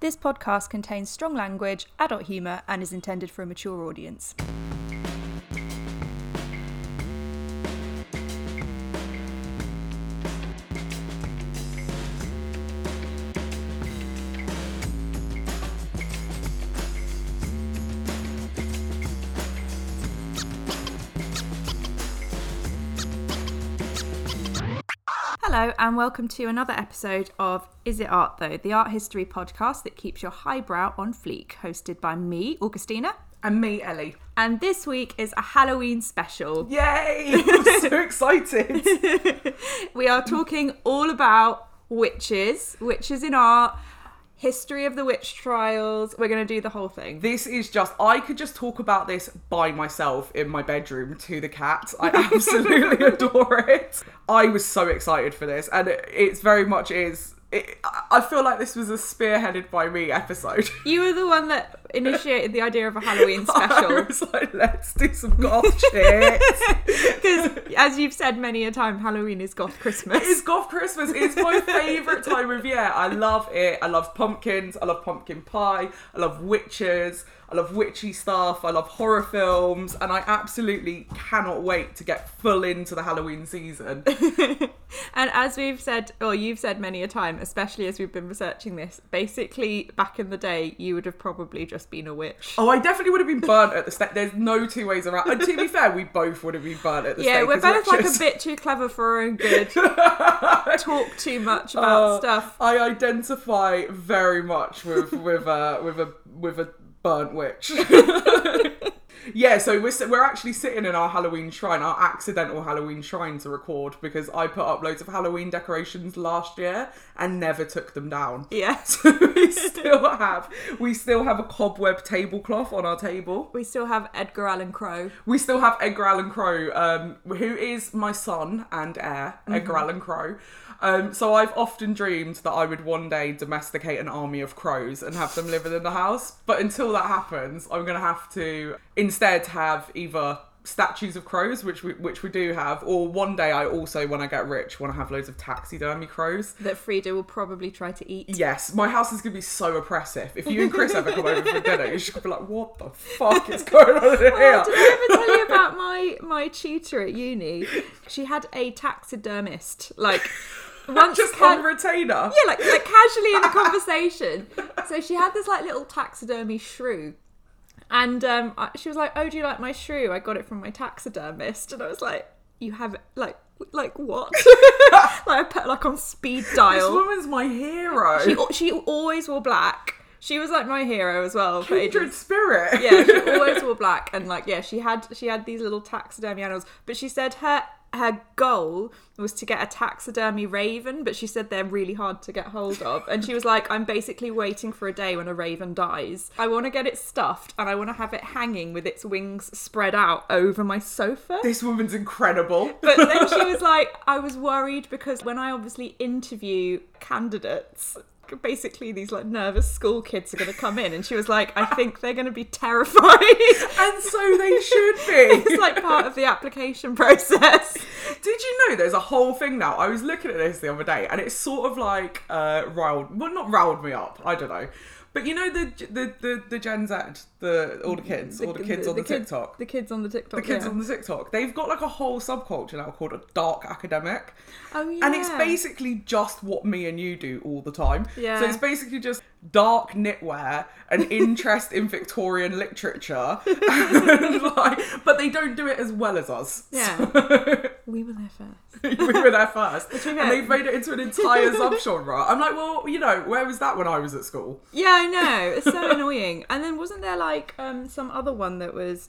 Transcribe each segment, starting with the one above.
This podcast contains strong language, adult humour, and is intended for a mature audience. Hello, and welcome to another episode of Is It Art Though, the art history podcast that keeps your highbrow on fleek, hosted by me, Augustina. And me, Ellie. And this week is a Halloween special. Yay! I'm so excited. We are talking all about witches, witches in art, history of the witch trials. We're going to do the whole thing. This is just, I could just talk about this by myself in my bedroom to the cat. I absolutely adore it. I was so excited for this, and it, it's very much is. It, I feel like this was a spearheaded by me episode. You were the one that initiated the idea of a Halloween I special. was like, let's do some goth shit. Because, as you've said many a time, Halloween is goth Christmas. It's goth Christmas. It's my favourite time of year. I love it. I love pumpkins. I love pumpkin pie. I love witches. I love witchy stuff. I love horror films. And I absolutely cannot wait to get full into the Halloween season. And as we've said, or you've said many a time, especially as we've been researching this, basically back in the day, you would have probably just been a witch. Oh, I definitely would have been burnt at the stake. There's no two ways around. And to be fair, we both would have been burnt at the yeah, stake. we're as both like a bit too clever for our own good. Talk too much about Uh, stuff. I identify very much with with a with a with a burnt witch. yeah, so we're we're actually sitting in our Halloween shrine, our accidental Halloween shrine to record because I put up loads of Halloween decorations last year and never took them down. Yeah. So we still have we still have a cobweb tablecloth on our table. We still have Edgar Allan Crow. We still have Edgar Allan Crow, um, who is my son and heir, Edgar Allan Crow. Um, so I've often dreamed that I would one day domesticate an army of crows and have them living in the house. But until that happens, I'm going to have to instead have either statues of crows, which we, which we do have, or one day I also, when I get rich, want to have loads of taxidermy crows. That Frida will probably try to eat. Yes, my house is gonna be so oppressive. If you and Chris ever come over for dinner, you should be like, "What the fuck is going on in here?" Oh, did I ever tell you about my my tutor at uni? She had a taxidermist. Like once Just ca- on retainer. yeah, like like casually in a conversation. So she had this like little taxidermy shrew. And um, I- she was like, "Oh, do you like my shrew? I got it from my taxidermist." And I was like, "You have it like like what?" like I put like on speed dial. This woman's my hero. She she always wore black. She was like my hero as well. Kindred spirit. yeah, she always wore black, and like yeah, she had she had these little taxidermy animals. But she said her her goal was to get a taxidermy raven, but she said they're really hard to get hold of. And she was like, I'm basically waiting for a day when a raven dies. I want to get it stuffed, and I want to have it hanging with its wings spread out over my sofa. This woman's incredible. But then she was like, I was worried because when I obviously interview candidates, basically these like nervous school kids are going to come in, and she was like, I think they're going to be terrified. and so they should be. it's like part of the application process. Did you know there's a whole thing now? I was looking at this the other day, and it's sort of like uh, riled, well, not riled me up. I don't know, but you know the the the, the Gen Z, the all the kids, all the kids on the, kids- TikTok. The kids on the TikTok. the kids yeah. on the TikTok, they've got like a whole subculture now called a dark academic. Oh yeah. And it's basically just what me and you do all the time. Yeah. So it's basically just dark knitwear, an interest in Victorian literature, and like, but they don't do it as well as us. Yeah. we were there first. we were there first, and they've made it into an entire subgenre. I'm like, well, you know, where was that when I was at school? Yeah, I know. It's so annoying. And then wasn't there like um some other one that was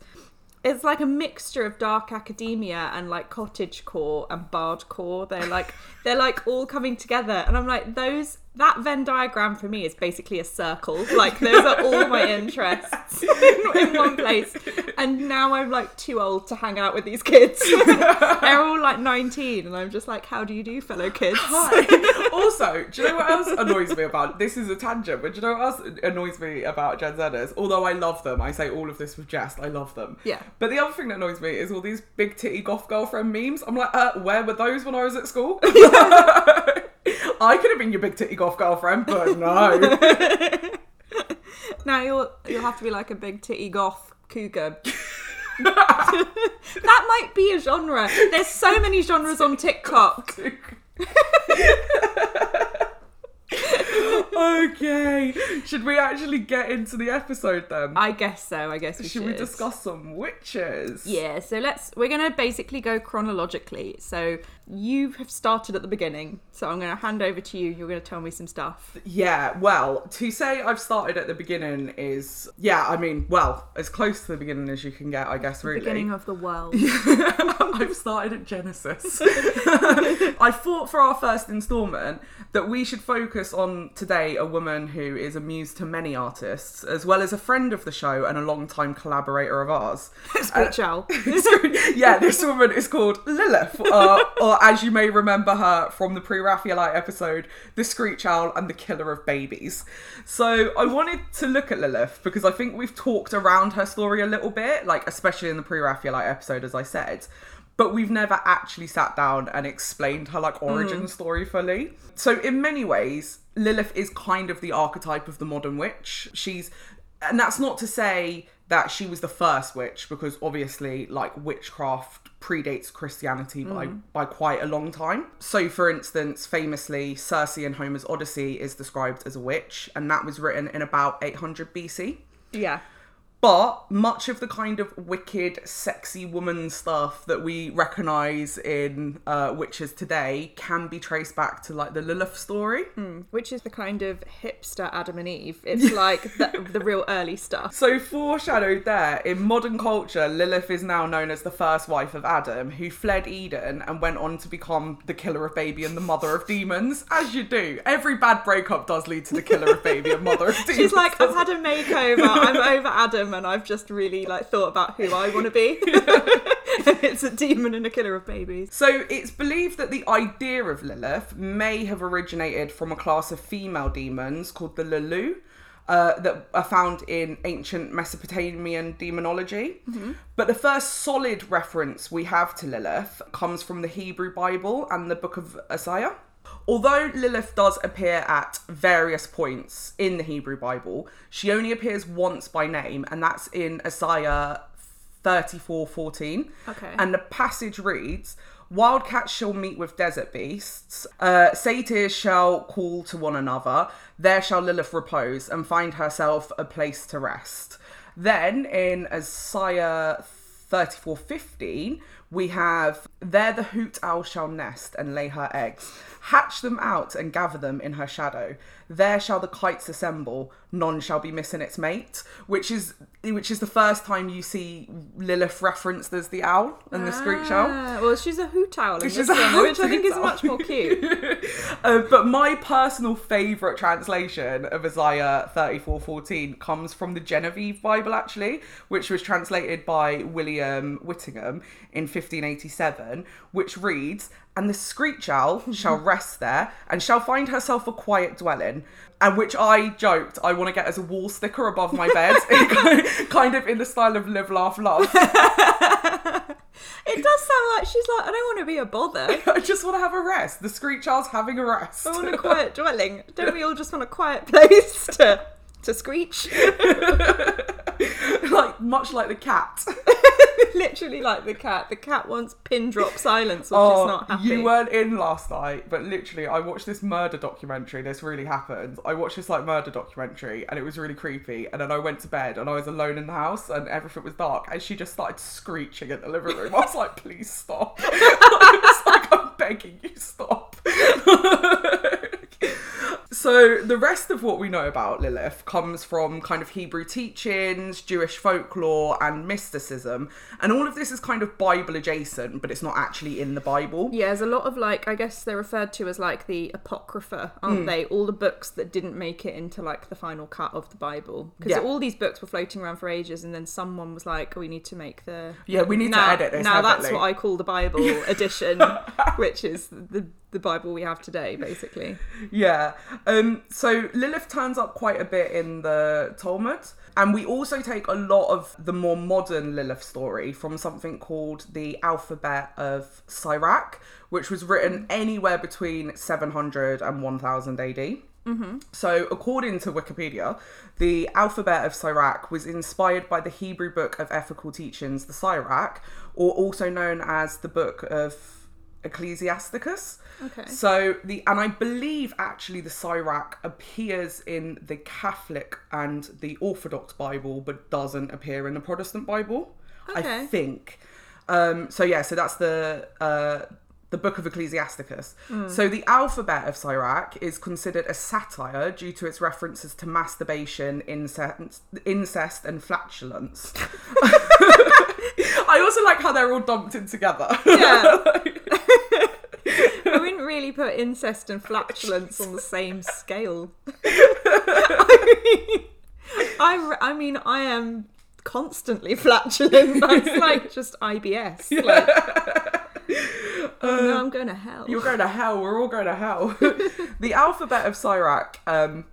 it's like a mixture of dark academia and like cottage core and bard core. They're like they're like all coming together and I'm like those that Venn diagram for me is basically a circle. Like those are all my interests in, in one place. And now I'm like too old to hang out with these kids. They're all like 19 and I'm just like how do you do fellow kids? Hi. Also, do you know what else annoys me about this? Is a tangent, but do you know what else annoys me about Gen Zers? Although I love them, I say all of this with jest. I love them. Yeah. But the other thing that annoys me is all these big titty goth girlfriend memes. I'm like, uh, where were those when I was at school? I could have been your big titty goth girlfriend, but no. now you'll you'll have to be like a big titty goth cougar. that might be a genre. There's so many genres on TikTok. okay. Should we actually get into the episode then? I guess so. I guess we should. should we discuss some witches? Yeah, so let's we're gonna basically go chronologically. So you have started at the beginning, so I'm gonna hand over to you. You're gonna tell me some stuff. Yeah, well, to say I've started at the beginning is yeah, I mean, well, as close to the beginning as you can get, I guess really. Beginning of the world. I've started at Genesis. I thought for our first instalment that we should focus on today a woman who is a muse to many artists, as well as a friend of the show and a long-time collaborator of ours. Screech owl. yeah, this woman is called Lilith, uh, or as you may remember her from the pre-Raphaelite episode, the Screech Owl and the Killer of Babies. So I wanted to look at Lilith because I think we've talked around her story a little bit, like especially in the pre-Raphaelite episode, as I said. But we've never actually sat down and explained her like origin hmm. story fully. So in many ways, Lilith is kind of the archetype of the modern witch. She's and that's not to say that she was the first witch because obviously like witchcraft predates christianity by hmm. by quite a long time so for instance famously circe in homer's odyssey is described as a witch and that was written in about 800 bc yeah. But much of the kind of wicked, sexy woman stuff that we recognise in uh, witches today can be traced back to like the Lilith story. Which is the kind of hipster Adam and Eve. It's like the, the real early stuff. So, foreshadowed there, in modern culture, Lilith is now known as the first wife of Adam, who fled Eden and went on to become the killer of baby and the mother of demons. As you do. Every bad breakup does lead to the killer of baby and mother of demons. She's like, I've had a makeover. I'm over Adam, and I've just really like thought about who I want to be. it's a demon and a killer of babies. So it's believed that the idea of Lilith may have originated from a class of female demons called the Lulu. Uh, that are found in ancient Mesopotamian demonology. But the first solid reference we have to Lilith comes from the Hebrew Bible and the book of Isaiah. Although Lilith does appear at various points in the Hebrew Bible, she only appears once by name, and that's in Isaiah 34:14. Okay. And the passage reads, Wildcats shall meet with desert beasts, uh, satyrs shall call to one another, there shall Lilith repose and find herself a place to rest. Then in Isaiah 34:15, we have there the hoot owl shall nest and lay her eggs. Hatch them out and gather them in her shadow. There shall the kites assemble, none shall be missing its mate. Which is which is the first time you see Lilith referenced as the owl and the screech owl. Ah, well, she's a hoot owl in She's this a one, which I think is much more cute. Uh, but my personal favourite translation of Isaiah 34:14 comes from the Geneva Bible, actually, which was translated by William Whittingham in 1587, which reads, "And the screech owl shall rest there, and shall find herself a quiet dwelling." And which I joked I want to get as a wall sticker above my bed, kind of in the style of "Live, Laugh, Love." It does sound like she's like, I don't want to be a bother. I just want to have a rest. The screech owl's having a rest. I want a quiet dwelling. Don't we all just want a quiet place to to screech? like much like the cat. Literally like the cat. The cat wants pin drop silence, which Oh, is not happy. you weren't in last night, but literally, I watched this murder documentary. This really happened. I watched this like murder documentary, and it was really creepy. And then I went to bed, and I was alone in the house, and everything was dark. And she just started screeching in the living room. I was like, "Please stop!" I was like, "I'm begging you, stop." So the rest of what we know about Lilith comes from kind of Hebrew teachings, Jewish folklore, and mysticism, and all of this is kind of Bible adjacent, but it's not actually in the Bible. Yeah, there's a lot of like I guess they're referred to as like the apocrypha, aren't hmm. they? All the books that didn't make it into like the final cut of the Bible. Because Yeah. all these books were floating around for ages, and then someone was like, oh, "We need to make the Yeah, we need to now, edit this Now that's what I call the Bible edition, which is the the Bible we have today, basically. Yeah. Um, so Lilith turns up quite a bit in the Talmud. And we also take a lot of the more modern Lilith story from something called the Alphabet of Sirach, which was written anywhere between 700 and 1000 AD. So, according to Wikipedia, the alphabet of Sirach was inspired by the Hebrew book of ethical teachings, the Sirach, or also known as the book of Ecclesiasticus. Okay. So the and I believe actually the Sirach appears in the Catholic and the Orthodox Bible, but doesn't appear in the Protestant Bible. Okay. I think. Um, so yeah, so that's the uh, the Book of Ecclesiasticus. So the alphabet of Sirach is considered a satire due to its references to masturbation, incest, incest and flatulence. I also like how they're all dumped in together. Yeah. wouldn't really put incest and flatulence on the same scale. I mean, I, I mean, I am constantly flatulent. That's like just IBS. Like, oh no, I'm going to hell. You're going to hell. We're all going to hell. the alphabet of Sirach um,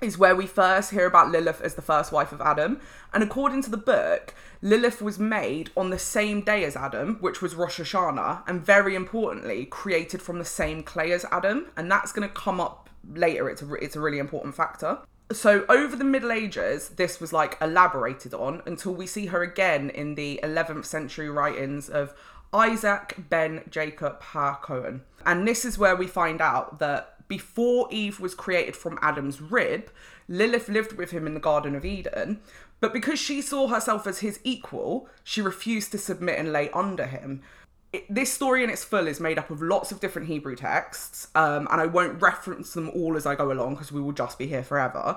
is where we first hear about Lilith as the first wife of Adam. And according to the book, Lilith was made on the same day as Adam, which was Rosh Hashanah, and very importantly, created from the same clay as Adam. And that's going to come up later. It's a, it's a really important factor. So over the Middle Ages, this was like elaborated on until we see her again in the 11th century writings of Isaac ben Jacob Ha Cohen. And this is where we find out that before Eve was created from Adam's rib, Lilith lived with him in the Garden of Eden. But because she saw herself as his equal, she refused to submit and lay under him. It, this story in its full is made up of lots of different Hebrew texts, um, and I won't reference them all as I go along because we will just be here forever.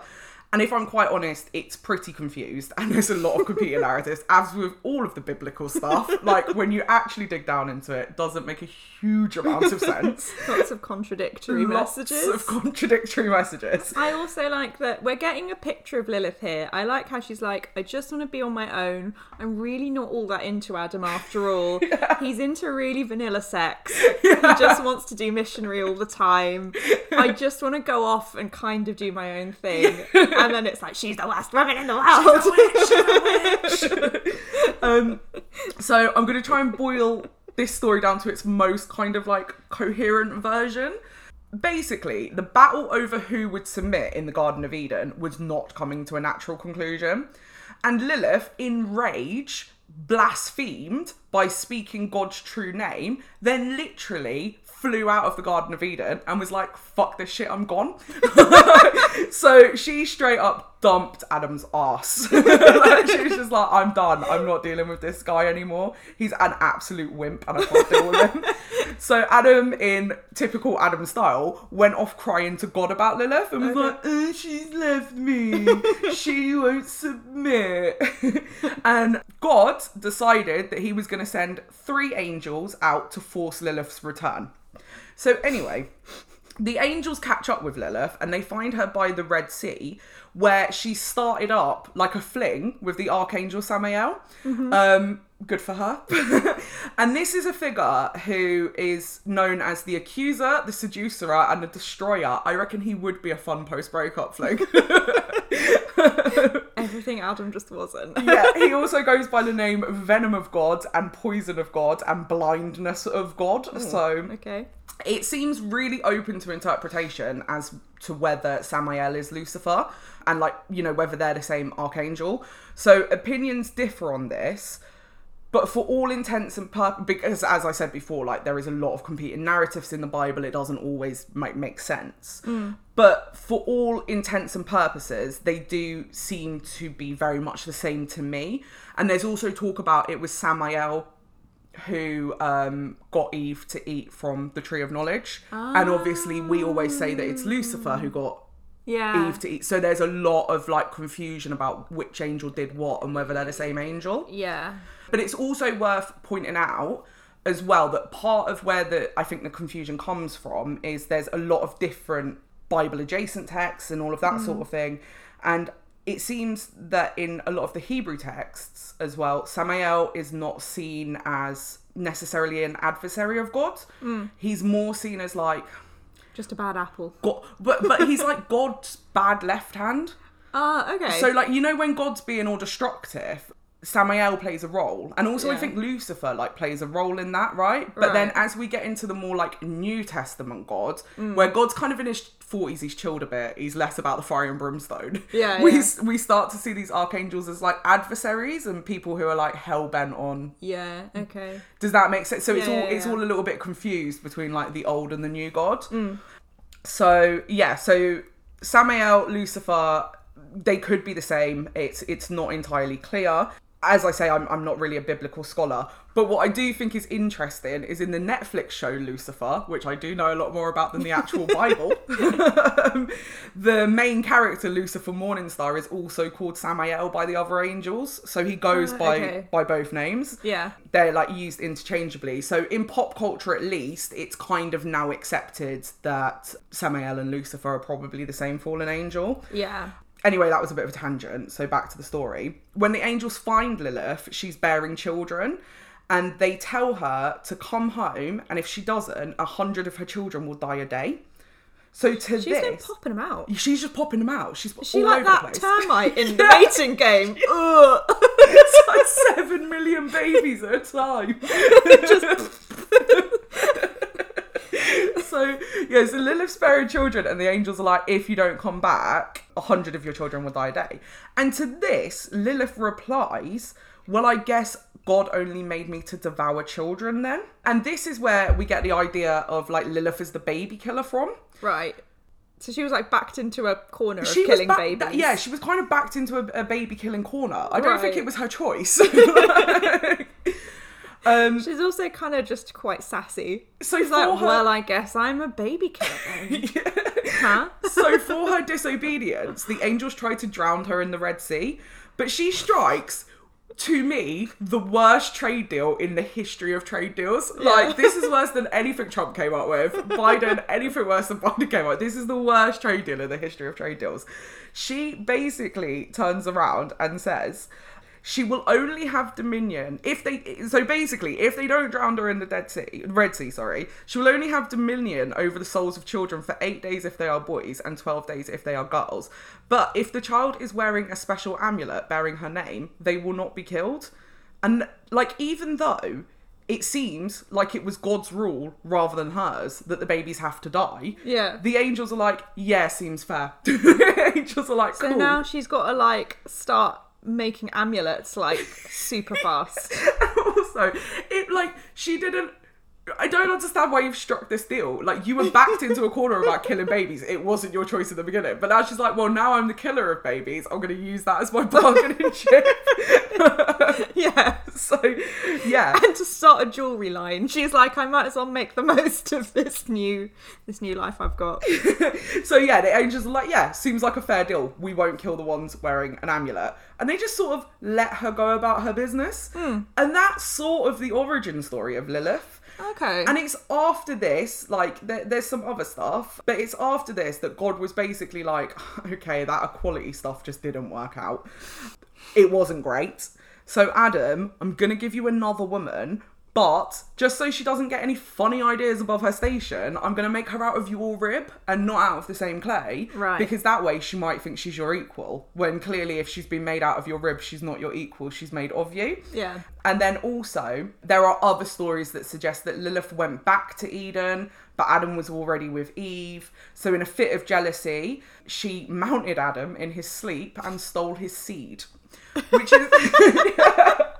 And if I'm quite honest, it's pretty confused, and there's a lot of competing narratives, as with all of the biblical stuff. Like when you actually dig down into it, it doesn't make a huge amount of sense. Lots of contradictory Lots messages. Lots of contradictory messages. I also like that we're getting a picture of Lilith here. I like how she's like, I just want to be on my own. I'm really not all that into Adam after all. He's into really vanilla sex. He just wants to do missionary all the time. I just want to go off and kind of do my own thing. And then it's like, she's the worst woman in the world. um, so I'm going to try and boil this story down to its most kind of like coherent version. Basically, the battle over who would submit in the Garden of Eden was not coming to a natural conclusion. And Lilith, in rage, blasphemed by speaking God's true name, then literally flew out of the Garden of Eden and was like, fuck this shit, I'm gone. so she straight up dumped Adam's ass. like, she was just like, I'm done. I'm not dealing with this guy anymore. He's an absolute wimp and I can't deal with him. So Adam, in typical Adam style, went off crying to God about Lilith and was like, oh, she's left me. she won't submit. and God decided that he was going to send three angels out to force Lilith's return. So anyway, the angels catch up with Lilith and they find her by the Red Sea, where she started up like a fling with the archangel Samael. Um, good for her. and this is a figure who is known as the accuser, the seducer, and the destroyer. I reckon he would be a fun post breakup fling. Everything Adam just wasn't. yeah, he also goes by the name Venom of God and Poison of God and Blindness of God. So Okay. It seems really open to interpretation as to whether Samael is Lucifer and like you know whether they're the same archangel. So opinions differ on this. But for all intents and purposes, because as I said before, like there is a lot of competing narratives in the Bible, it doesn't always make, make sense. Hmm. But for all intents and purposes, they do seem to be very much the same to me. And there's also talk about it was Samael who um, got Eve to eat from the tree of knowledge. And obviously, we always say that it's Lucifer who got Yeah. Eve to eat. So there's a lot of like confusion about which angel did what and whether they're the same angel. Yeah. But it's also worth pointing out as well that part of where the I think the confusion comes from is there's a lot of different Bible adjacent texts and all of that sort of thing. And it seems that in a lot of the Hebrew texts as well, Samael is not seen as necessarily an adversary of God. He's more seen as like Just a bad apple. God, but but he's like God's bad left hand. Ah, okay. So like you know when God's being all destructive, Samael plays a role, and also I think Lucifer like plays a role in that, right? But then as we get into the more like New Testament God, Mm. where God's kind of in his forties, he's chilled a bit. He's less about the fire and brimstone. Yeah, we yeah. we start to see these archangels as like adversaries and people who are like hell bent on. Yeah. Okay. Does that make sense? So it's all yeah, it's all a little bit confused between like the old and the new God. Mm. So yeah, so Samael, Lucifer, they could be the same. It's it's not entirely clear. As I say, I'm I'm not really a biblical scholar, but what I do think is interesting is in the Netflix show Lucifer, which I do know a lot more about than the actual Bible. the main character Lucifer Morningstar is also called Samael by the other angels, so he goes Ah, by okay. by both names Yeah. they're like used interchangeably. So in pop culture, at least, it's kind of now accepted that Samael and Lucifer are probably the same fallen angel. Yeah. Anyway, that was a bit of a tangent. So back to the story. When the angels find Lilith, she's bearing children. And they tell her to come home, and if she doesn't, a hundred of her children will die a day. So to She's been popping them out. she's just popping them out. She's Is she all like over that the place. termite in the mating game? Ugh. it's like seven million babies at a time. so yeah, so Lilith's bearing children, and the angels are like, if you don't come back, a hundred of your children will die a day. And to this, Lilith replies, "Well, I guess." God only made me to devour children then. And this is where we get the idea of like Lilith as the baby killer from. Right. So she was like backed into a corner of She killing back, babies. that- yeah, she was kind of backed into a, a baby killing corner. I don't think it was her choice. um, She's also kind of just quite sassy. so She's like, her, well, I guess I'm a baby killer huh? so for her disobedience, the angels tried to drown her in the Red Sea, but she strikes. To me, the worst trade deal in the history of trade deals. Like, this is worse than anything Trump came up with. Biden, anything worse than Biden came up with. This is the worst trade deal in the history of trade deals. She basically turns around and says, she will only have dominion if they so basically if they don't drown her in the dead sea red sea sorry she will only have dominion over the souls of children for eight days if they are boys and 12 days if they are girls. But if the child is wearing a special amulet bearing her name they will not be killed. And like even though it seems like it was god's rule rather than hers that the babies have to die Yeah. the angels are like yeah seems fair. Angels are like So cool. now she's got to like start making amulets like super fast. also, it like she didn't. I don't understand why you've struck this deal. Like you were backed into a corner about killing babies. It wasn't your choice in the beginning, but now she's like, well, now I'm the killer of babies. I'm going to use that as my bargaining chip. yeah. so, yeah, And to start a jewelry line, she's like, I might as well make the most of this new this new life I've got. so yeah, the angels are like, yeah, seems like a fair deal. We won't kill the ones wearing an amulet, and they just sort of let her go about her business. Hmm. And that's sort of the origin story of Lilith. Okay. And it's after this, like, there, there's some other stuff, but it's after this that God was basically like, okay, that equality stuff just didn't work out. It wasn't great. So, Adam, I'm going to give you another woman, but just so she doesn't get any funny ideas above her station, I'm going to make her out of your rib and not out of the same clay. Right. Because that way she might think she's your equal, when clearly, if she's been made out of your rib, she's not your equal, she's made of you. yeah. And then also, there are other stories that suggest that Lilith went back to Eden, but Adam was already with Eve. So, in a fit of jealousy, she mounted Adam in his sleep and stole his seed. Which is.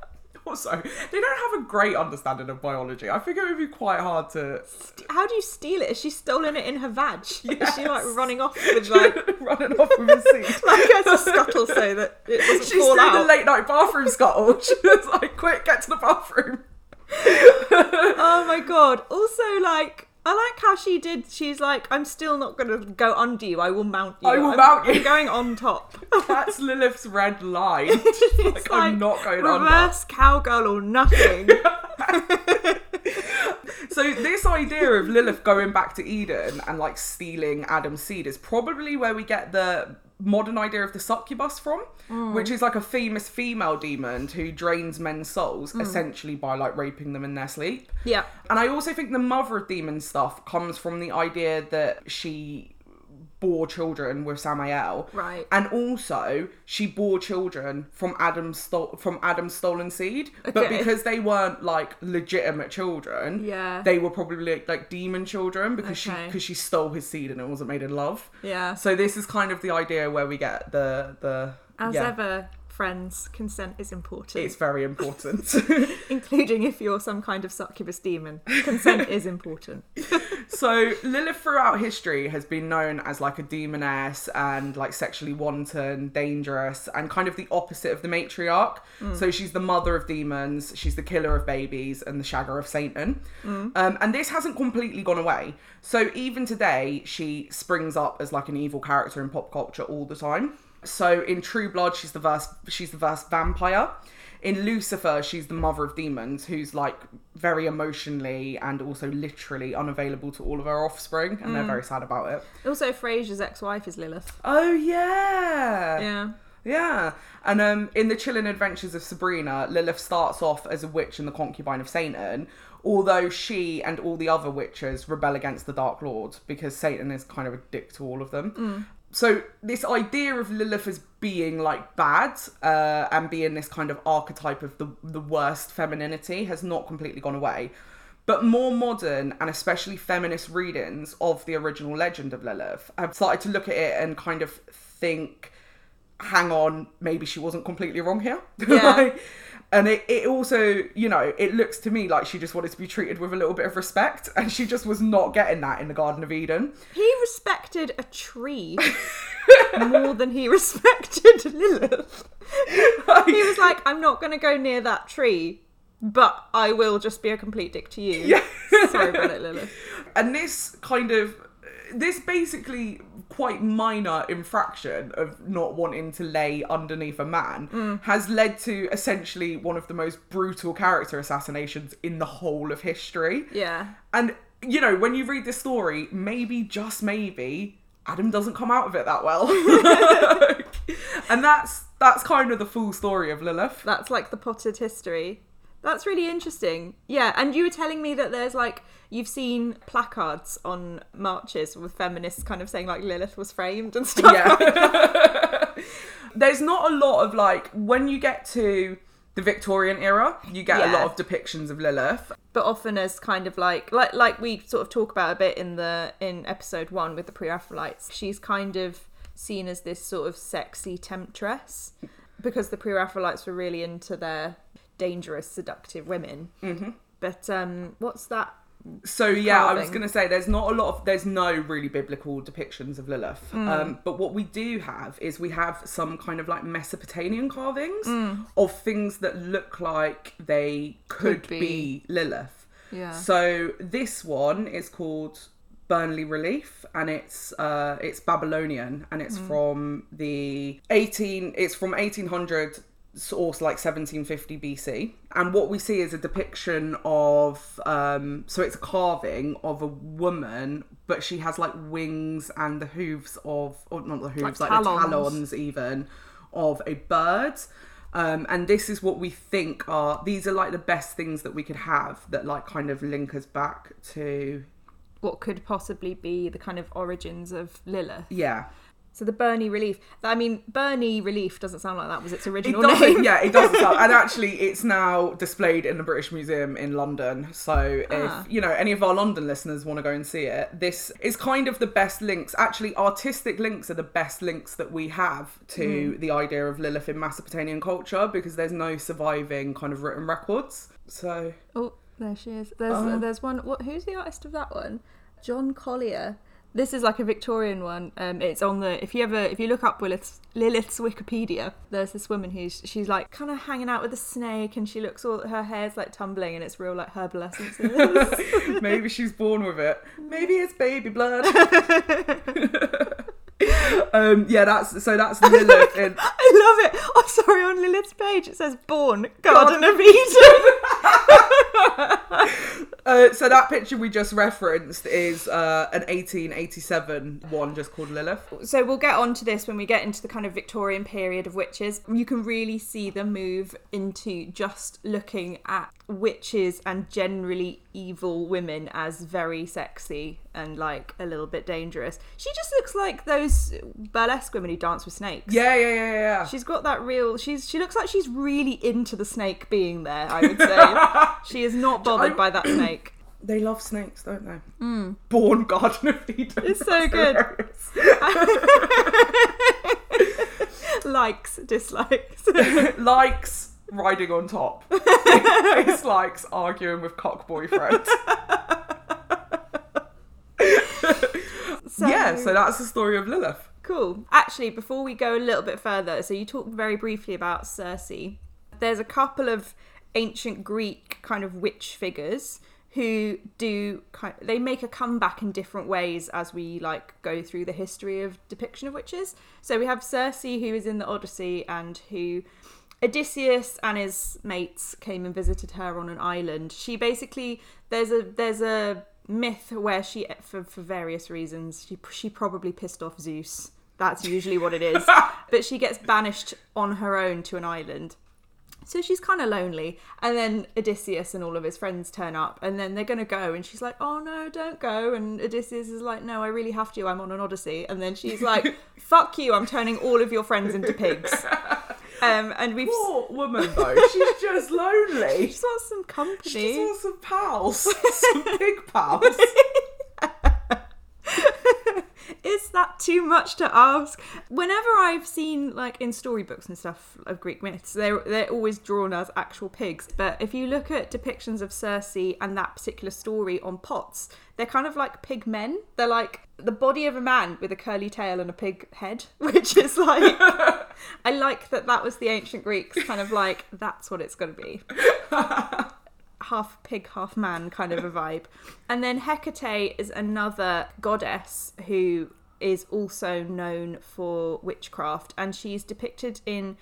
also, they don't have a great understanding of biology. I think it would be quite hard to. How do you steal it? Is she stolen it in her vag? Is she like running off with like running off with his seed. like as a scuttle so that it doesn't She's fall out? the late night bathroom scuttle. She was like, quick, get to the bathroom. Oh my god. Also, like, I like how she did. She's like, I'm still not going to go under you. I will mount you. I will I'm, mount you." I'm going on top. That's Lilith's red line. It's like, I'm not going under. reverse cowgirl or nothing. So this idea of Lilith going back to Eden and like stealing Adam's seed is probably where we get the modern idea of the succubus from, mm. which is like a famous female demon who drains men's souls mm. essentially by like raping them in their sleep. yeah. And I also think the mother of demon stuff comes from the idea that she bore children with Samael. Right. And also, she bore children from Adam's sto- from Adam's stolen seed, but because they weren't like legitimate children, Yeah. they were probably like, like demon children because she because she stole his seed and it wasn't made in love. Yeah. So this is kind of the idea where we get the the As yeah, ever, friends, consent is important. it's very important. including if you're some kind of succubus demon. Consent is important. so Lilith throughout history has been known as like a demoness and like sexually wanton, dangerous, and kind of the opposite of the matriarch. So she's the mother of demons, she's the killer of babies, and the shagger of Satan. Um, and this hasn't completely gone away. So even today, she springs up as like an evil character in pop culture all the time. So in True Blood, she's the first she's the first vampire. In Lucifer, she's the mother of demons, who's like very emotionally and also literally unavailable to all of her offspring, and they're very sad about it. Also, Frasier's ex-wife is Lilith. Oh yeah, Yeah. yeah. And um, in the Chilling Adventures of Sabrina, Lilith starts off as a witch and the concubine of Satan, although she and all the other witches rebel against the Dark Lord because Satan is kind of a dick to all of them. So this idea of Lilith as being like bad uh, and being this kind of archetype of the the worst femininity has not completely gone away. But more modern and especially feminist readings of the original legend of Lilith have started to look at it and kind of think hang on, maybe she wasn't completely wrong here. Yeah. Like, and it, it also, you know, it looks to me like she just wanted to be treated with a little bit of respect, and she just was not getting that in the Garden of Eden. He respected a tree more than he respected Lilith. He was like, I'm not going to go near that tree, but I will just be a complete dick to you. Yeah. Sorry about it, Lilith. and this kind of this basically quite minor infraction of not wanting to lay underneath a man mm. has led to essentially one of the most brutal character assassinations in the whole of history. Yeah. And you know, when you read this story, maybe just maybe Adam doesn't come out of it that well. and that's that's kind of the full story of Lilith. That's like the potted history. That's really interesting. Yeah, and you were telling me that there's like you've seen placards on marches with feminists kind of saying like Lilith was framed and stuff. Yeah. There's not a lot of like when you get to the Victorian era, you get a lot of depictions of Lilith. But often as kind of like like like we sort of talk about a bit in the in episode one with the pre-Raphaelites. She's kind of seen as this sort of sexy temptress because the pre-Raphaelites were really into their dangerous, seductive women. Mm-hmm. But um, what's that? so yeah carving. i was going to say there's not a lot of there's no really biblical depictions of lilith mm. um, but what we do have is we have some kind of like mesopotamian carvings mm. of things that look like they could, could be. be. lilith yeah so this one is called burney relief and it's uh it's babylonian and it's mm. from the 18 it's from 1800 source like 1750 BC. And what we see is a depiction of, um, so it's a carving of a woman, but she has like wings and the hooves of, or not the hooves, like, like talons. the talons even, of a bird. Um, and this is what we think are, these are like the best things that we could have that like kind of link us back to. What could possibly be the kind of origins of Lilith. Yeah. So the Burney Relief. I mean, Burney Relief doesn't sound like that was its original doesn't, name. yeah, it doesn't sound. And actually, it's now displayed in the British Museum in London. So if Ah. you know any of our London listeners want to go and see it, this is kind of the best links. Actually, artistic links are the best links that we have to the idea of Lilith in Mesopotamian culture because there's no surviving kind of written records. So Oh, there she is. There's Oh. there's one. What? Who's the artist of that one? John Collier. This is like a Victorian one. Um, it's on the if you ever if you look up Lilith's, Lilith's Wikipedia, there's this woman who's she's like kind of hanging out with a snake, and she looks all her hair's like tumbling, and it's real like herbal essences. maybe she's born with it. Maybe it's baby blood. um, yeah, that's so that's Lilith in I love it. Oh, sorry. On Lilith's page, it says "Born Garden of Eden." Uh, so that picture we just referenced is uh, an 1887 one just called Lilith. so we'll get on to this when we get into the kind of Victorian period of witches. You can really see the move into just looking at witches and generally evil women as very sexy and like a little bit dangerous. She just looks like those burlesque women who dance with snakes. Yeah, yeah, yeah, yeah. She's got that real. She's she looks like she's really into the snake being there. I would say she is not bothered by that snake. They love snakes, don't they? Hmm. Born Garden of Eden. It's so good. Likes, dislikes. Likes riding on top. He dislikes arguing with cock boyfriend. So- yeah, so that's the story of Lilith. Cool. Actually, before we go a little bit further, so you talked very briefly about Circe. There's a couple of ancient Greek kind of witch figures who do kind they make a comeback in different ways as we like go through the history of depiction of witches. So we have Circe who is in the Odyssey and who Odysseus and his mates came and visited her on an island. She basically there's a there's a myth where she for for various reasons she she probably pissed off Zeus. That's usually what it is. but she gets banished on her own to an island. So she's kind of lonely, and then Odysseus and all of his friends turn up, and then they're gonna go, and she's like, "Oh no, don't go!" And Odysseus is like, "No, I really have to. I'm on an odyssey." And then she's like, "Fuck you! I'm turning all of your friends into pigs." Um, and we've Poor woman though, she's just lonely. just wants some company. She just wants some pals, some pig pals. Is that too much to ask? Whenever I've seen like in storybooks and stuff of Greek myths, they're they're always drawn as actual pigs. But if you look at depictions of Circe and that particular story on pots, they're kind of like pig men. They're like the body of a man with a curly tail and a pig head, which is like I like that that was the ancient Greeks kind of like that's what it's going to be. half pig, half man kind of a vibe. And then Hecate is another goddess who is also known for witchcraft, and she's depicted in.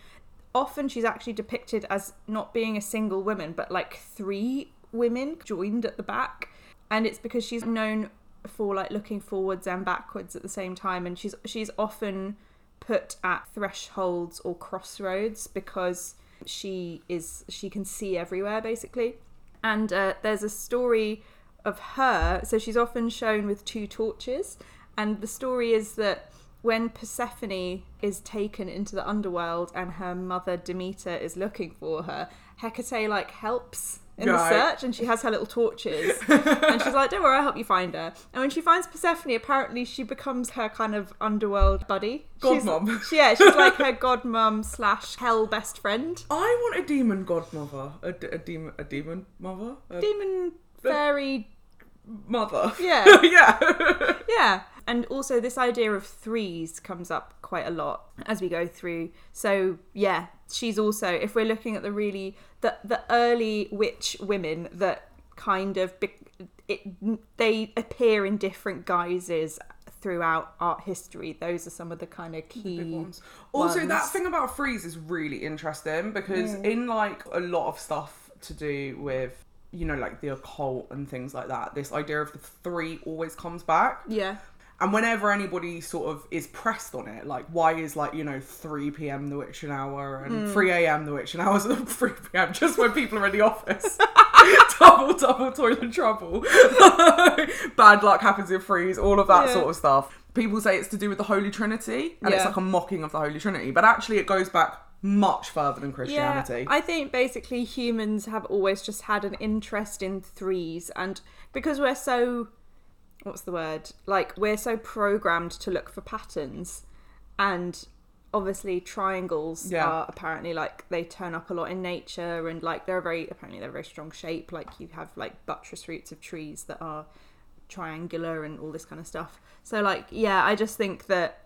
Often she's actually depicted as not being a single woman, but like three women joined at the back. And it's because she's known for like looking forwards and backwards at the same time, and she's she's often put at thresholds or crossroads because she is she can see everywhere basically and uh, there's a story of her so she's often shown with two torches. And the story is that when Persephone is taken into the underworld and her mother Demeter is looking for her Hecate like helps in the search and she has her little torches and she's like don't worry I'll help you find her and when she finds Persephone apparently she becomes her kind of underworld buddy Godmom. she- yeah she's like her godmum slash hell best friend I want a demon godmother, a, d- a demon, a demon mother, a demon fairy mother. Yeah. yeah. Yeah. And also this idea of threes comes up quite a lot as we go through. So yeah, she's also if we're looking at the really the the early witch women that kind of be, it they appear in different guises throughout art history. Those are some of the kind of key ones. Also, ones. that thing about freeze is really interesting because in like a lot of stuff to do with you know like the occult and things like that, this idea of the three always comes back. Yeah. And whenever anybody sort of is pressed on it, like why is like you know three p.m. the witching hour and hmm. three a.m. the witching hours and three p.m. just when people are in the office. double double toilet trouble. Bad luck happens in freeze. All of that Yeah. sort of stuff. People say it's to do with the Holy Trinity, and it's like a mocking of the Holy Trinity. But actually, it goes back much further than Christianity. Yeah, I think basically humans have always just had an interest in threes, and because we're so, what's the word? Like we're so programmed to look for patterns, and obviously triangles Yeah. are apparently like they turn up a lot in nature, and like they're a very apparently they're a very strong shape. Like you have like buttress roots of trees that are triangular and all this kind of stuff. So like yeah, I just think that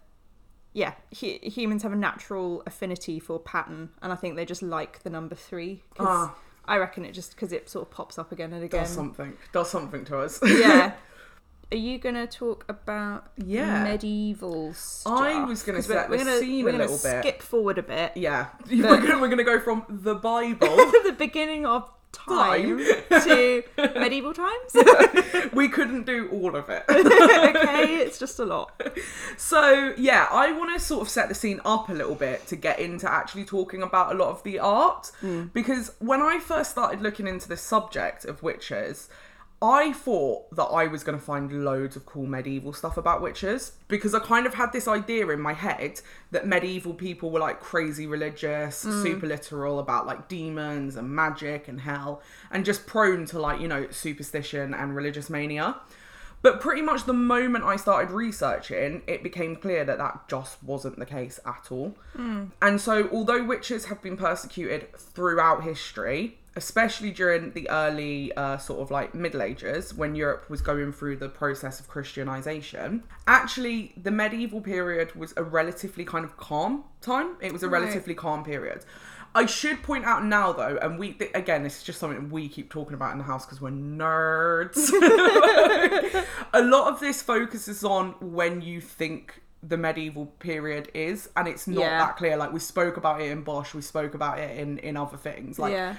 yeah, hu- humans have a natural affinity for pattern, and I think they just like the number three. 'cause Ah. I reckon it just because it sort of pops up again and again. does something. Does something to us. yeah. Are you gonna talk about Yeah. medieval stuff? I was gonna 'Cause set we're, the gonna, scene we're a little bit. Skip forward a bit. yeah. we're, gonna, we're gonna go from the Bible. the beginning of time to medieval times. we couldn't do all of it. okay, it's just a lot. So, yeah, I want to sort of set the scene up a little bit to get into actually talking about a lot of the art. Mm. Because when I first started looking into the subject of witches, I thought that I was going to find loads of cool medieval stuff about witches because I kind of had this idea in my head that medieval people were like crazy religious, mm. super literal about like demons and magic and hell, and just prone to like, you know, superstition and religious mania. But pretty much the moment I started researching, it became clear that that just wasn't the case at all. Mm. And so, although witches have been persecuted throughout history, especially during the early uh, sort of like Middle Ages, when Europe was going through the process of Christianization, actually, the medieval period was a relatively kind of calm time. It was a Right. relatively calm period. I should point out now, though, and we th- again, this is just something we keep talking about in the house because we're nerds. a lot of this focuses on when you think the medieval period is, and it's not Yeah. that clear. Like we spoke about it in Bosch, we spoke about it in in other things. Like yeah.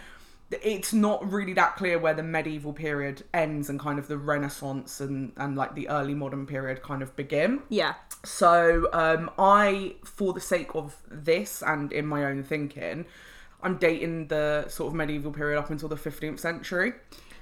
It's not really that clear where the medieval period ends and kind of the Renaissance and and like the early modern period kind of begin. Yeah. So um, I, for the sake of this and in my own thinking, I'm dating the sort of medieval period up until the 15th century.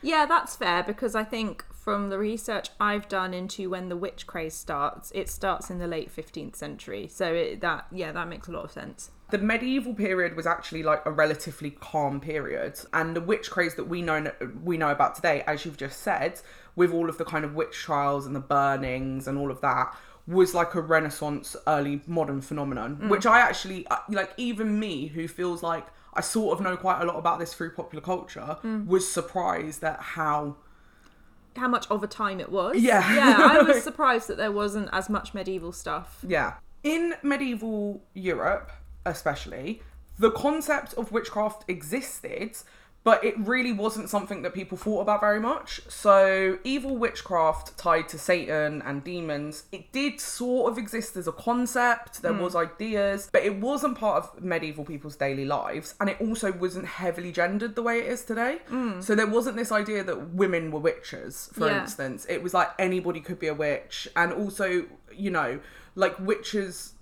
Yeah, that's fair because I think from the research I've done into when the witch craze starts, it starts in the late 15th century. So it, that yeah, that makes a lot of sense. The medieval period was actually like a relatively calm period, and the witch craze that we know we know about today, as you've just said, with all of the kind of witch trials and the burnings and all of that, was like a Renaissance, early modern phenomenon. Which I actually uh, like. Even me, who feels like I sort of know quite a lot about this through popular culture, was surprised at how How much of a time it was. Yeah. Yeah, I was surprised that there wasn't as much medieval stuff. Yeah. In medieval Europe, especially, the concept of witchcraft existed, but it really wasn't something that people thought about very much. So, evil witchcraft tied to Satan and demons, it did sort of exist as a concept. There hmm. was ideas, but it wasn't part of medieval people's daily lives, and it also wasn't heavily gendered the way it is today. Hmm. So there wasn't this idea that women were witches, for Yeah. instance. It was like anybody could be a witch, and also, you know, like witches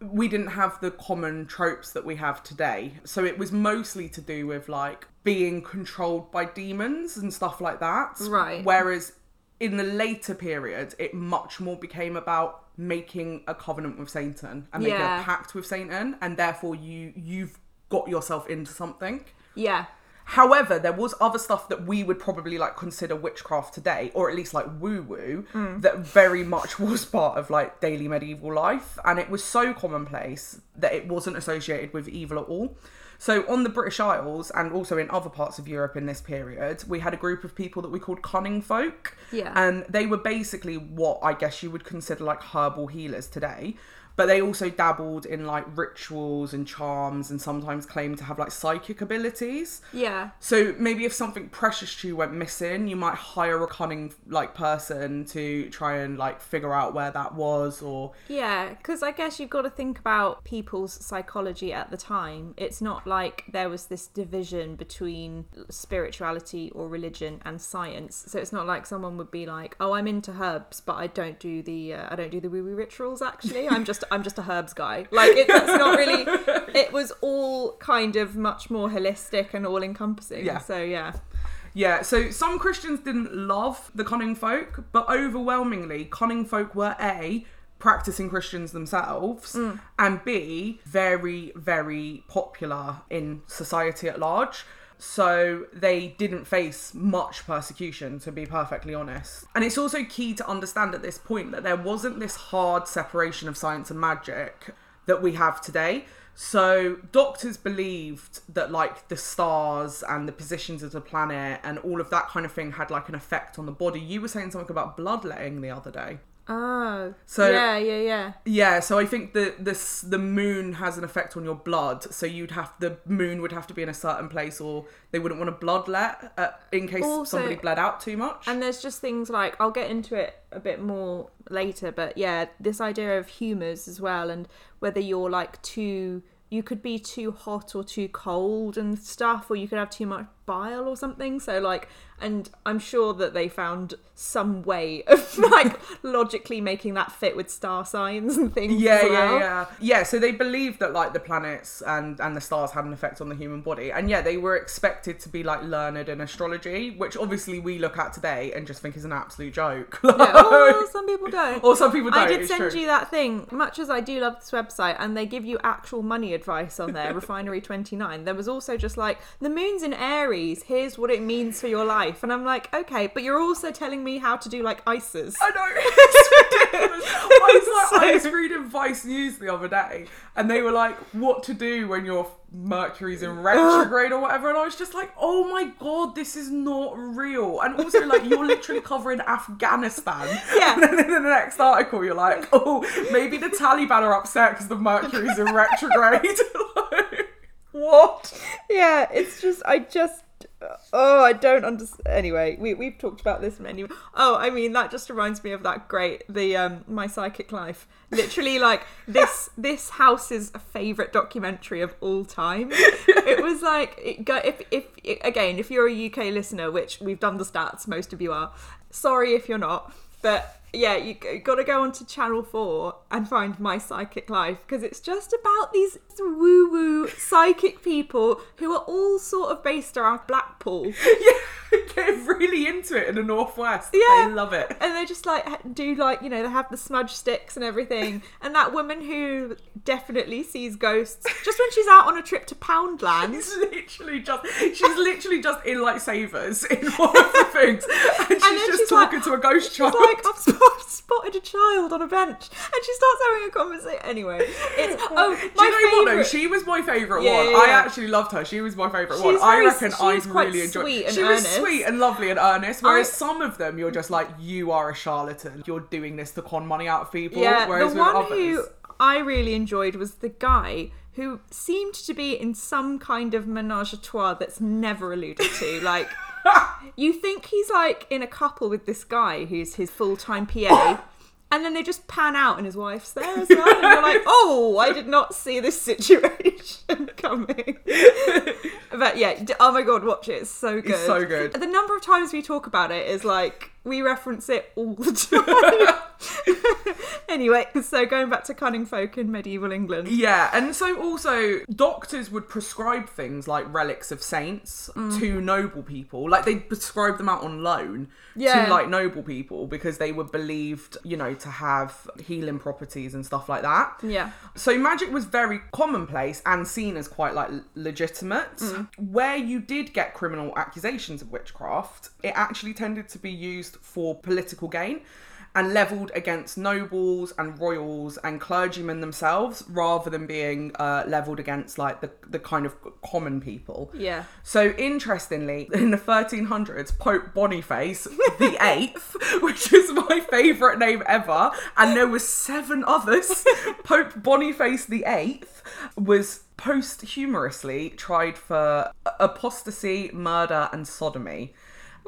we didn't have the common tropes that we have today. So it was mostly to do with like being controlled by demons and stuff like that. Right. Whereas in the later period, it much more became about making a covenant with Satan and making Yeah. a pact with Satan, and therefore you you've got yourself into something. Yeah. However, there was other stuff that we would probably like consider witchcraft today, or at least like woo woo, mm. that very much was part of like daily medieval life, and it was so commonplace that it wasn't associated with evil at all. So, on the British Isles and also in other parts of Europe in this period, we had a group of people that we called cunning folk. Yeah. And they were basically what I guess you would consider like herbal healers today. But they also dabbled in like rituals and charms and sometimes claimed to have like psychic abilities. Yeah. So maybe if something precious to you went missing, you might hire a cunning like person to try and like figure out where that was or Yeah, because I guess you've got to think about people's psychology at the time. It's not like there was this division between spirituality or religion and science. So it's not like someone would be like, "Oh, I'm into herbs, but I don't do the uh, I don't do the woo woo rituals. Actually, I'm just I'm just a herbs guy." Like it, that's not really. It was all kind of much more holistic and all encompassing. Yeah. So yeah. Yeah, so some Christians didn't love the cunning folk, but overwhelmingly, cunning folk were A, practicing Christians themselves, mm. and B, very, very popular in society at large. So they didn't face much persecution, to be perfectly honest. And it's also key to understand at this point that there wasn't this hard separation of science and magic that we have today. So doctors believed that like the stars and the positions of the planet and all of that kind of thing had like an effect on the body. You were saying something about bloodletting the other day. Oh. So- yeah, yeah, yeah. Yeah, so I think the this the moon has an effect on your blood. So you'd have the moon would have to be in a certain place, or they wouldn't want to bloodlet uh, in case Also- somebody bled out too much. And there's just things like I'll get into it a bit more later, but yeah, this idea of humours as well, and whether you're like too, you could be too hot or too cold and stuff, or you could have too much bile or something. So like, and I'm sure that they found some way of like logically making that fit with star signs and things. Yeah, as yeah, yeah, yeah. So they believed that like the planets and and the stars had an effect on the human body, and yeah, they were expected to be like learned in astrology, which obviously we look at today and just think is an absolute joke. Yeah, oh, some people don't. or some people don't. I did send true. you that thing. Much as I do love this website, and they give you actual money advice on there, Refinery Twenty Nine. There was also just like the moon's in Aries. Here's what it means for your life, and I'm like, okay, but you're also telling me how to do like ices. I know. It's ridiculous. I was like, I was reading Vice News the other day, and they were like, "What to do when your Mercury's in retrograde or whatever?" And I was just like, "Oh my god, this is not real." And also, like, you're literally covering Afghanistan. Yeah. And then in the next article, you're like, "Oh, maybe the Taliban are upset because the Mercury's in retrograde." Like, what? yeah, it's just I just oh I don't understand. Anyway, we we've talked about this many. Oh, I mean that just reminds me of that great the um my psychic life. Literally like this this house's favorite documentary of all time. It was like it go if if again if you're a UK listener, which we've done the stats, most of you are. Sorry if you're not, but. Yeah, you got to go onto Channel 4 and find My Psychic Life because it's just about these woo woo psychic people who are all sort of based around Blackpool. Yeah, get really into it in the northwest. Yeah. they love it. And they just like do like, you know, they have the smudge sticks and everything. And that woman who definitely sees ghosts just when she's out on a trip to Poundland. She's literally just she's literally just in like savers in one of the things, and she's then just she's like- talking to a ghost child. like, I've spotted a child on a bench, and she starts having a conversation. Anyway, it's oh, Do my you know what though? favourite- She was my favourite Yeah, one. yeah, I yeah. actually loved her. She was my favourite She's one. I very- reckon she's I'd quite really enjoyed. sweet and she earnest. was sweet and lovely and earnest. Whereas I- some of them, you're just like, you are a charlatan. You're doing this to con money out of people. Yeah, Whereas the with one others, who I really enjoyed was the guy who seemed to be in some kind of menage a trois that's never alluded to. Like, you think he's like in a couple with this guy who's his full time PA. And then they just pan out and his wife's there as well. And you're like, oh, I did not see this situation coming. but yeah, oh my god, watch it. It's so good. so good. The number of times we talk about it is like, we reference it all the time. anyway, so going back to cunning folk in medieval England. Yeah, and so also doctors would prescribe things like relics of saints Mm. to noble people. Like they prescribe them out on loan Yeah. to like noble people because they were believed, you know, to have healing properties and stuff like that. Yeah. So magic was very commonplace and seen as quite like legitimate. Mm. Where you did get criminal accusations of witchcraft, it actually tended to be used for political gain and leveled against nobles and royals and clergymen themselves rather than being uh, leveled against like the, the kind of common people. Yeah. So interestingly, in the 1300s, Pope Boniface the Eighth, which is my favourite name ever, and there were seven others. Pope Boniface the Eighth was posthumously tried for apostasy, murder, and sodomy.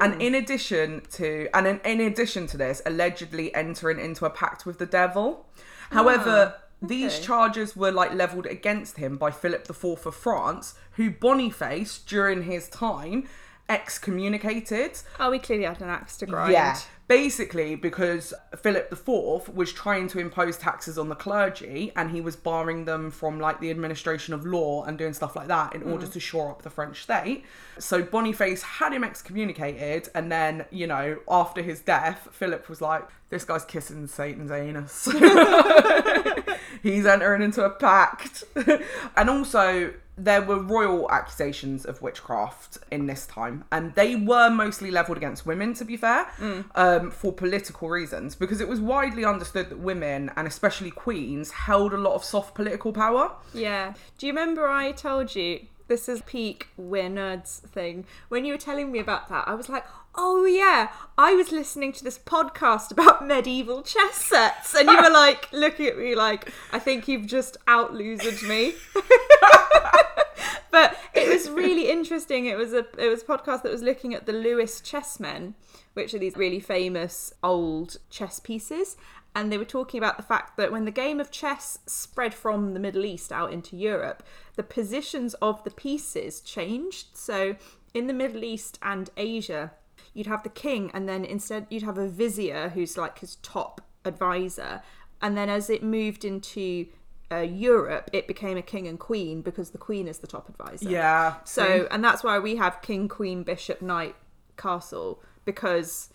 And mm. in addition to, and in, in addition to this, allegedly entering into a pact with the devil. However, ah, these okay. charges were like leveled against him by Philip IV of France, who Boniface, during his time, excommunicated. Oh, we clearly had an axe to grind. Yeah. Basically, because Philip IV was trying to impose taxes on the clergy and he was barring them from like the administration of law and doing stuff like that in order mm. to shore up the French state. So Boniface had him excommunicated, and then, you know, after his death, Philip was like, This guy's kissing Satan's anus. He's entering into a pact. and also, there were royal accusations of witchcraft in this time, and they were mostly leveled against women, to be fair, um, for political reasons, because it was widely understood that women, and especially queens, held a lot of soft political power. Yeah. Do you remember I told you this is peak we're nerds thing? When you were telling me about that, I was like, oh yeah, I was listening to this podcast about medieval chess sets, and you were like looking at me like, I think you've just out me. but it was really interesting. It was a it was a podcast that was looking at the Lewis chessmen, which are these really famous old chess pieces. And they were talking about the fact that when the game of chess spread from the Middle East out into Europe, the positions of the pieces changed. So in the Middle East and Asia, you'd have the king, and then instead you'd have a vizier who's like his top advisor. And then as it moved into uh, Europe, it became a king and queen because the queen is the top advisor. Yeah. So, and that's why we have king, queen, bishop, knight, castle because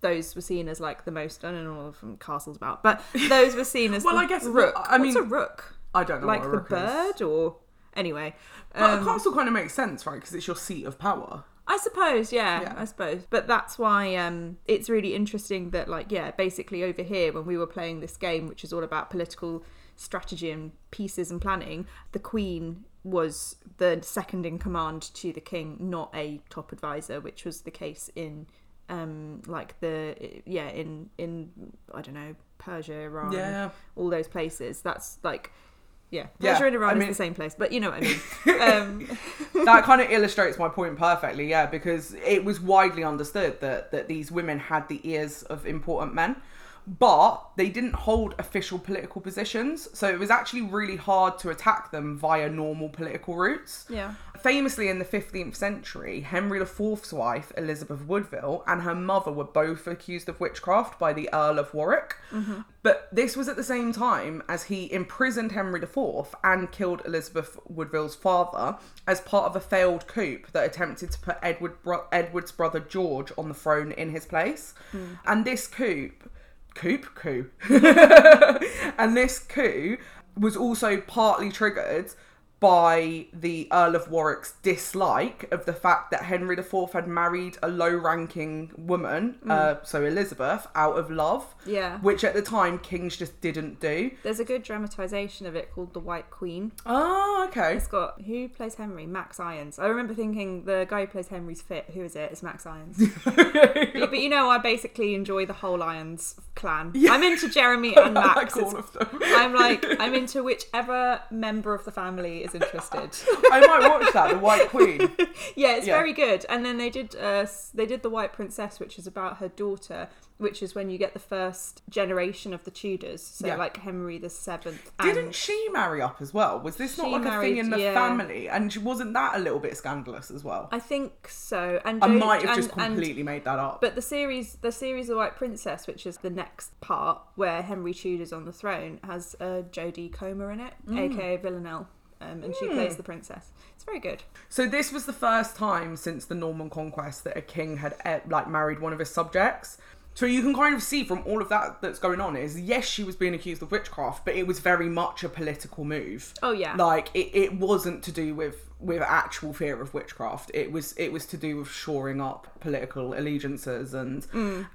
those were seen as like the most. I don't know what from castles about, but those were seen as. Well, the I guess- rook. I What's mean, a rook? I don't know Like what a the is. bird, or anyway. But um, a castle kind of makes sense, right? Because it's your seat of power. I suppose, yeah, Yeah. I suppose. But that's why um, it's really interesting that, like, yeah, basically over here, when we were playing this game, which is all about political strategy and pieces and planning, the Queen was the second in command to the King, not a top advisor, which was the case in, um, like the yeah, in in I don't know Persia, Iran, Yeah. all those places. That's like. Yeah, Yeah, Persia and Iran I is the same place, but you know what I mean. um, that kind of illustrates my point perfectly, yeah, because it was widely understood that that these women had the ears of important men, but they didn't hold official political positions, so it was actually really hard to attack them via normal political routes. yeah. Famously, in the 15th century, Henry IV's wife, Elizabeth Woodville, and her mother were both accused of witchcraft by the Earl of Warwick. Mm-hmm. But this was at the same time as he imprisoned Henry IV and killed Elizabeth Woodville's father as part of a failed coup that attempted to put Edward bro- Edward's brother George on the throne in his place. Hmm. And this coup, coup, coup, and this coup was also partly triggered by the Earl of Warwick's dislike of the fact that Henry IV had married a low ranking woman, uh, so Elizabeth, out of love. Yeah. Which at the time kings just didn't do. There's a good dramatization of it called The White Queen. Oh, okay. It's got who plays Henry? Max Irons. I remember thinking the guy who plays Henry's fit. Who is it? It's Max Irons. but, but you know, I basically enjoy the whole Irons clan. Yeah. I'm into Jeremy and I Max. like all of them. I'm like I'm into whichever member of the family is interested. I might watch that, The White Queen. yeah, it's Yeah. very good. And then they did uh, they did the White Princess, which is about her daughter, which is when you get the first generation of the Tudors. So Yeah. like Henry the Seventh. Didn't she marry up as well? Was this not like a thing in the yeah. family? And she wasn't that a little bit scandalous as well? I think so. And I Jo- might have just and- and- completely made that up. But the series, the series of White Princess, which is the next part where Henry Tudor's on the throne, has uh, Jodie Comer in it, Mm. aka Villanelle, um, and she plays the princess. It's very good. So this was the first time since the Norman conquest that a king had eh, like married one of his subjects. So you can kind of see from all of that that's going on is yes, she was being accused of witchcraft, but it was very much a political move. Oh yeah, Like it, it wasn't to do with with actual fear of witchcraft. It was it was to do with shoring up political allegiances and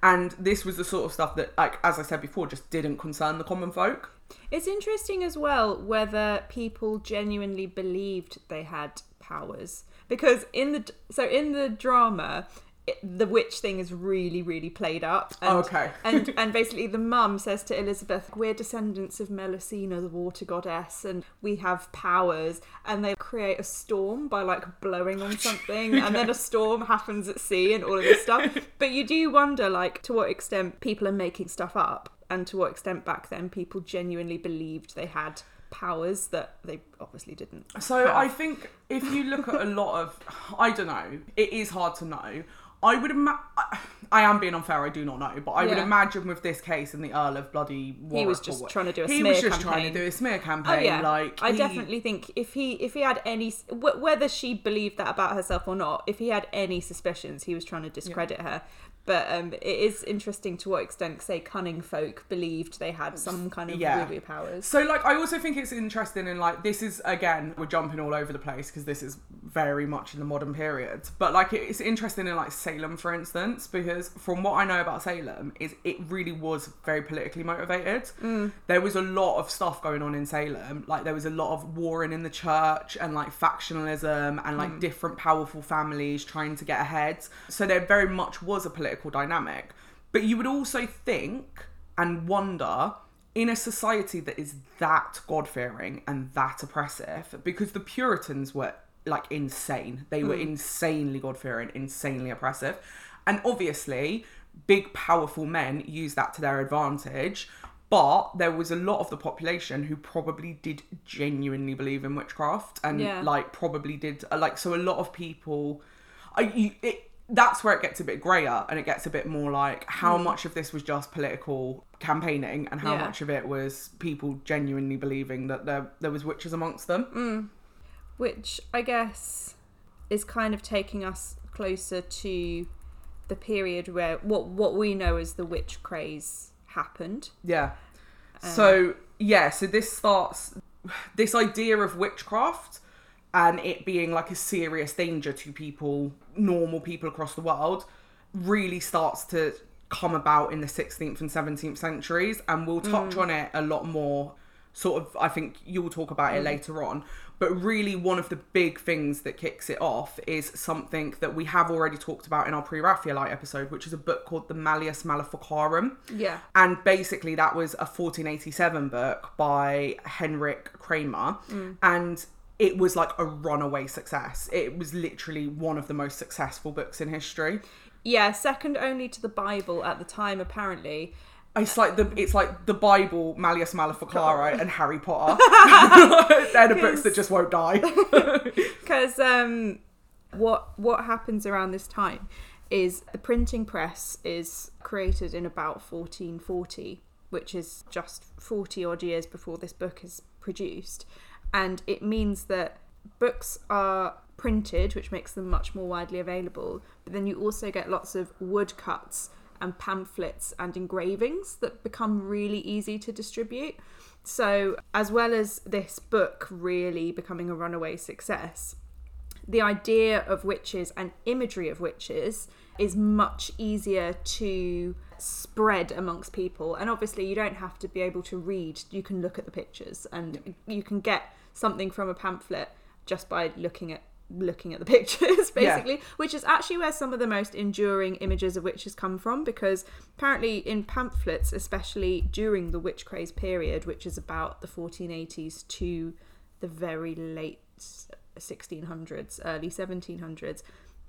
and this was the sort of stuff that like as I said before just didn't concern the common folk. It's interesting as well whether people genuinely believed they had powers because in the so in the drama. It, the witch thing is really, really played up. And, oh, Okay. and and basically, the mum says to Elizabeth, "We're descendants of Melusina, the water goddess, and we have powers." And they create a storm by like blowing on something, and then a storm happens at sea, and all of this stuff. But you do wonder, like, to what extent people are making stuff up, and to what extent back then people genuinely believed they had powers that they obviously didn't. So have. I think if you look at a lot of, I don't know, it is hard to know. I would imagine, I am being unfair, I do not know, but I would imagine with this case and the Earl of Bloody Warwick, He was just trying to do a he smear was just trying campaign. to do a smear Oh yeah, like I he- definitely think if he if he had any whether she believed that about herself or not, if he had any suspicions, he was trying to discredit her. But um, it is interesting to what extent, say, cunning folk believed they had some kind of Yeah. powers. So, like, I also think it's interesting, and like, this is again, we're jumping all over the place because this is very much in the modern period. But like, it's interesting in like Salem, for instance, because from what I know about Salem, is it really was very politically motivated. There was a lot of stuff going on in Salem. Like, there was a lot of warring in the church and like factionalism and like different powerful families trying to get ahead. So there very much was a political dynamic. But you would also think and wonder in a society that is that God fearing and that oppressive, because the Puritans were like insane. They were hmm. insanely God fearing, insanely oppressive. And obviously, big, powerful men use that to their advantage. But there was a lot of the population who probably did genuinely believe in witchcraft and Yeah. like probably did uh, like so a lot of people I, you, it, that's where it gets a bit grayer and it gets a bit more like how hmm. much of this was just political campaigning and how Yeah. much of it was people genuinely believing that there there was witches amongst them. Hmm. which I guess is kind of taking us closer to the period where what what we know as the witch craze happened. Yeah. Um, so yeah, so this starts this idea of witchcraft and it being like a serious danger to people, normal people across the world, really starts to come about in the 16th and 17th centuries and we'll touch mm. on it a lot more sort of I think you'll talk about it mm. later on. But really one of the big things that kicks it off is something that we have already talked about in our pre-Raphaelite episode which is a book called the Malleus Maleficarum. Yeah. and basically that was a 1487 book by Henrik Kramer. Mm. And it was like a runaway success it was literally one of the most successful books in history Yeah, second only to the Bible at the time apparently. it's like the it's like the Bible, Malleus Maleficarum, and Harry Potter. They're the books that just won't die. because um, what what happens around this time is the printing press is created in about 1440 which is just 40 odd years before this book is produced and it means that books are printed which makes them much more widely available but then you also get lots of woodcuts and pamphlets and engravings that become really easy to distribute. So as well as this book really becoming a runaway success the idea of witches and imagery of witches is much easier to spread amongst people. And obviously you don't have to be able to read. You can look at the pictures and you can get something from a pamphlet just by looking at looking at the pictures Yeah. basically which is actually where some of the most enduring images of witches come from because apparently in pamphlets especially during the witch craze period which is about the 1480s to the very late 1600s, early 1700s,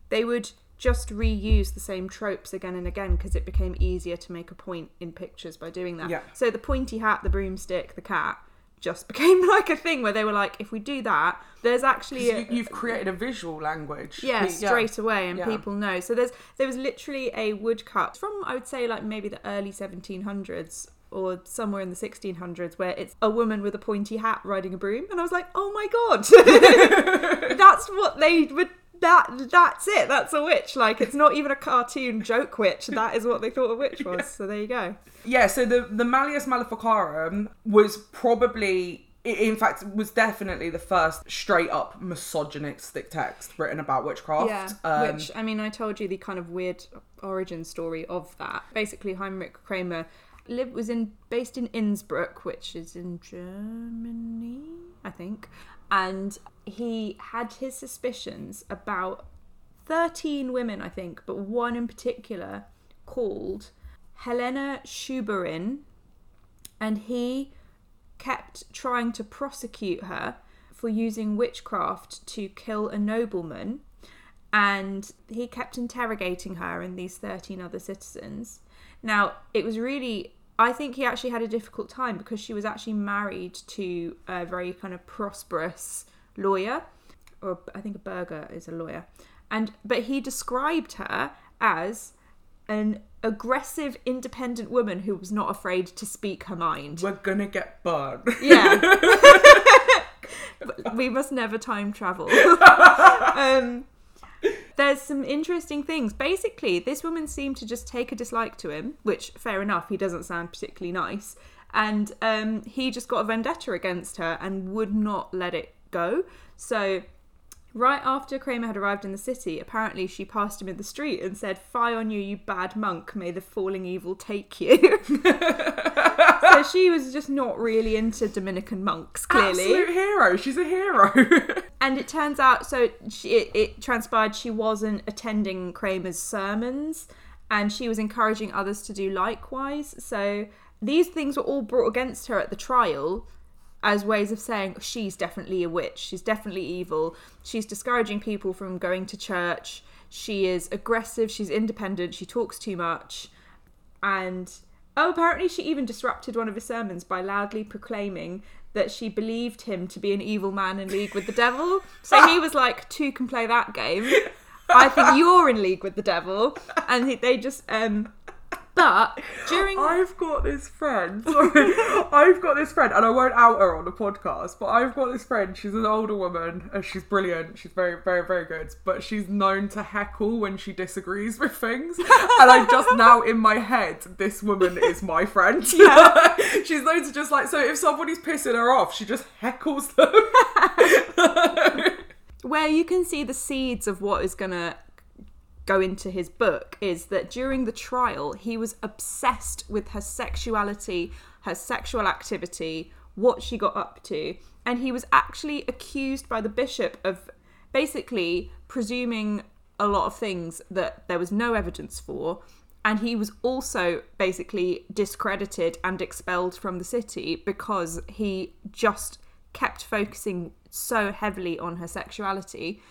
they would just reuse the same tropes again and again because it became easier to make a point in pictures by doing that. Yeah. So the pointy hat, the broomstick, the cat just became like a thing where they were like, if we do that, there's actually a, you, you've created a visual language. yeah, Pe- straight away, and Yeah. people know. So there's there was literally a woodcut from I would say like maybe the early 1700s or somewhere in the 1600s where it's a woman with a pointy hat riding a broom, and I was like, oh my god, that's what they would. That that's it. That's a witch. Like it's not even a cartoon joke witch. That is what they thought a witch was. So there you go. Yeah, so the the Malleus Maleficarum was probably in fact was definitely the first straight up misogynistic text written about witchcraft. Yeah, Um, which I mean, I told you the kind of weird origin story of that. Basically, Heinrich Kramer lived was in based in Innsbruck, which is in Germany, I think, and he had his suspicions about thirteen women, I think, but one in particular called Helena Scheuberin, and he kept trying to prosecute her for using witchcraft to kill a nobleman and he kept interrogating her and these 13 other citizens. Now, it was really, I think he actually had a difficult time because she was actually married to a very kind of prosperous lawyer, or I think a burgher is a lawyer. And but he described her as an aggressive, independent woman who was not afraid to speak her mind. we're gonna get burned. Yeah. We must never time travel. um, there's some interesting things. Basically, this woman seemed to just take a dislike to him, which, fair enough, he doesn't sound particularly nice. And um, he just got a vendetta against her and would not let it go. So, right after Kramer had arrived in the city, apparently she passed him in the street and said, Fie on you, you bad monk, may the falling evil take you. so she was just not really into Dominican monks, clearly. Absolute hero. She's a hero. And it turns out, so she, it, it transpired she wasn't attending Kramer's sermons and she was encouraging others to do likewise. So these things were all brought against her at the trial as ways of saying she's definitely a witch, she's definitely evil, she's discouraging people from going to church, she is aggressive, she's independent, she talks too much. And oh, apparently she even disrupted one of his sermons by loudly proclaiming that she believed him to be an evil man in league with the devil. So he was like, two can play that game. I think you're in league with the devil, and they just um. But during I've got this friend. Sorry, I've got this friend, and I won't out her on the podcast. But I've got this friend. She's an older woman, and she's brilliant. She's very, very, very good. But she's known to heckle when she disagrees with things. and I just now in my head, this woman is my friend. Yeah. she's known to just like so. If somebody's pissing her off, she just heckles them. where you can see the seeds of what is going to go into his book is that during the trial he was obsessed with her sexuality her sexual activity what she got up to. And he was actually accused by the bishop of basically presuming a lot of things that there was no evidence for. And he was also basically discredited and expelled from the city because he just kept focusing so heavily on her sexuality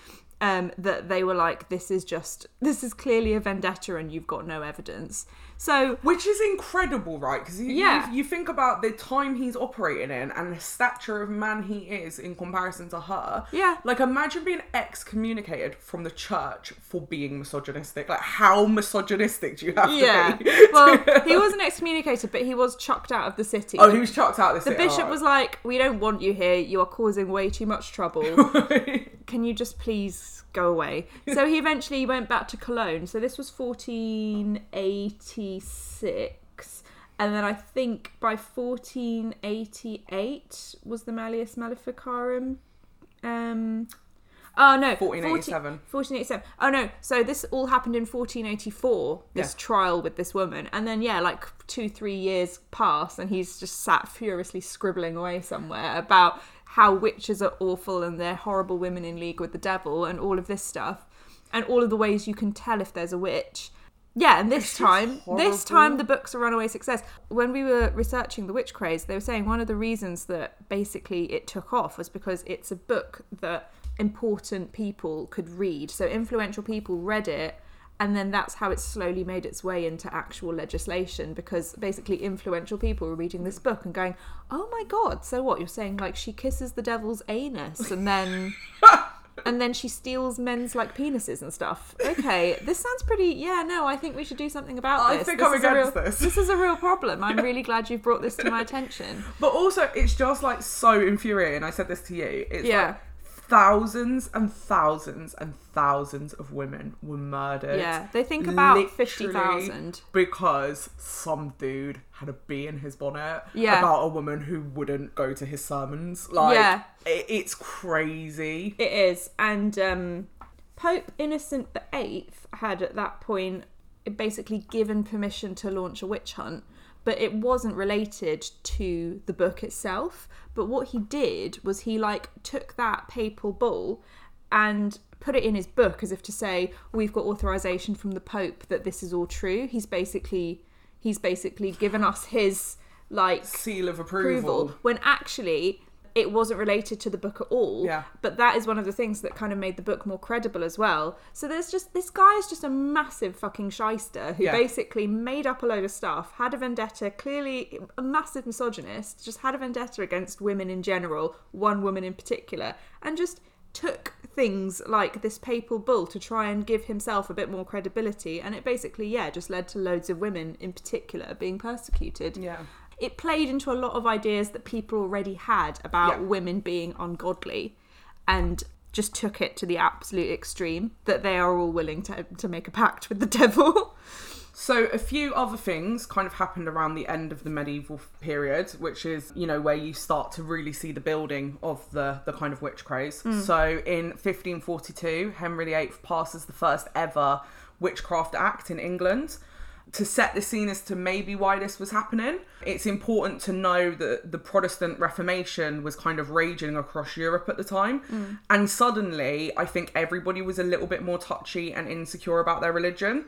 um, that they were like, "This is just this is clearly a vendetta, and you've got no evidence." So Which is incredible, right? Because you, Yeah. you, you think about the time he's operating in and the stature of man he is in comparison to her. Yeah. Like, imagine being excommunicated from the church for being misogynistic. Like, how misogynistic do you have yeah, to be? well, he wasn't excommunicated, but he was chucked out of the city. oh, he was chucked out of the the city. bishop Oh. was like, "We don't want you here. You are causing way too much trouble." can you just please go away? So he eventually went back to Cologne. So this was 1486. And then I think by 1488 was the Malleus Maleficarum. Um, oh no, 1487. 1487. Oh no, so this all happened in 1484, this Yeah. trial with this woman. And then, yeah, like two, three years pass, and he's just sat furiously scribbling away somewhere about how witches are awful and they're horrible women in league with the devil and all of this stuff. And all of the ways you can tell if there's a witch. Yeah, and this time, this time the book's a runaway success. When we were researching the witch craze, they were saying one of the reasons that basically it took off was because it's a book that important people could read. So influential people read it, and then that's how it slowly made its way into actual legislation because basically influential people were reading this book and going, "Oh my god, so what? You're saying like she kisses the devil's anus and then and then she steals men's like penises and stuff. Okay, this sounds pretty. Yeah, no, I think we should do something about I this. think this I'm against real, this. This is a real problem. I'm really glad you've brought this to my attention. But also, it's just like so infuriating. I said this to you. It's Yeah. like thousands and thousands and thousands of women were murdered. Yeah, they think about literally 50,000. because some dude had a bee in his bonnet Yeah. about a woman who wouldn't go to his sermons. Like, Yeah. it, it's crazy. It is, and um, Pope Innocent VIII had at that point basically given permission to launch a witch hunt, but it wasn't related to the book itself. But what he did was he like took that papal bull and put it in his book as if to say we've got authorization from the Pope that this is all true. He's basically he's basically given us his like Seal of approval. approval when actually it wasn't related to the book at all. Yeah. But that is one of the things that kind of made the book more credible as well. So there's just this guy is just a massive fucking shyster who Yeah. basically made up a load of stuff, had a vendetta, clearly a massive misogynist, just had a vendetta against women in general, one woman in particular, and just took things like this papal bull to try and give himself a bit more credibility and it basically yeah just led to loads of women in particular being persecuted Yeah. It played into a lot of ideas that people already had about Yeah. women being ungodly and just took it to the absolute extreme that they are all willing to, to make a pact with the devil. So a few other things kind of happened around the end of the medieval period, which is you know where you start to really see the building of the the kind of witch craze. Mm. So in 1542, Henry VIII passes the first ever Witchcraft Act in England. To set the scene as to maybe why this was happening, it's important to know that the Protestant Reformation was kind of raging across Europe at the time. Mm. And suddenly, I think everybody was a little bit more touchy and insecure about their religion.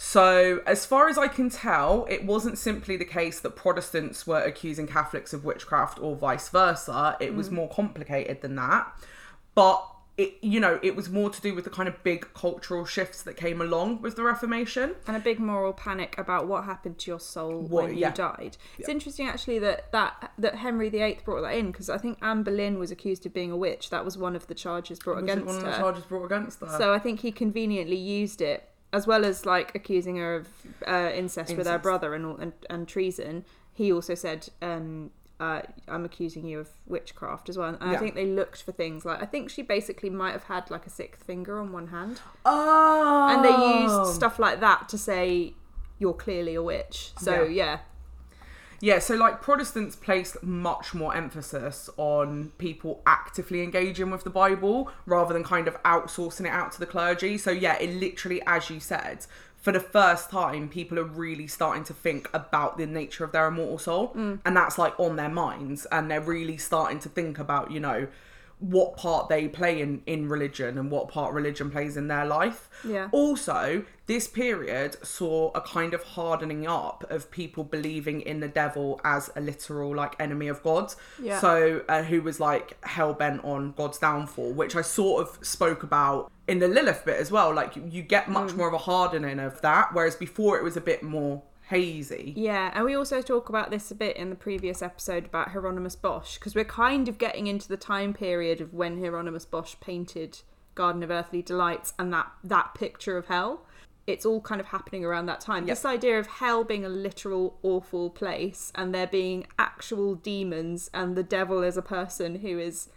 So, as far as I can tell, it wasn't simply the case that Protestants were accusing Catholics of witchcraft or vice versa. It was mm. more complicated than that. But it you know it was more to do with the kind of big cultural shifts that came along with the Reformation. and a big moral panic about what happened to your soul What- when yeah. you died. It's interesting actually that that that Henry VIII brought that in because I think Anne Boleyn was accused of being a witch. That was one of the charges brought against one of the her. charges brought against her? So I think he conveniently used it as well as like accusing her of uh, incest, with her brother and, and and treason. He also said. Um, uh, I'm accusing you of witchcraft as well, and I think they looked for things like I think she basically might have had like a sixth finger on one hand, oh, and they used stuff like that to say you're clearly a witch. So Yeah. yeah, Yeah, so like Protestants placed much more emphasis on people actively engaging with the Bible rather than kind of outsourcing it out to the clergy. So yeah, it literally, as you said, for the first time, people are really starting to think about the nature of their immortal soul, mm. and that's like on their minds, and they're really starting to think about, you know, what part they play in in religion and what part religion plays in their life. Yeah. Also, this period saw a kind of hardening up of people believing in the devil as a literal like enemy of God. Yeah. So uh, who was like hell bent on God's downfall, which I sort of spoke about in the Lilith bit as well. Like you, you get much more of a hardening of that, whereas before it was a bit more hazy. Yeah, and we also talk about this a bit in the previous episode about Hieronymus Bosch because we're kind of getting into the time period of when Hieronymus Bosch painted Garden of Earthly Delights and that that picture of hell. It's all kind of happening around that time. This idea of hell being a literal awful place and there being actual demons and the devil is a person who is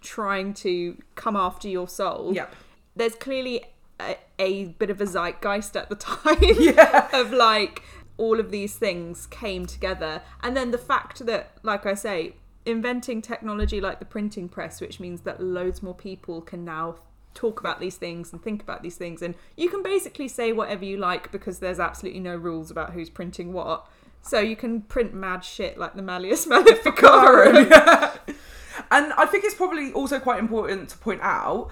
trying to come after your soul. Yep. There's clearly a, a bit of a zeitgeist at the time of like all of these things came together. And then the fact that like i say inventing technology like the printing press which means that loads more people can now talk about these things and think about these things. And you can basically say whatever you like because there's absolutely no rules about who's printing what. So you can print mad shit like the Malleus Maleficarum. And I think it's probably also quite important to point out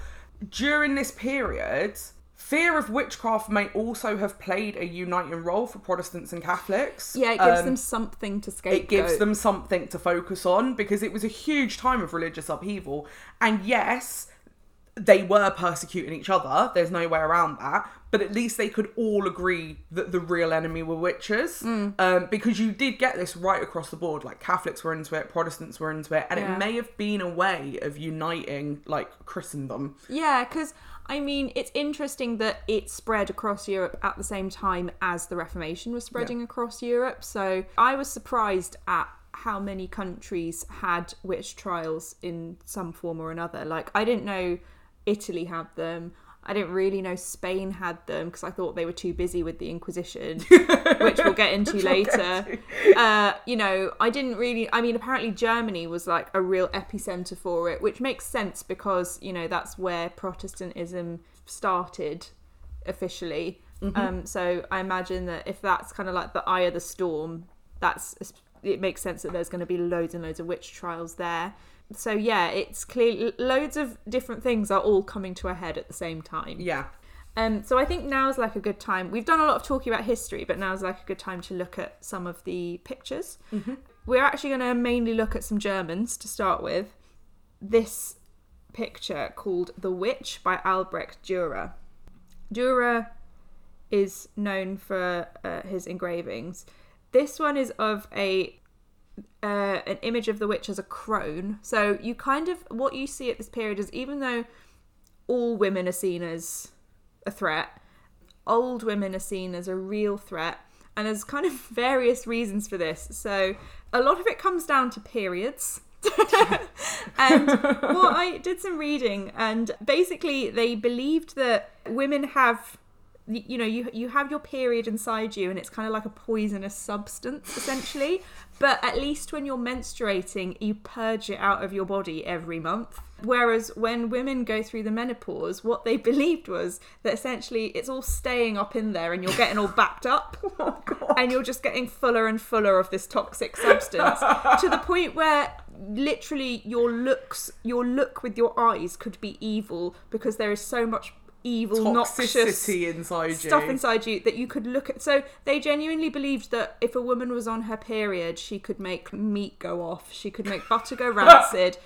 during this period, fear of witchcraft may also have played a uniting role for Protestants and Catholics. yeah, it gives Um, them something to scapegoat. it gives them something to focus on because it was a huge time of religious upheaval. And yes, they were persecuting each other. There's no way around that. But at least they could all agree that the real enemy were witches. Mm. Um, because you did get this right across the board. Like Catholics were into it, Protestants were into it. And Yeah. it may have been a way of uniting like Christendom. Yeah, because I mean, it's interesting that it spread across Europe at the same time as the Reformation was spreading across Europe. So I was surprised at how many countries had witch trials in some form or another. Like, I didn't know Italy had them. I didn't really know Spain had them because I thought they were too busy with the Inquisition, which we'll get into later. Uh, you know, I didn't really. I mean, apparently Germany was like a real epicenter for it, which makes sense because you know that's where Protestantism started officially. Um, so I imagine that if that's kind of like the eye of the storm, that's it makes sense that there's going to be loads and loads of witch trials there. So yeah, it's clear loads of different things are all coming to a head at the same time. Yeah. Um, so I think now's like a good time. We've done a lot of talking about history, but now's like a good time to look at some of the pictures. We're actually going to mainly look at some Germans to start with. This picture called "The Witch" by Albrecht Dürer. Dürer is known for uh, his engravings. This one is of a uh, an image of the witch as a crone. So you kind of what you see at this period is even though all women are seen as a threat, old women are seen as a real threat, and there's kind of various reasons for this. So a lot of it comes down to periods. and well, I did some reading, and basically they believed that women have you know you you have your period inside you and it's kind of like a poisonous substance essentially but at least when you're menstruating you purge it out of your body every month. Whereas when women go through the menopause what they believed was that essentially it's all staying up in there and you're getting all backed up. Oh, and you're just getting fuller and fuller of this toxic substance to the point where literally your looks your look with your eyes could be evil because there is so much evil noxious Toxicity inside you. stuff inside you that you could look at. So they genuinely believed that if a woman was on her period, she could make meat go off, she could make butter go rancid.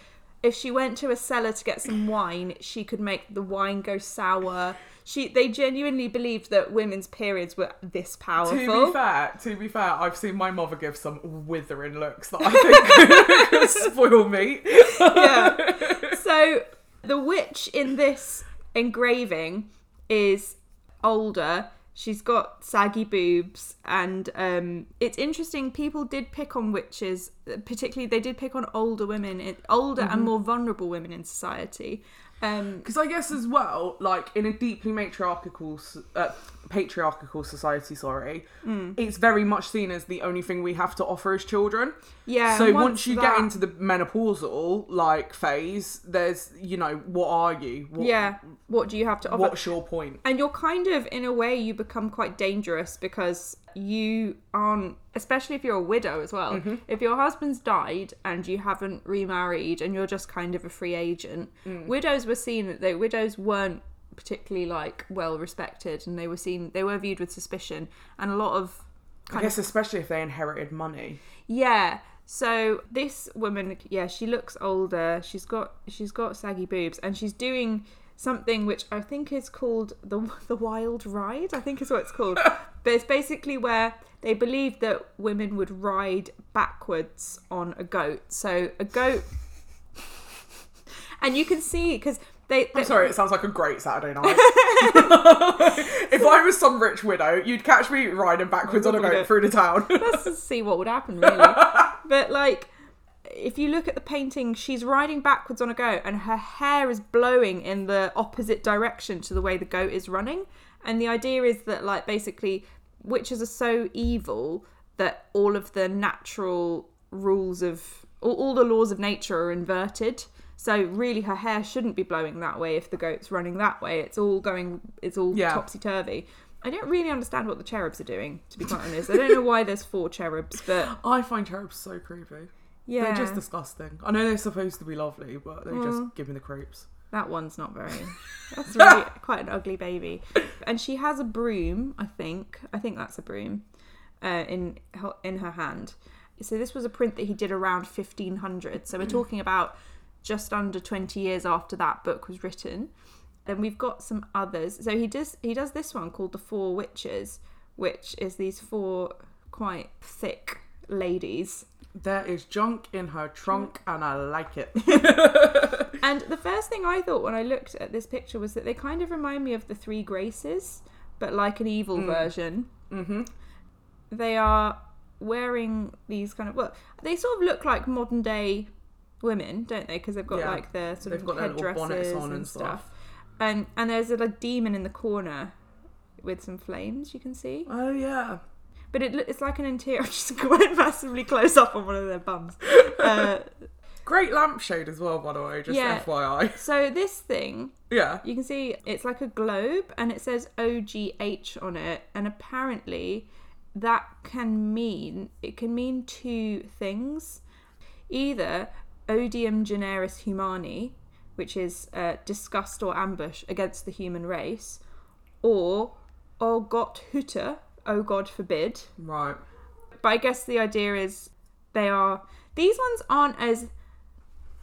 if she went to a cellar to get some wine, she could make the wine go sour. She they genuinely believed that women's periods were this powerful. To be fair, to be fair, I've seen my mother give some withering looks that I think could spoil me. yeah. So the witch in this engraving is older. She's got saggy boobs, and um, it's interesting. People did pick on witches, particularly they did pick on older women, older and more vulnerable women in society. Um, Because I guess as well, like in a deeply matriarchal, uh, patriarchal society, sorry, Mm. it's very much seen as the only thing we have to offer as children. yeah. so and once, you that- get into the menopausal like phase, there's you know what are you? What, yeah, what do you have to offer? What's your point? And you're kind of, in a way, you become quite dangerous because you aren't, especially if you're a widow as well. Mm-hmm. If your husband's died and you haven't remarried and you're just kind of a free agent, Mm. widows were seen that they widows weren't particularly like well respected and they were seen they were viewed with suspicion and a lot of I guess especially if they inherited money. yeah. So this woman, yeah, she looks older. She's got she's got saggy boobs, and she's doing something which I think is called the the wild ride. I think is what it's called. but it's basically where they believed that women would ride backwards on a goat. So a goat, and you can see because they, they I'm sorry, it sounds like a great Saturday night. if I was some rich widow, you'd catch me riding backwards on a goat through the town. let's just see what would happen really but like if you look at the painting she's riding backwards on a goat and her hair is blowing in the opposite direction to the way the goat is running and the idea is that like basically witches are so evil that all of the natural rules of all, all the laws of nature are inverted so really her hair shouldn't be blowing that way if the goat's running that way it's all going it's all Yeah. topsy turvy I don't really understand what the cherubs are doing, to be quite honest. I don't know why there's four cherubs, but I find cherubs so creepy. yeah, They're just disgusting. I know they're supposed to be lovely, but they Mm. just give me the creeps. That one's not very. That's really quite an ugly baby. And she has a broom, I think. I think that's a broom, uh, in her, in her hand. So this was a print that he did around 1500. So we're talking about just under 20 years after that book was written. Then we've got some others. So he does he does this one called the Four Witches, which is these four quite thick ladies There is junk in her trunk, and I like it. And the first thing I thought when I looked at this picture was that they kind of remind me of the Three Graces, but like an evil version. mm-hmm. They are wearing these kind of well, they sort of look like modern day women, don't they? Because they've got Yeah. like their sort They've of got headdresses bonnets on and, and stuff. stuff. And and there's a like, demon in the corner with some flames you can see. Oh yeah. But it, it's like an interior. I just went massively close up on one of their bums. Uh, Great lampshade as well, by the way. Just Yeah. FYI. so this thing Yeah. You can see it's like a globe and it says OGH on it, and apparently that can mean it can mean two things. Either odium generis humani, which is uh, disgust or ambush against the human race, or O Gott Hütte, oh God forbid. Right. But I guess the idea is they are these ones aren't as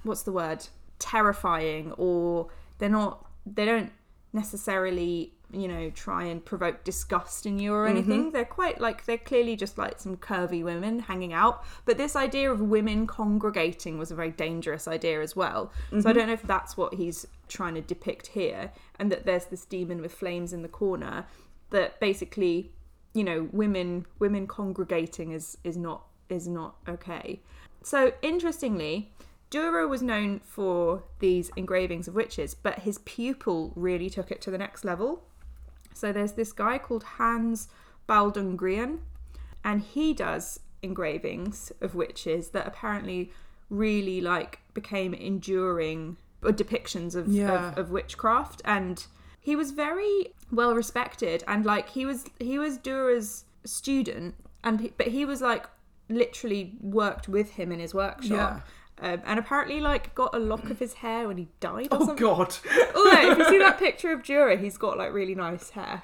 what's the word terrifying or they're not they don't necessarily you know try and provoke disgust in you or mm-hmm. anything. They're quite like they're clearly just like some curvy women hanging out. But this idea of women congregating was a very dangerous idea as well. So i mm-hmm. don't know if that's what he's trying to depict here and that there's this demon with flames in the corner that basically you know women women congregating is is not is not okay. So interestingly Dürer was known for these engravings of witches but his pupil really took it to the next level. So there's this guy called Hans Baldung Grien and he does engravings of witches that apparently really like became enduring uh, depictions of, Yeah. of, of witchcraft. And he was very well respected and like he was he was Dürer's student and but he was like literally worked with him in his workshop um, and apparently like got a lock of his hair when he died or Oh something God. Yeah, if you see that picture of Dürer, he's got like really nice hair.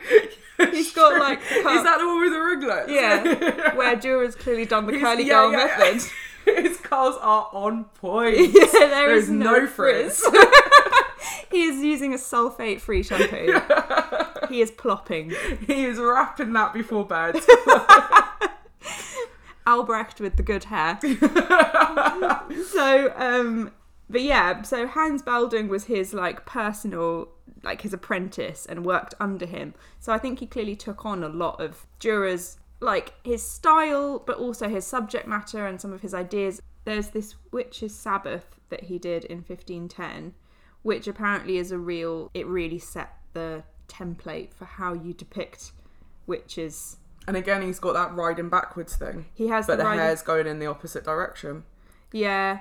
He's got like Is that the one with the ringlets? yeah, where Dürer's clearly done the curly yeah, girl yeah, method. His curls are on point. Yeah, there There is no, no frizz. he is using a sulfate-free shampoo. he is plopping. He is wrapping that before bed. Albrecht with the good hair. so, um, but yeah, so Hans Baldung was his like personal, like his apprentice and worked under him. So I think he clearly took on a lot of Dürer's, like his style, but also his subject matter and some of his ideas. There's this Witch's Sabbath that he did in 1510, which apparently is a real, it really set the template for how you depict witches. And again, he's got that riding backwards thing. He has But the riding- hair's going in the opposite direction. Yeah.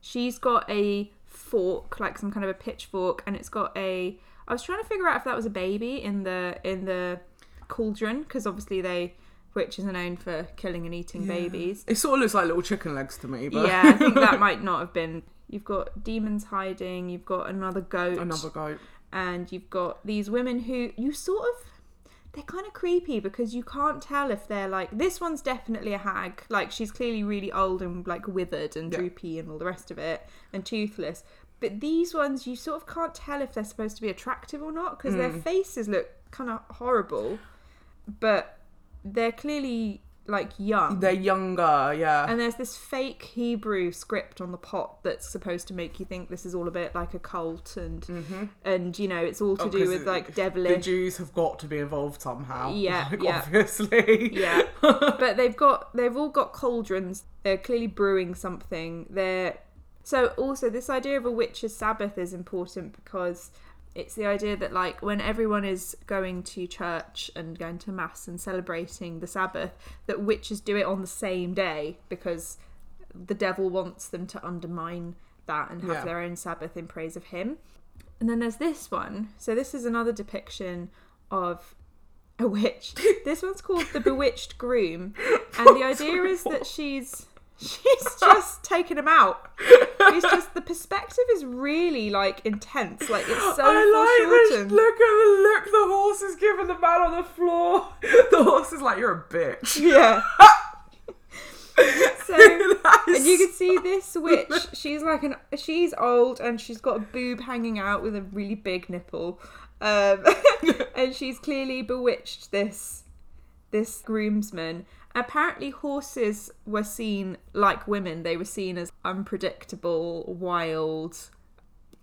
She's got a fork, like some kind of a pitchfork, and it's got a I was trying to figure out if that was a baby in the in the cauldron, because obviously they witches are known for killing and eating babies. It sort of looks like little chicken legs to me, but Yeah, I think that might not have been you've got demons hiding, you've got another goat, another goat. and you've got these women who you sort of they're kind of creepy because you can't tell if they're like this one's definitely a hag. Like she's clearly really old and like withered and Yeah. droopy and all the rest of it and toothless. But these ones you sort of can't tell if they're supposed to be attractive or not because their hmm. faces look kind of horrible. But they're clearly like young They're younger, yeah. and there's this fake Hebrew script on the pot that's supposed to make you think this is all a bit like a cult and mm-hmm. and you know it's all to Oh, do with like devilish. The. Jews have got to be involved somehow. Yeah, like, yeah. obviously. yeah, but they've got they've all got cauldrons. They're clearly brewing something. They're so also this idea of a witch's Sabbath is important because it's the idea that like when everyone is going to church and going to mass and celebrating the Sabbath, that witches do it on the same day because the devil wants them to undermine that and have Yeah. their own Sabbath in praise of him. And then there's this one. So this is another depiction of a witch. This one's called the Bewitched Groom, and the idea is that she's she's just taken him out. It's just the perspective is really like intense. Like it's so I like this. Look at the look the horse is giving the man on the floor. The horse is like, you're a bitch. Yeah. so and you can see this witch. She's like an she's old and she's got a boob hanging out with a really big nipple, um, and she's clearly bewitched this this groomsman. Apparently, horses were seen like women. They were seen as unpredictable, wild,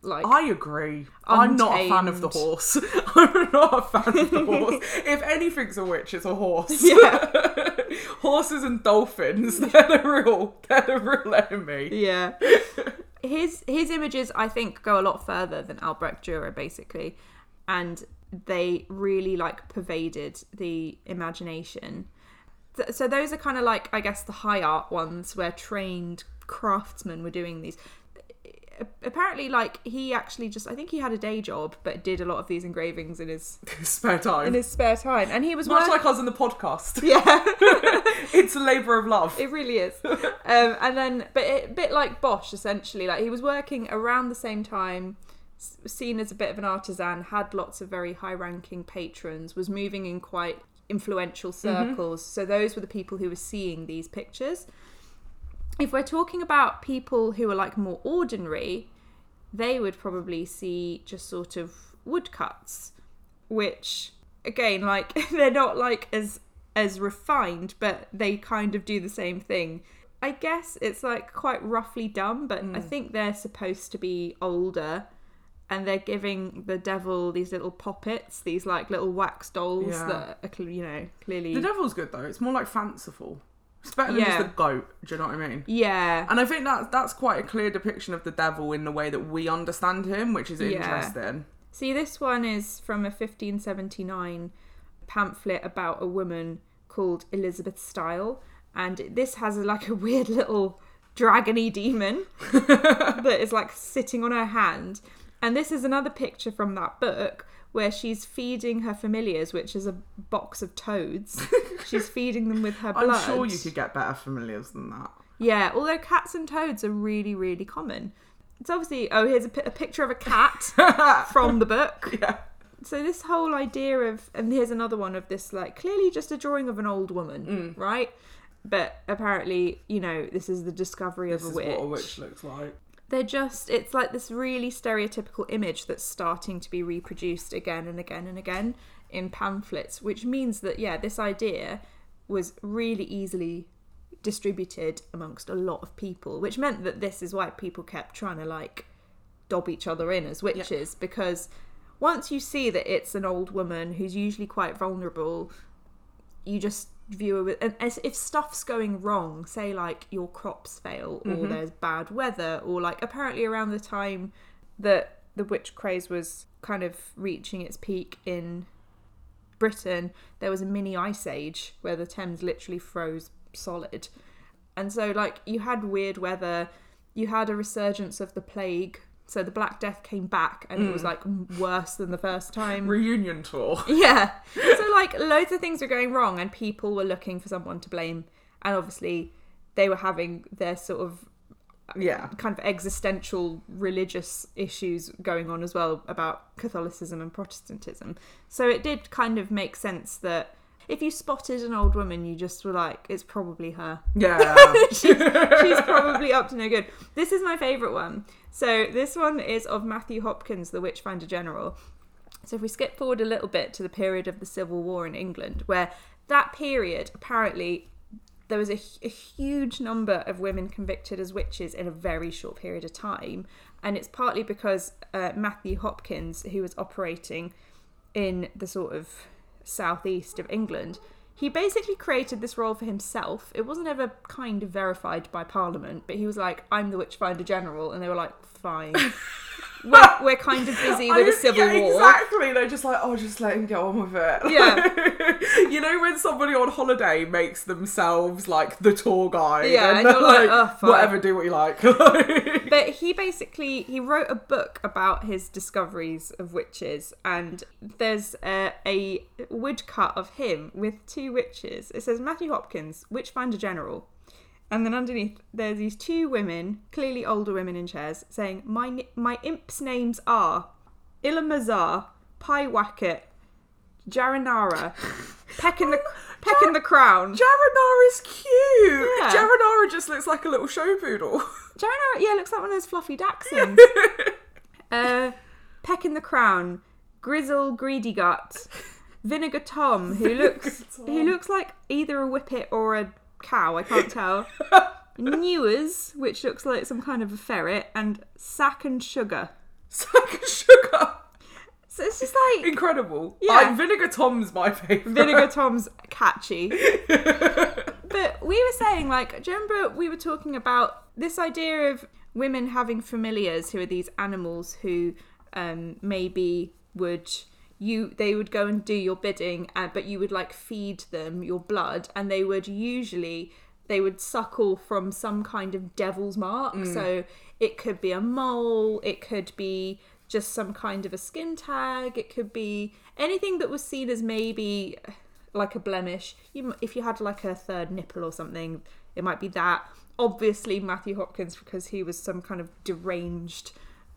like I agree. I'm not a fan of the horse. I'm not a fan of the horse. if anything's a witch, it's a horse. Yeah. Horses and dolphins, they're the real they're the real enemy. yeah. His his images, I think, go a lot further than Albrecht Dürer, basically, and they really like pervaded the imagination. Th- So those are kind of like, I guess, the high art ones where trained craftsmen were doing these. Apparently, like he actually just, I think he had a day job, but did a lot of these engravings in his Spare time. in his spare time, and he was Much work- like us in the podcast. yeah. it's a labour of love. It really is. Um, and then, but it, a bit like Bosch, essentially. Like he was working around the same time, seen as a bit of an artisan, had lots of very high-ranking patrons, was moving in quite influential mm-hmm. circles. So those were the people who were seeing these pictures. If we're talking about people who are like more ordinary, they would probably see just sort of woodcuts, which again, like they're not like as as refined, but they kind of do the same thing. I guess it's like quite roughly done, but I mm. think they're supposed to be older and they're giving the devil these little poppets, these like little wax dolls Yeah. that are, cl- you know, clearly. The devil's good though. It's more like fanciful. It's better than Yeah. just the goat. Do you know what I mean? yeah. And I think that that's quite a clear depiction of the devil in the way that we understand him, which is Yeah. interesting. See, this one is from a 1579 pamphlet about a woman called Elizabeth Style, and this has like a weird little dragony demon that is like sitting on her hand. And this is another picture from that book where she's feeding her familiars, which is a box of toads. she's feeding them with her blood. I'm sure you could get better familiars than that. Yeah, although cats and toads are really, really common. It's obviously oh, here's a, picture of a cat from the book. Yeah. So this whole idea of and here's another one of this like clearly just a drawing of an old woman, Mm. right? but apparently, you know, this is the discovery This of a witch. This is what a witch looks like. They're just, it's like this really stereotypical image that's starting to be reproduced again and again and again in pamphlets, which means that, yeah, this idea was really easily distributed amongst a lot of people, which meant that this is why people kept trying to like dob each other in as witches because once you see that it's an old woman who's usually quite vulnerable, you just view her with. And as if stuff's going wrong, say like your crops fail or mm-hmm. there's bad weather, or like apparently around the time that the witch craze was kind of reaching its peak in Britain, there was a mini ice age where the Thames literally froze solid. And so, like, you had weird weather, you had a resurgence of the plague. So the Black Death came back and it was mm. like worse than the first time. Reunion tour. Yeah. So like loads of things were going wrong and people were looking for someone to blame and obviously they were having their sort of uh, Yeah. kind of existential religious issues going on as well about Catholicism and Protestantism. So it did kind of make sense that if you spotted an old woman, you just were like, it's probably her. Yeah. she's, she's probably up to no good. This is my favourite one. So this one is of Matthew Hopkins, the Witchfinder General. So if we skip forward a little bit to the period of the Civil War in England, where that period apparently there was a, a huge number of women convicted as witches in a very short period of time, and it's partly because uh, Matthew Hopkins, who was operating in the sort of southeast of England, he basically created this role for himself. It wasn't ever kind of verified by Parliament, but he was like, "I'm the Witchfinder General," and they were like, "Fine." we're, we're kind of busy with I- a civil yeah, war. Exactly. They're just like, oh, just let him get on with it. Yeah. you know when somebody on holiday makes themselves like the tour guide. Yeah, and and you're like, like, "Oh, fine." whatever, do what you like. but he basically he wrote a book about his discoveries of witches and there's a, a woodcut of him with two witches it says matthew hopkins witchfinder general and then underneath there's these two women clearly older women in chairs saying my my imps names are ilamazar piewacket jaranara peck in the peck in the crown Jaranara is cute. Yeah. Jaranara just looks like a little show poodle. Jaranara, yeah, looks like one of those fluffy dachshunds. uh, Peck in the Crown, Grizzle Greedy Gut, Vinegar Tom, who looks who looks like either a whippet or a cow, I can't tell. Newers, which looks like some kind of a ferret, and Sack and Sugar. Sack and sugar. So it's just like Incredible. Yeah. Like, Vinegar Tom's my favourite. Vinegar Tom's catchy. but we were saying, like, do you remember we were talking about this idea of women having familiars who are these animals who um, maybe would you they would go and do your bidding, uh, but you would like feed them your blood, and they would usually they would suckle from some kind of devil's mark. So it could be a mole, it could be just some kind of a skin tag, it could be anything that was seen as maybe like a blemish. You, if you had like a third nipple or something, it might be that. Obviously, Matthew Hopkins, because he was some kind of deranged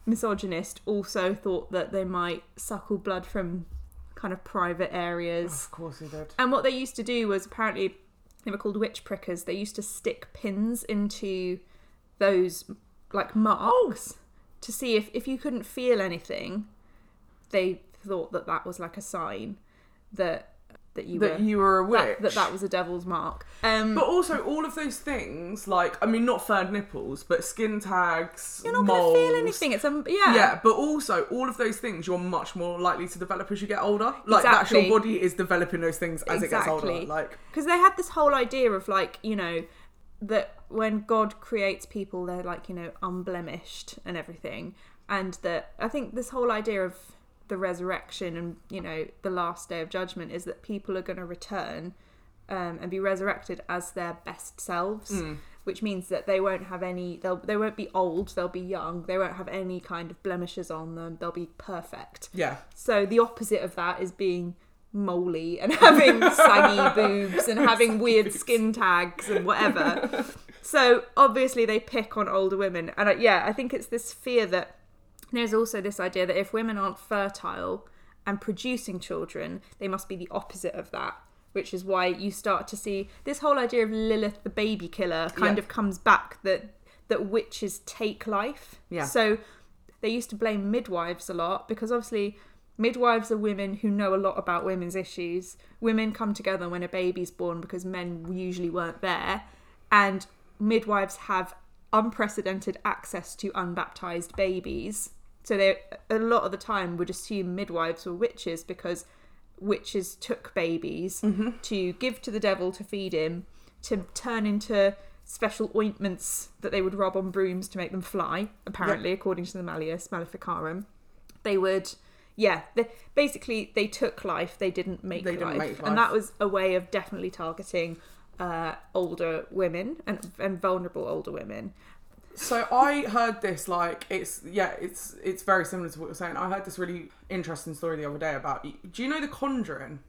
misogynist, also thought that they might suckle blood from kind of private areas. Of course he did. And what they used to do was apparently they were called witch prickers. They used to stick pins into those like marks oh! to see if if you couldn't feel anything. They thought that that was like a sign that that you That were you were a witch. that, that that was a devil's mark. Um, But also, all of those things, like, I mean, not third nipples, but skin tags, you're not moles. to feel anything. It's um, yeah. Yeah, but also, all of those things you're much more likely to develop as you get older. Like, that's Exactly. your body is developing those things as it gets older. Like, because they had this whole idea of like you know that when god creates people they're like you know unblemished and everything and that i think this whole idea of the resurrection and you know the last day of judgment is that people are going to return um, and be resurrected as their best selves which means that they won't have any they'll they won't be old they'll be young they won't have any kind of blemishes on them they'll be perfect yeah. so the opposite of that is being moly and having saggy boobs and having weird skin tags and whatever. So obviously they pick on older women, and uh, yeah, I think it's this fear that there's also this idea that if women aren't fertile and producing children, they must be the opposite of that. which is why you start to see this whole idea of Lilith the baby killer kind Yeah. of comes back that that witches take life. Yeah. So they used to blame midwives a lot because obviously midwives are women who know a lot about women's issues. Women come together when a baby's born because men usually weren't there, and midwives have unprecedented access to unbaptized babies. So they a lot of the time would assume midwives were witches because witches took babies to give to the devil to feed him, to turn into special ointments that they would rub on brooms to make them fly, apparently, according to the Malleus Maleficarum. They would, yeah, they, basically they took life, they didn't make, They didn't life. make life. And that was a way of definitely targeting uh, older women and, and vulnerable older women. So I heard this like it's yeah it's it's very similar to what you're saying. I heard this really interesting story the other day about. Do you know The Conjuring,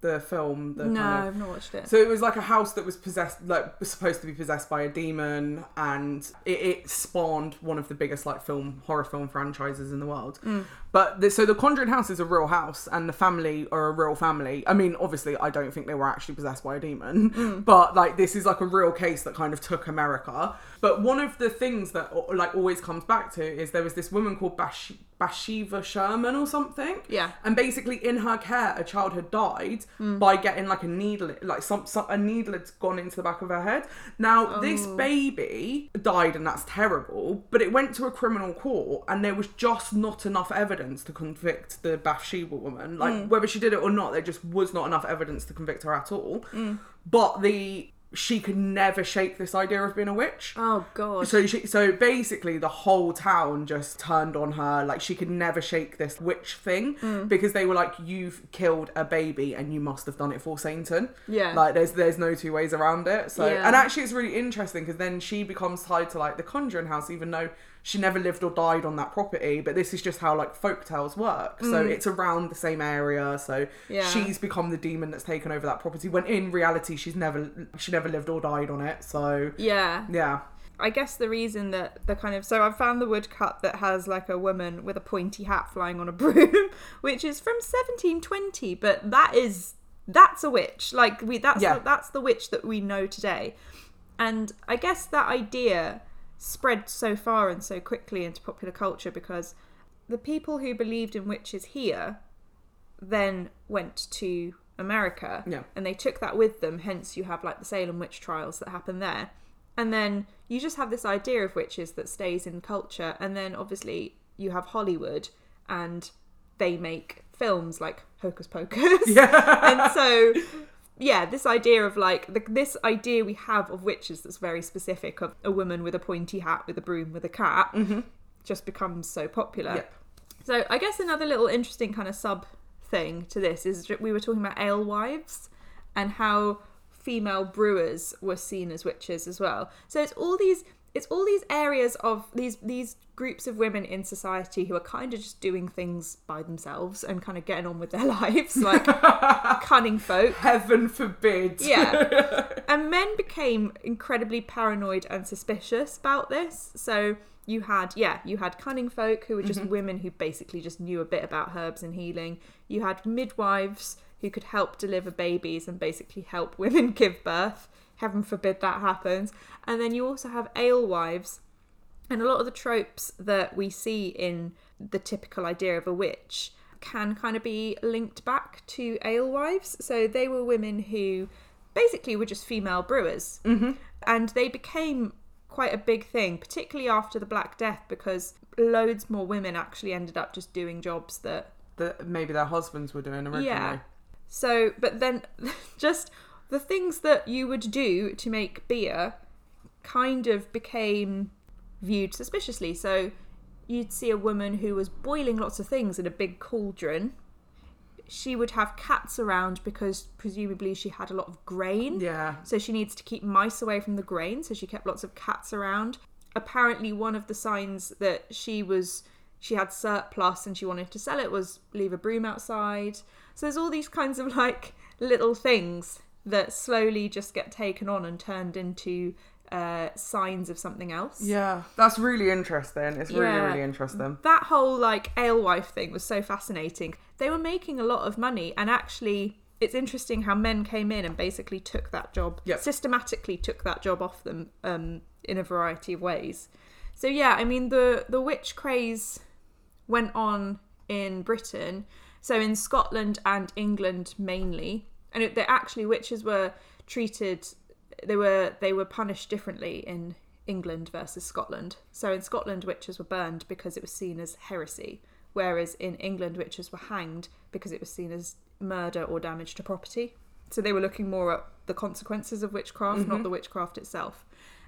the film? The no, kind of- I've not watched it. So it was like a house that was possessed, like was supposed to be possessed by a demon, and it, it spawned one of the biggest like film horror film franchises in the world. Mm. But the, so the Conjuring house is a real house, and the family are a real family. I mean, obviously, I don't think they were actually possessed by a demon, mm. but like this is like a real case that kind of took America. But one of the things that like always comes back to is there was this woman called Bash- Bathsheba Sherman or something. Yeah. And basically, in her care, a child had died mm. by getting like a needle, like some, some a needle had gone into the back of her head. Now, this oh. baby died, and that's terrible. But it went to a criminal court, and there was just not enough evidence to convict the Bathsheba woman. Like whether she did it or not, there just was not enough evidence to convict her at all. But the she could never shake this idea of being a witch. oh god. So she, so basically, the whole town just turned on her. Like she could never shake this witch thing Mm. because they were like, "You've killed a baby, and you must have done it for Satan." Yeah. like there's there's no two ways around it. So Yeah. and actually, it's really interesting because then she becomes tied to like the Conjuring house, even though she never lived or died on that property. But this is just how like folk tales work. So it's around the same area. So Mm. Yeah. she's become the demon that's taken over that property when in reality she's never she never lived or died on it. So yeah. yeah. I guess the reason that the kind of so I found the woodcut that has like a woman with a pointy hat flying on a broom, which is from 1720, but that is that's a witch. Like we that's Yeah. the, that's the witch that we know today. And I guess that idea spread so far and so quickly into popular culture because the people who believed in witches here then went to America Yeah. and they took that with them. Hence, you have like the Salem witch trials that happen there. And then you just have this idea of witches that stays in culture. And then obviously you have Hollywood and they make films like Hocus Pocus. Yeah. and so, yeah, this idea of like the, this idea we have of witches that's very specific of a woman with a pointy hat, with a broom, with a cat, mm-hmm. just becomes so popular. Yep. So I guess another little interesting kind of sub thing to this is we were talking about alewives and how female brewers were seen as witches as well. So it's all these it's all these areas of these these groups of women in society who are kind of just doing things by themselves and kind of getting on with their lives like cunning folk. Heaven forbid. Yeah. and men became incredibly paranoid and suspicious about this. So you had, yeah, you had cunning folk who were just mm-hmm. women who basically just knew a bit about herbs and healing. You had midwives who could help deliver babies and basically help women give birth. Heaven forbid that happens. And then you also have alewives and a lot of the tropes that we see in the typical idea of a witch can kind of be linked back to alewives. So they were women who basically were just female brewers. Mm-hmm. And they became quite a big thing, particularly after the Black Death, because loads more women actually ended up just doing jobs that That maybe their husbands were doing originally. yeah. So, but then just the things that you would do to make beer kind of became viewed suspiciously. So, you'd see a woman who was boiling lots of things in a big cauldron. She would have cats around because presumably she had a lot of grain. Yeah. So she needs to keep mice away from the grain, so she kept lots of cats around. Apparently one of the signs that she was she had surplus and she wanted to sell it was leave a broom outside. So there's all these kinds of like little things that slowly just get taken on and turned into uh, signs of something else. Yeah. That's really interesting. It's really, Yeah. really interesting. That whole like alewife thing was so fascinating. They were making a lot of money, and actually, it's interesting how men came in and basically took that job, Yep. systematically took that job off them um, in a variety of ways. So yeah, I mean the the witch craze went on in Britain, so in Scotland and England mainly, and it, they actually witches were treated they were they were punished differently in England versus Scotland. So in Scotland witches were burned because it was seen as heresy, whereas in England witches were hanged because it was seen as murder or damage to property. So they were looking more at the consequences of witchcraft, not mm-hmm. the witchcraft itself.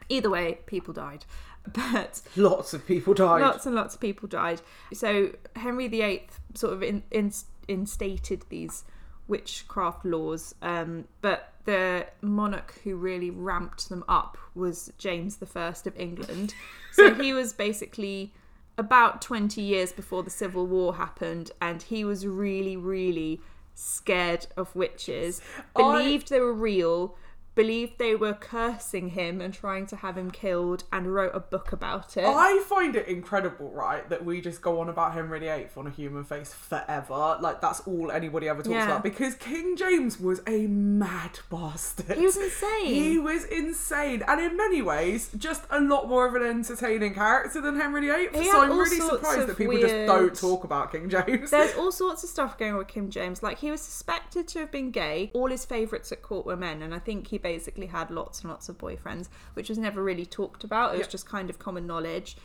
Either way, people died. But Lots of people died. lots and lots of people died. So Henry VIII sort of in, in, instated these witchcraft laws, um, but the monarch who really ramped them up was James I of England. So he was basically about 20 years before the Civil War happened, and he was really, really scared of witches, I- believed they were real. Believed they were cursing him and trying to have him killed, and wrote a book about it. I find it incredible, right, that we just go on about Henry VIII on a human face forever. Like that's all anybody ever talks Yeah. about. Because King James was a mad bastard. He was insane. He was insane, and in many ways, just a lot more of an entertaining character than Henry VIII. He so I'm really surprised that people weird- just don't talk about King James. There's all sorts of stuff going on with King James. Like he was suspected to have been gay. All his favourites at court were men, and I think he basically had lots and lots of boyfriends, which was never really talked about. It was Yeah. just kind of common knowledge.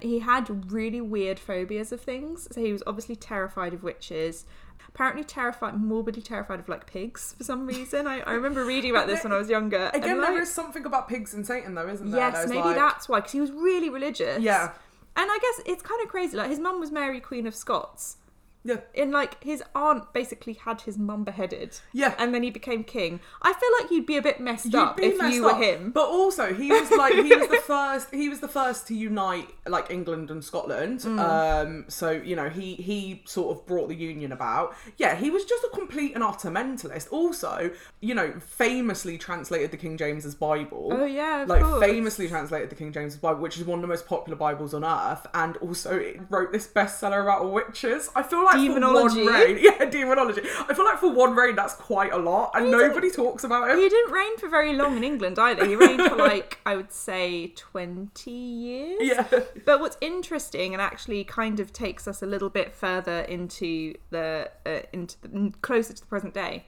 He had really weird phobias of things. So he was obviously terrified of witches. Apparently terrified, morbidly terrified of like pigs for some reason. I, I remember reading about this when I was younger. Again, and, there like, is something about pigs and Satan, though, isn't there? Yes, maybe like- that's why, because he was really religious. Yeah. And I guess it's kind of crazy. Like his mum was Mary Queen of Scots. Yeah. And like his aunt basically had his mum beheaded. Yeah. And then he became king. I feel like you'd be a bit messed You'd up be if messed you were up. him. But also, he was like he was the first. He was the first to unite like England and Scotland. Mm. Um, so you know he he sort of brought the union about. Yeah, he was just a complete and utter mentalist. Also, you know, famously translated the King James's Bible. Oh, yeah, like course. famously translated the King James's Bible, which is one of the most popular Bibles on earth. And also, it wrote this bestseller about witches. I feel like for Demonology. one reign, yeah, demonology. I feel like for one reign, that's quite a lot, and nobody talks about him. He didn't reign for very long in England either. He reigned for like, I would say, 20 years. Yeah. But what's interesting and actually kind of takes us a little bit further into the uh, into the, closer to the present day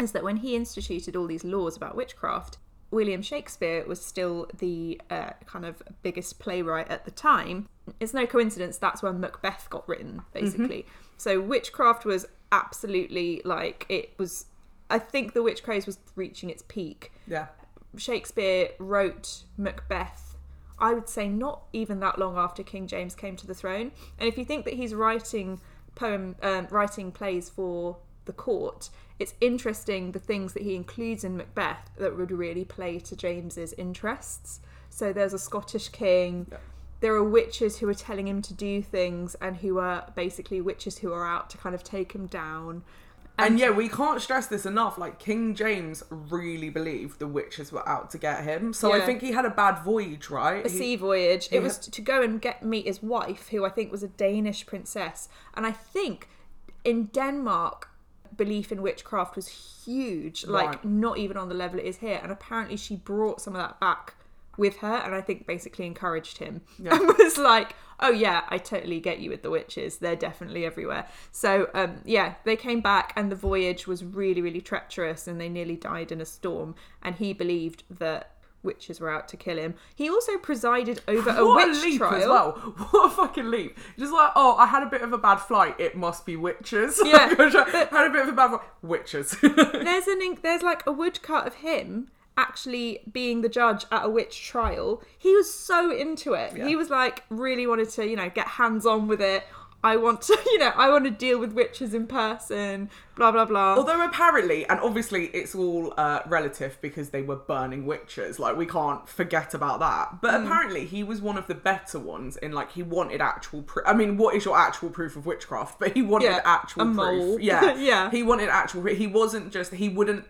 is that when he instituted all these laws about witchcraft, William Shakespeare was still the uh, kind of biggest playwright at the time. It's no coincidence that's when Macbeth got written, basically. So witchcraft was absolutely like it was. I think the witch craze was reaching its peak. Yeah. Shakespeare wrote Macbeth, I would say not even that long after King James came to the throne. And if you think that he's writing poem, um, writing plays for the court, it's interesting the things that he includes in Macbeth that would really play to James's interests. So there's a Scottish king. Yeah. There are witches who are telling him to do things, and who are basically witches who are out to kind of take him down. And yeah, we can't stress this enough. Like King James really believed the witches were out to get him. So I think he had a bad voyage, right? a He- sea voyage. It he was to go and get meet his wife, who I think was a Danish princess. And I think in Denmark, belief in witchcraft was huge, like Right. not even on the level it is here. And apparently, she brought some of that back with her, and I think basically encouraged him Yeah. and was like, "Oh yeah, I totally get you with the witches. They're definitely everywhere." So um, yeah, they came back, and the voyage was really, really treacherous, and they nearly died in a storm. And he believed that witches were out to kill him. He also presided over a what witch a leap trial. as well. What a fucking leap. Just like, oh, I had a bit of a bad flight. It must be witches. Yeah, had a bit of a bad flight. Witches. There's an ink- there's like a woodcut of him actually being the judge at a witch trial. He was so into it. Yeah. He was like really wanted to, you know, get hands on with it. I want to, you know, I want to deal with witches in person. Blah blah blah. Although apparently, and obviously it's all uh, relative because they were burning witches. Like we can't forget about that. But Hmm. apparently he was one of the better ones in like he wanted actual proof. I mean, what is your actual proof of witchcraft? But he wanted Yeah, actual a proof. mole. Yeah, Yeah. He wanted actual. He wasn't just. He wouldn't.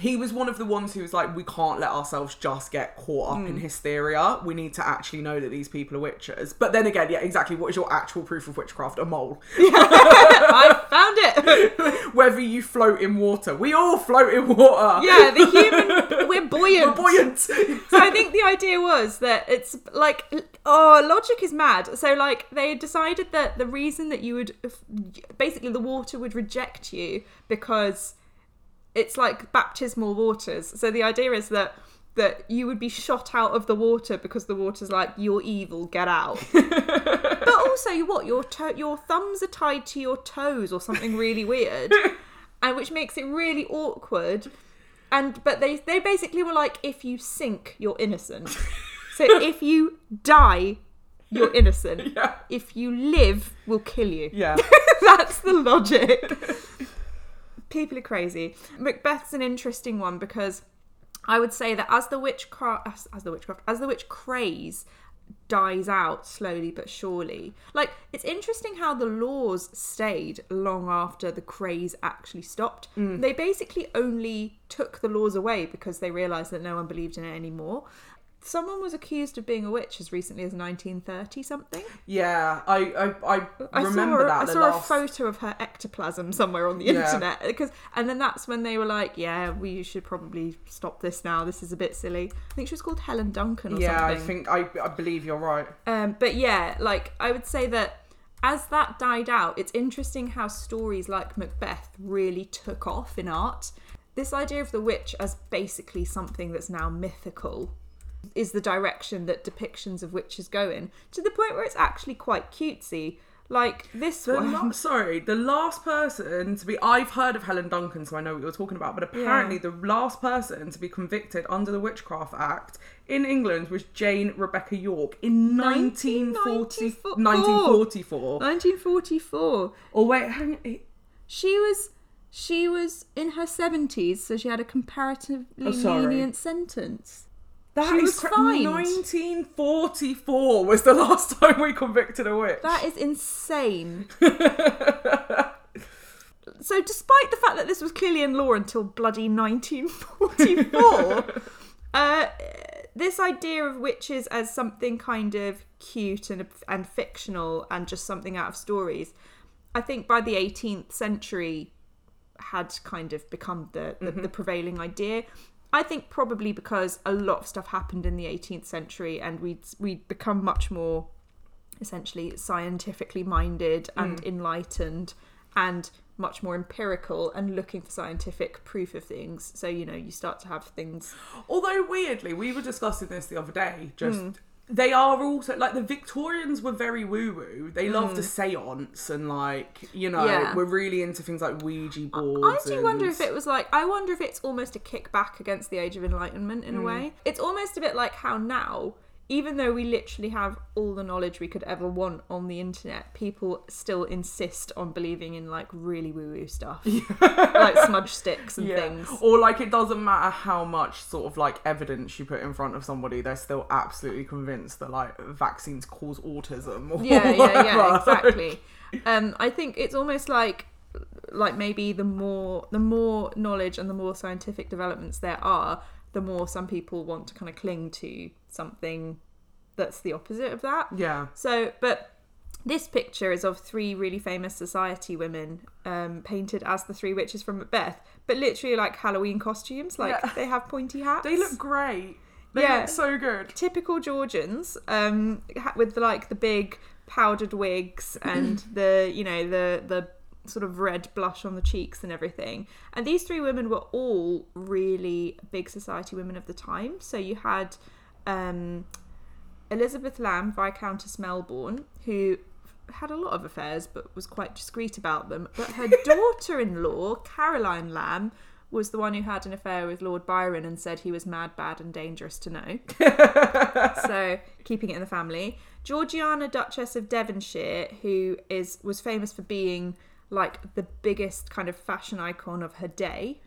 He was one of the ones who was like, we can't let ourselves just get caught up Mm. in hysteria. We need to actually know that these people are witches. But then again, yeah, exactly. What is your actual proof of witchcraft? A mole. I found it. Whether you float in water, we all float in water. yeah, the human we're buoyant. We're buoyant. so I think the idea was that it's like oh logic is mad. So like they decided that the reason that you would basically the water would reject you because it's like baptismal waters. So the idea is that that you would be shot out of the water because the water's like you're evil, get out. but also, you what your to- your thumbs are tied to your toes or something really weird, and which makes it really awkward. And but they they basically were like, if you sink, you're innocent. So if you die, you're innocent. Yeah. If you live, we'll kill you. yeah. That's the logic. People are crazy. Macbeth's an interesting one because I would say that as the witchcraft, as, as the witchcraft, as the witch craze dies out slowly but surely. Like it's interesting how the laws stayed long after the craze actually stopped. Mm. They basically only took the laws away because they realized that no one believed in it anymore. Someone was accused of being a witch as recently as 1930 something. Yeah. I I, I I remember saw, a- that. I saw last... a photo of her ectoplasm somewhere on the Yeah. internet because, and then that's when they were like, "Yeah, we should probably stop this now. This is a bit silly." I think she was called Helen Duncan or Yeah, I think I I believe you're right. Um, but yeah, like I would say that as that died out, it's interesting how stories like Macbeth really took off in art. This idea of the witch as basically something that's now mythical is the direction that depictions of witches go in to the point where it's actually quite cutesy. Like this The one. la- sorry, the last person to be I've heard of Helen Duncan, so I know what you're talking about, but apparently the last person to be convicted under the Witchcraft Act in England was Jane Rebecca Yorke in 1940, 1944. 1944. Oh wait, hang on. She was she was in her 70s, so she had a comparatively Oh, lenient sentence. That She is was cra- fined. 1944 was the last time we convicted a witch. That is insane. so, despite the fact that this was clearly in law until bloody 1944, uh, this idea of witches as something kind of cute and and fictional and just something out of stories, I think by the 18th century had kind of become the, the, the prevailing idea. I think probably because a lot of stuff happened in the 18th century and we'd we'd become much more essentially scientifically minded and enlightened and much more empirical and looking for scientific proof of things. So, you know, you start to have things Although weirdly, we were discussing this the other day. Just Hmm. They are also like the Victorians were very woo woo. They loved Hmm. a séance and like you know Yeah. we're really into things like Ouija boards. I boards. do and... wonder if it was like I wonder if it's almost a kickback against the age of enlightenment in a way. It's almost a bit like how now, even though we literally have all the knowledge we could ever want on the internet, people still insist on believing in like really woo woo stuff. like smudge sticks and Yeah. things. Or like it doesn't matter how much sort of like evidence you put in front of somebody, they're still absolutely convinced that like vaccines cause autism. Or yeah, yeah, yeah, exactly. Um, I think it's almost like like maybe the more the more knowledge and the more scientific developments there are, the more some people want to kind of cling to something that's the opposite of that. Yeah. So, but this picture is of three really famous society women um, painted as the three witches from Macbeth, but literally like Halloween costumes. Like Yeah. they have pointy hats. They look great. They Yeah. look so good. typical Georgians, um, with like the big powdered wigs and the you know the the sort of red blush on the cheeks and everything. And these three women were all really big society women of the time. So you had um, Elizabeth Lamb, Viscountess Melbourne, who had a lot of affairs but was quite discreet about them. But her daughter-in-law, Caroline Lamb, was the one who had an affair with Lord Byron and said he was mad, bad, and dangerous to know. so keeping it in the family. Georgiana, Duchess of Devonshire, who is was famous for being like the biggest kind of fashion icon of her day,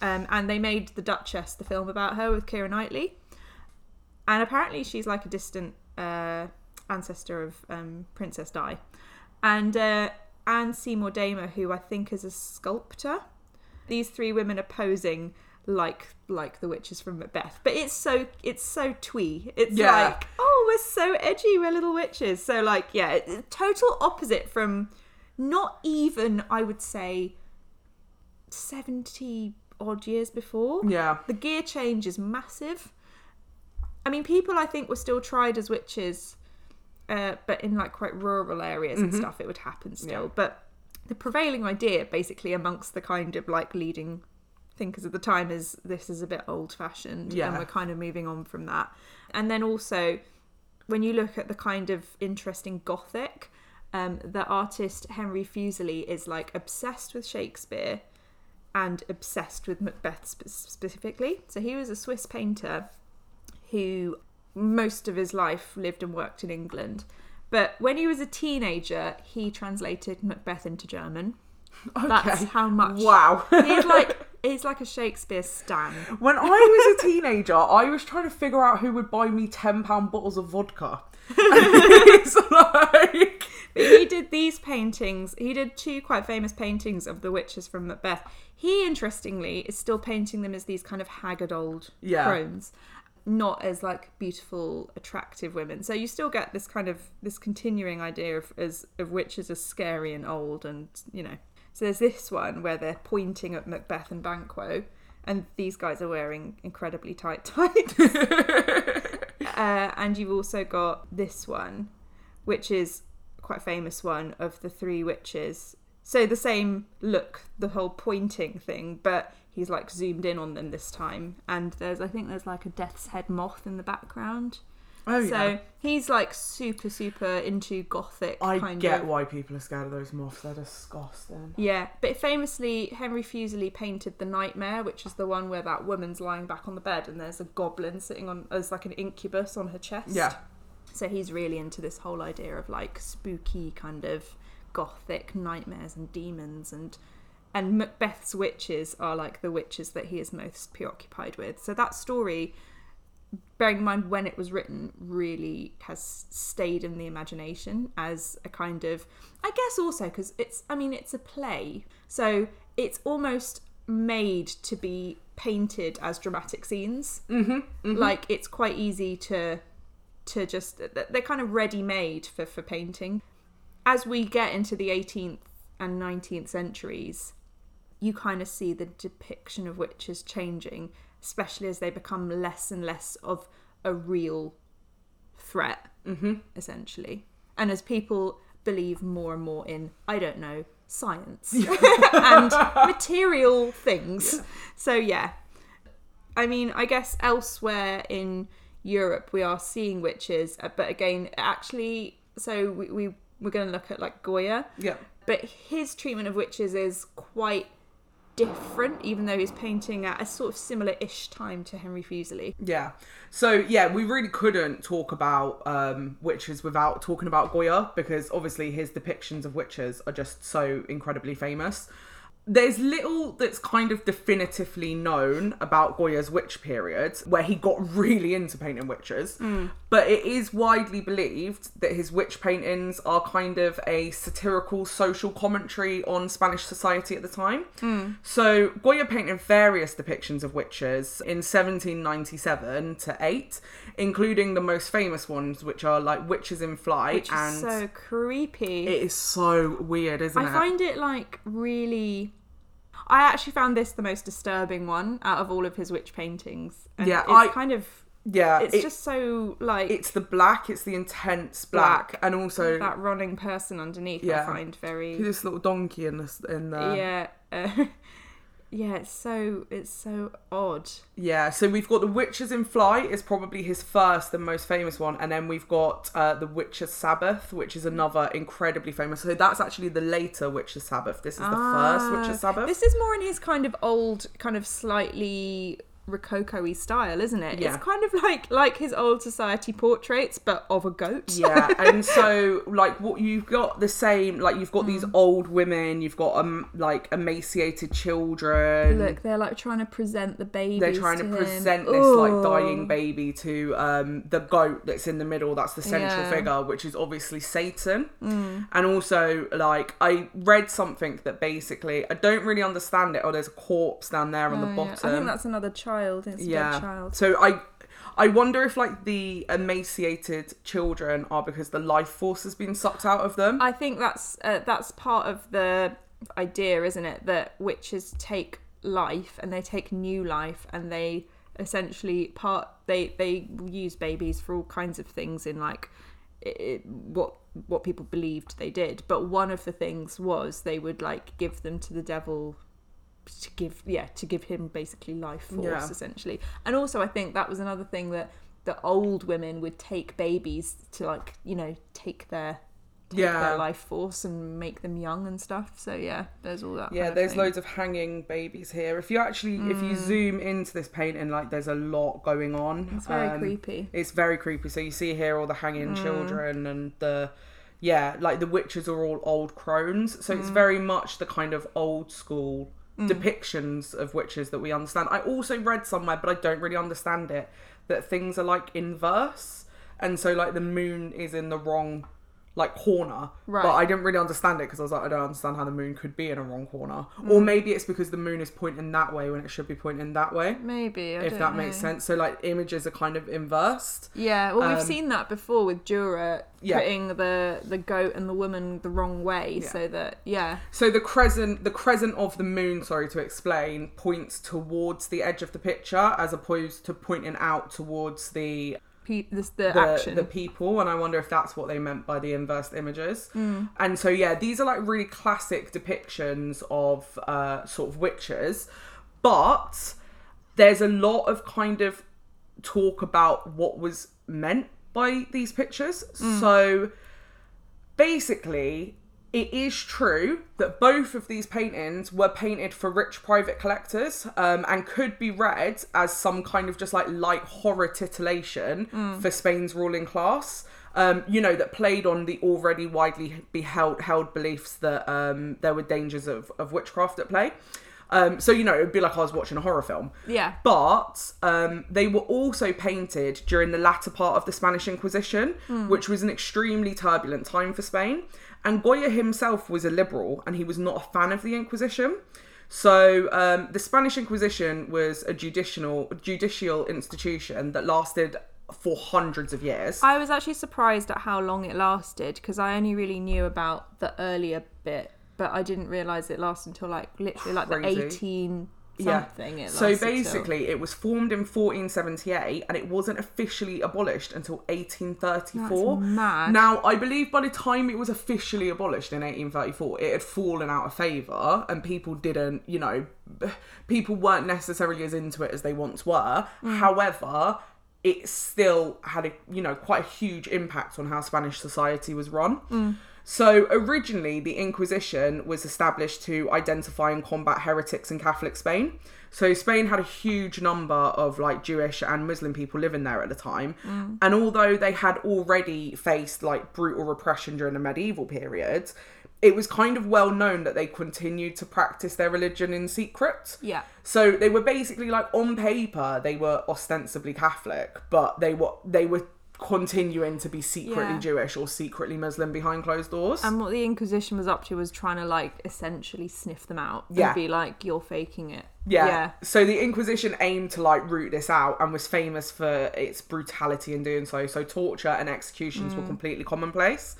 um, and they made the Duchess the film about her with Keira Knightley, and apparently she's like a distant uh, ancestor of um, Princess Di, and uh, Anne Seymour Damer, who I think is a sculptor. These three women are posing like like the witches from Macbeth. But it's so it's so twee. It's Yeah. like oh we're so edgy, we're little witches. So like yeah, total opposite from not even I would say seventy odd years before. Yeah. The gear change is massive. I mean, people I think were still tried as witches, uh, but in like quite rural areas and stuff, it would happen still. Mm-hmm. Yeah. But the prevailing idea, basically, amongst the kind of like leading thinkers at the time, is this is a bit old fashioned, Yeah. and we're kind of moving on from that. And then also, when you look at the kind of interesting gothic, um, the artist Henry Fuseli is like obsessed with Shakespeare and obsessed with Macbeth spe- specifically. So he was a Swiss painter who most of his life lived and worked in England. But when he was a teenager, he translated Macbeth into German. That's how much. Wow. He's like he's like a Shakespeare stan. When I was a teenager, I was trying to figure out who would buy me ten pound bottles of vodka. it's like he did these paintings. He did two quite famous paintings of the witches from Macbeth. He, interestingly, is still painting them as these kind of haggard old Yeah. crones, not as like beautiful, attractive women. So you still get this kind of this continuing idea of as of witches as scary and old, and you know. So there's this one where they're pointing at Macbeth and Banquo, and these guys are wearing incredibly tight tights. uh, and you've also got this one, which is quite famous one of the three witches. So the same look, the whole pointing thing, but he's like zoomed in on them this time. And there's, I think there's like a death's head moth in the background. Oh so yeah. he's like super, super into gothic I get of. why people are scared of those moths. They're disgusting. Yeah, but famously, Henry Fuseli painted The Nightmare, which is the one where that woman's lying back on the bed and there's a goblin sitting on, as like an incubus on her chest. Yeah. So he's really into this whole idea of like spooky kind of gothic nightmares and demons and and Macbeth's witches are like the witches that he is most preoccupied with. So that story, bearing in mind when it was written, really has stayed in the imagination as a kind of I guess also because it's I mean it's a play. So it's almost made to be painted as dramatic scenes. Mm-hmm, Like it's quite easy to to just they're kind of ready made for for painting. As we get into the 18th and 19th centuries you kind of see the depiction of witches changing especially as they become less and less of a real threat Mm-hmm. essentially. And as people believe more and more in i don't know science and material things. So yeah. I mean, I guess elsewhere in Europe we are seeing witches, uh, but again, actually, so we, we we're going to look at like Goya, Yeah. but his treatment of witches is quite different, even though he's painting at a sort of similar-ish time to Henry Fuseli. Yeah. So yeah, we really couldn't talk about um, witches without talking about Goya because obviously his depictions of witches are just so incredibly famous. There's little that's kind of definitively known about Goya's witch period, where he got really into painting witches. Hmm. But it is widely believed that his witch paintings are kind of a satirical social commentary on Spanish society at the time. Hmm. So Goya painted various depictions of witches in 1797 to 8, including the most famous ones, which are like Witches in Flight. Which and is so creepy. it is so weird, isn't I it? I find it like really. I actually found this the most disturbing one out of all of his witch paintings. And Yeah, it's I- kind of. yeah, It's it- just so like it's the black, it's the intense black, Black. and also that running person underneath. Yeah. I find very this little donkey in this in there. yeah, uh, yeah. It's so it's so odd. Yeah, so we've got The Witches in Flight is probably his first and most famous one, and then we've got uh, The Witches Sabbath, which is another incredibly famous. So that's actually the later Witches Sabbath. This is the first Ah, Witches Sabbath. This is more in his kind of old, kind of slightly rococo-y style, isn't it? Yeah. It's kind of like like his old society portraits, but of a goat. yeah and so like what you've got the same like you've got these Mm. old women you've got um like emaciated children Look, they're like trying to present the baby. they're trying to him. present this like dying baby to um the goat that's in the middle that's the central Yeah. Mm. figure which is obviously satan and also like i read something that basically i don't really understand it or there's a corpse down there on Oh, the yeah. bottom I think that's another child. It's a yeah dead child. so i I wonder if like the emaciated children are because the life force has been sucked out of them. I think that's uh, that's part of the idea, isn't it? That witches take life and they take new life and they essentially part they they use babies for all kinds of things in like it, what what people believed they did. But one of the things was they would like give them to the devil to give yeah to give him basically life force Yeah. essentially and also i think that was another thing that the old women would take babies to like you know take their take Yeah. their life force and make them young and stuff so yeah there's all that yeah, kind of there's thing. Mm. loads of hanging babies here. If you actually, if you zoom into this painting, like there's a lot going on. it's very Um, creepy It's very creepy. So you see here all the hanging Mm. children and the, yeah, like the witches are all old crones. So Mm. it's very much the kind of old school Mm. depictions of witches that we understand. I also read somewhere, but I don't really understand it, that things are like inverse, and so like the moon is in the wrong like corner Right. but i didn't really understand it because i was like i don't understand how the moon could be in a wrong corner Mm. or maybe it's because the moon is pointing that way when it should be pointing that way maybe I if that makes sense so like images are kind of inversed yeah well we've Um, seen that before with Dürer Yeah. putting the the goat and the woman the wrong way Yeah. so that yeah So the crescent, the crescent of the moon, sorry to explain, points towards the edge of the picture as opposed to pointing out towards the pe- this the, the, action the people. And I wonder if that's what they meant by the inversed images. Mm. And so yeah, these are like really classic depictions of uh, sort of witches, but there's a lot of kind of talk about what was meant by these pictures. Mm. So basically, it is true that both of these paintings were painted for rich private collectors um, and could be read as some kind of just like light horror titillation for Spain's ruling class. Um, you know, that played on the already widely beheld held beliefs that um, there were dangers of, of witchcraft at play. Um, so, you know, it would be like I was watching a horror film. yeah But um, they were also painted during the latter part of the Spanish Inquisition, which was an extremely turbulent time for Spain. And Goya himself was a liberal and he was not a fan of the Inquisition. So um, the Spanish Inquisition was a judicial judicial institution that lasted for hundreds of years. I was actually surprised at how long it lasted because I only really knew about the earlier bit, but I didn't realize it lasted until like literally like the Crazy. eighteen Yeah. Something. It So lasted till. basically, it was formed in 1478 and it wasn't officially abolished until 1834. That's mad. Now, I believe by the time it was officially abolished in 1834, it had fallen out of favour and people didn't, you know, people weren't necessarily as into it as they once were. Mm. However, it still had a, you know, quite a huge impact on how Spanish society was run. Mm. So originally, the Inquisition was established to identify and combat heretics in Catholic Spain. So Spain had a huge number of like Jewish and Muslim people living there at the time, mm. and although they had already faced like brutal repression during the medieval period, it was kind of well known that they continued to practice their religion in secret. Yeah. So they were basically like on paper they were ostensibly Catholic, but they were they were continuing to be secretly Yeah. Jewish or secretly Muslim behind closed doors. And what the Inquisition was up to was trying to like essentially sniff them out Yeah. and be like, "You're faking it." yeah. Yeah. So the Inquisition aimed to like root this out and was famous for its brutality in doing so. So torture and executions Mm. were completely commonplace.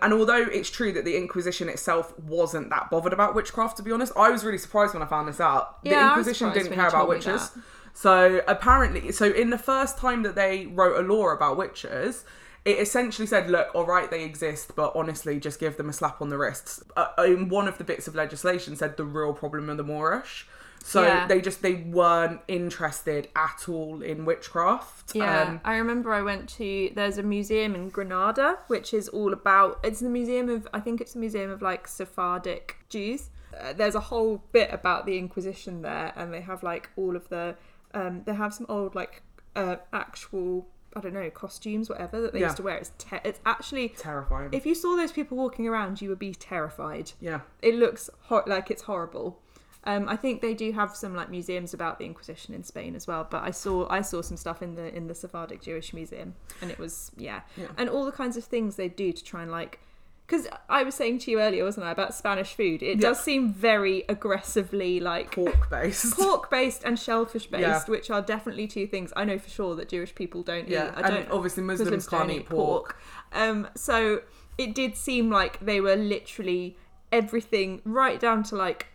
And although it's true that the Inquisition itself wasn't that bothered about witchcraft, to be honest, I was really surprised when I found this out. The Yeah, was Inquisition didn't care about witches. that. So apparently, so in the first time that they wrote a law about witches, it essentially said, look, all right, they exist, but honestly, just give them a slap on the wrists. Uh, in one of the bits of legislation said the real problem are the Moorish. So Yeah. they just they weren't interested at all in witchcraft. Yeah, Um, I remember I went to. There's a museum in Granada which is all about. It's the museum of. I think it's the museum of like Sephardic Jews. Uh, there's a whole bit about the Inquisition there, and they have like all of the um, they have some old like uh, actual I don't know costumes, whatever that they Yeah. used to wear. It's te- it's actually Terrifying. if you saw those people walking around, you would be terrified. yeah. It looks hor- like it's horrible. Um, I think they do have some like museums about the Inquisition in Spain as well. But I saw I saw some stuff in the in the Sephardic Jewish Museum, and it was yeah, Yeah. and all the kinds of things they do to try and like. Because I was saying to you earlier, wasn't I, about Spanish food? It Yeah. does seem very aggressively like Pork based. pork based and shellfish based, Yeah. which are definitely two things I know for sure that Jewish people don't Yeah, eat. I don't. obviously Muslims, Muslims can't eat pork. Um, so it did seem like they were literally everything, right down to like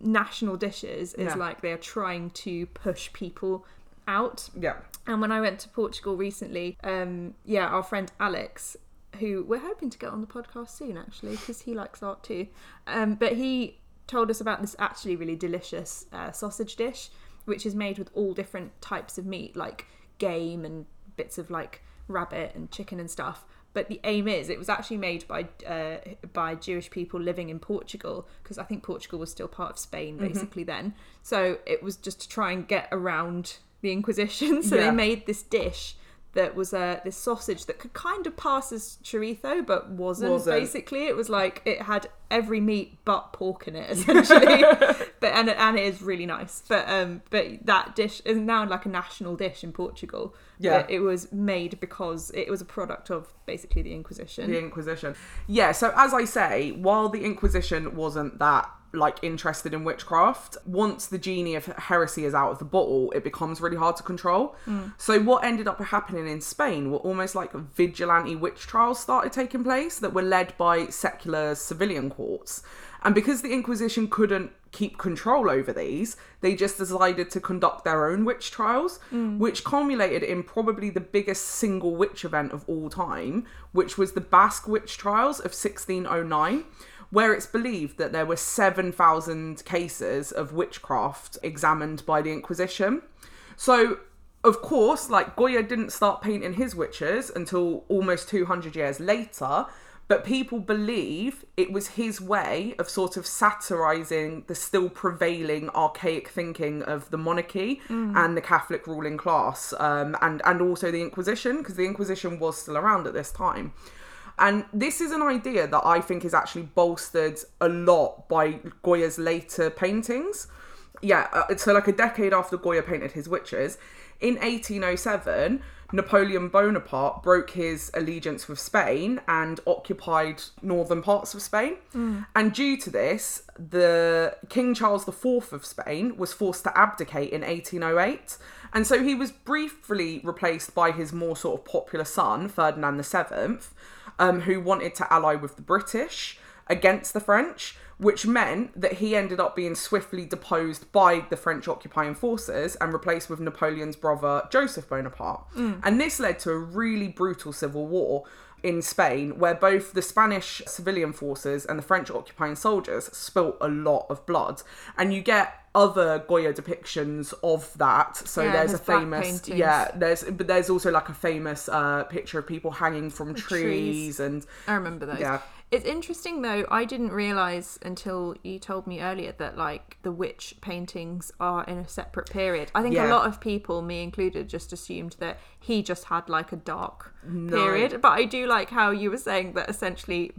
national dishes, is like they are trying to push people out. Yeah. And when I went to Portugal recently, um, yeah, our friend Alex, who we're hoping to get on the podcast soon, actually, because he likes art too. Um, but he told us about this actually really delicious uh, sausage dish, which is made with all different types of meat, like game and bits of like rabbit and chicken and stuff. But the aim is, it was actually made by uh, by Jewish people living in Portugal because I think Portugal was still part of Spain basically then. So it was just to try and get around the Inquisition. So Yeah. they made this dish that was uh, this sausage that could kind of pass as chorizo, but wasn't, Wasn't. Basically, it was like it had every meat but pork in it, essentially. but and and it is really nice. But um, but that dish is now like a national dish in Portugal. Yeah. But it was made because it was a product of basically the Inquisition. the Inquisition. Yeah, so as I say, while the Inquisition wasn't that like interested in witchcraft, once the genie of heresy is out of the bottle, it becomes really hard to control. Mm. So what ended up happening in Spain were almost like vigilante witch trials started taking place that were led by secular civilian courts. And because the Inquisition couldn't keep control over these, they just decided to conduct their own witch trials, mm. which culminated in probably the biggest single witch event of all time, which was the Basque witch trials of 1609, where it's believed that there were 7,000 cases of witchcraft examined by the Inquisition. So, of course, like Goya didn't start painting his witches until almost 200 years later, but people believe it was his way of sort of satirizing the still prevailing archaic thinking of the monarchy and the Catholic ruling class, um, and and also the Inquisition, because the Inquisition was still around at this time. And this is an idea that I think is actually bolstered a lot by Goya's later paintings. Yeah, uh, so like a decade after Goya painted his witches, in 1807, Napoleon Bonaparte broke his allegiance with Spain and occupied northern parts of Spain. And due to this, the King Charles IV of Spain was forced to abdicate in 1808. And so he was briefly replaced by his more sort of popular son, Ferdinand VII, um, who wanted to ally with the British against the French, which meant that he ended up being swiftly deposed by the French occupying forces and replaced with Napoleon's brother Joseph Bonaparte. And this led to a really brutal civil war in Spain where both the Spanish civilian forces and the French occupying soldiers spilt a lot of blood. And you get other Goya depictions of that. So Yeah, there's a famous paintings. yeah, there's but there's also like a famous uh picture of people hanging from trees, trees. and I remember those. Yeah. It's interesting though. I didn't realize until you told me earlier that like the witch paintings are in a separate period. I think Yeah. a lot of people, me included, just assumed that he just had like a dark period. But I do like how you were saying that essentially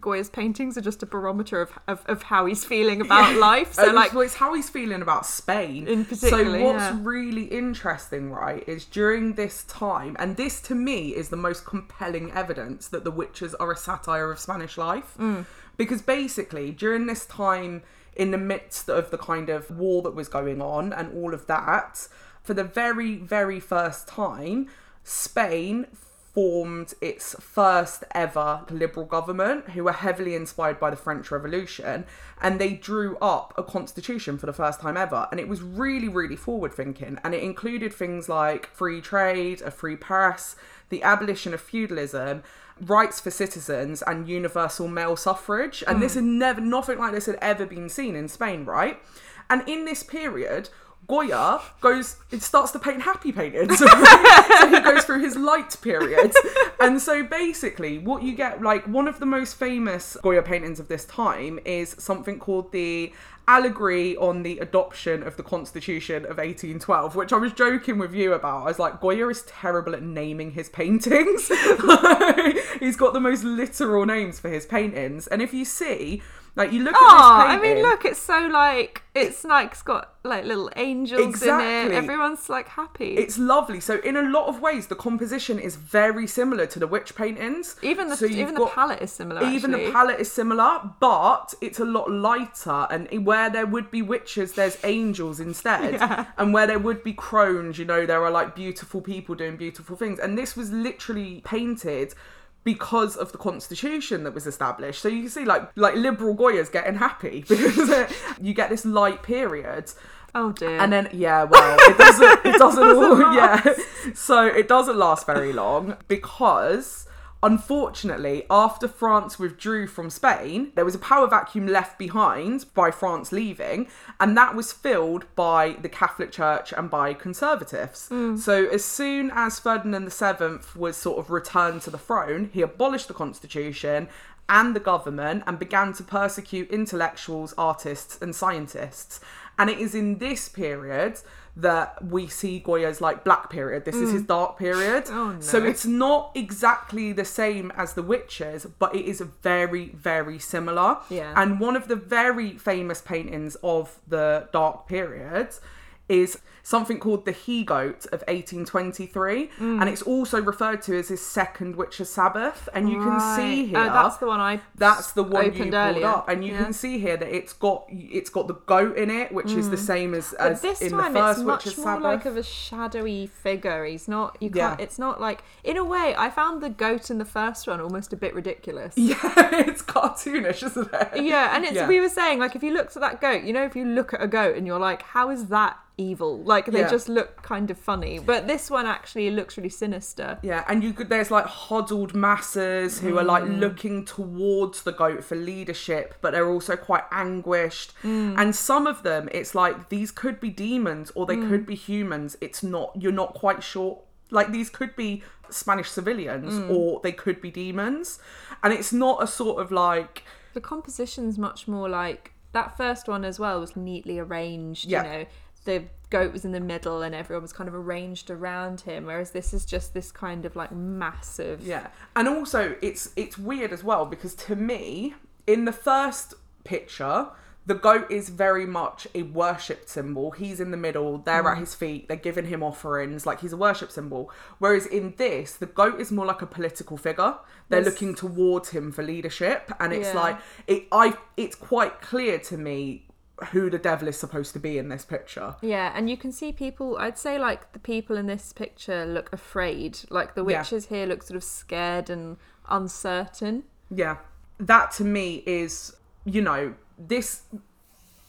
Goya's paintings are just a barometer of of, of how he's feeling about life. So like well, it's how he's feeling about Spain. In particular. so what's yeah. really interesting, right, is during this time, and this to me is the most compelling evidence that the witches are a satire of Spanish life, Mm. because basically during this time, in the midst of the kind of war that was going on and all of that, for the very very first time, Spain formed its first ever liberal government who were heavily inspired by the French Revolution and they drew up a constitution for the first time ever. And it was really really forward thinking and it included things like free trade, a free press, the abolition of feudalism, rights for citizens and universal male suffrage. And this mm. had never nothing like this had ever been seen in Spain, right? And in this period, Goya goes, it starts to paint happy paintings. so he goes through his light period. And so basically, what you get, like, one of the most famous Goya paintings of this time is something called the allegory on the adoption of the Constitution of 1812, which I was joking with you about. I was like, Goya is terrible at naming his paintings. He's got the most literal names for his paintings. And if you see, like, you look Oh, at I this painting. mean, look, it's so like it's like it's got like little angels in it. Everyone's like happy. It's lovely. So in a lot of ways, the composition is very similar to the witch paintings. even the so even the palette is similar. Even actually. the palette is similar, but it's a lot lighter. And where there would be witches, there's angels instead. Yeah. And where there would be crones, you know, there are like beautiful people doing beautiful things. And this was literally painted because of the constitution that was established. So you can see like like liberal Goya's getting happy because you get this light period. Oh dear. And then yeah, well, it doesn't it doesn't all yeah. So it doesn't last very long because unfortunately, after France withdrew from Spain, there was a power vacuum left behind by France leaving, and that was filled by the Catholic Church and by conservatives. Hmm. So as soon as Ferdinand VII was sort of returned to the throne, he abolished the constitution and the government and began to persecute intellectuals, artists, and scientists. And it is in this period that we see Goya's like black period. This is his mm. dark period. Oh, no. So it's not exactly the same as the witches, but it is very, very similar. Yeah. And one of the very famous paintings of the dark period is something called the He Goat of 1823. Mm. And it's also referred to as his second Witches' Sabbath. And you can see here. Oh, that's the one I That's the one you pulled earlier. up, and you Yeah. can see here that it's got it's got the goat in it, which is the same as, Mm. As this in time the first it's much Witches' more Sabbath. like of a shadowy figure. He's not. You can't. Yeah. It's not like. In a way, I found the goat in the first one almost a bit ridiculous. yeah, it's cartoonish, isn't it? Yeah, and it's Yeah. we were saying like if you looked at that goat, you know, if you look at a goat and you're like, how is that evil? Like they Yeah. just look kind of funny, but this one actually looks really sinister. Yeah, and you could there's like huddled masses who are like Mm. looking towards the goat for leadership, but they're also quite anguished. Mm. And some of them, it's like these could be demons or they Mm. could be humans. It's not you're not quite sure. Like these could be Spanish civilians Mm. or they could be demons, and it's not a sort of like The composition's much more like that first one as well was neatly arranged. Yeah. You know, the goat was in the middle and everyone was kind of arranged around him, whereas this is just this kind of like massive. Yeah, and also it's it's weird as well because to me, in the first picture, the goat is very much a worship symbol. He's in the middle, they're Mm. at his feet, they're giving him offerings, like he's a worship symbol. Whereas in this, the goat is more like a political figure. They're Yes. looking towards him for leadership, and it's Yeah. like it. I. It's quite clear to me who the devil is supposed to be in this picture. Yeah, and you can see people. I'd say like the people in this picture look afraid. Like the Yeah. witches here look sort of scared and uncertain. Yeah. That to me is, you know, this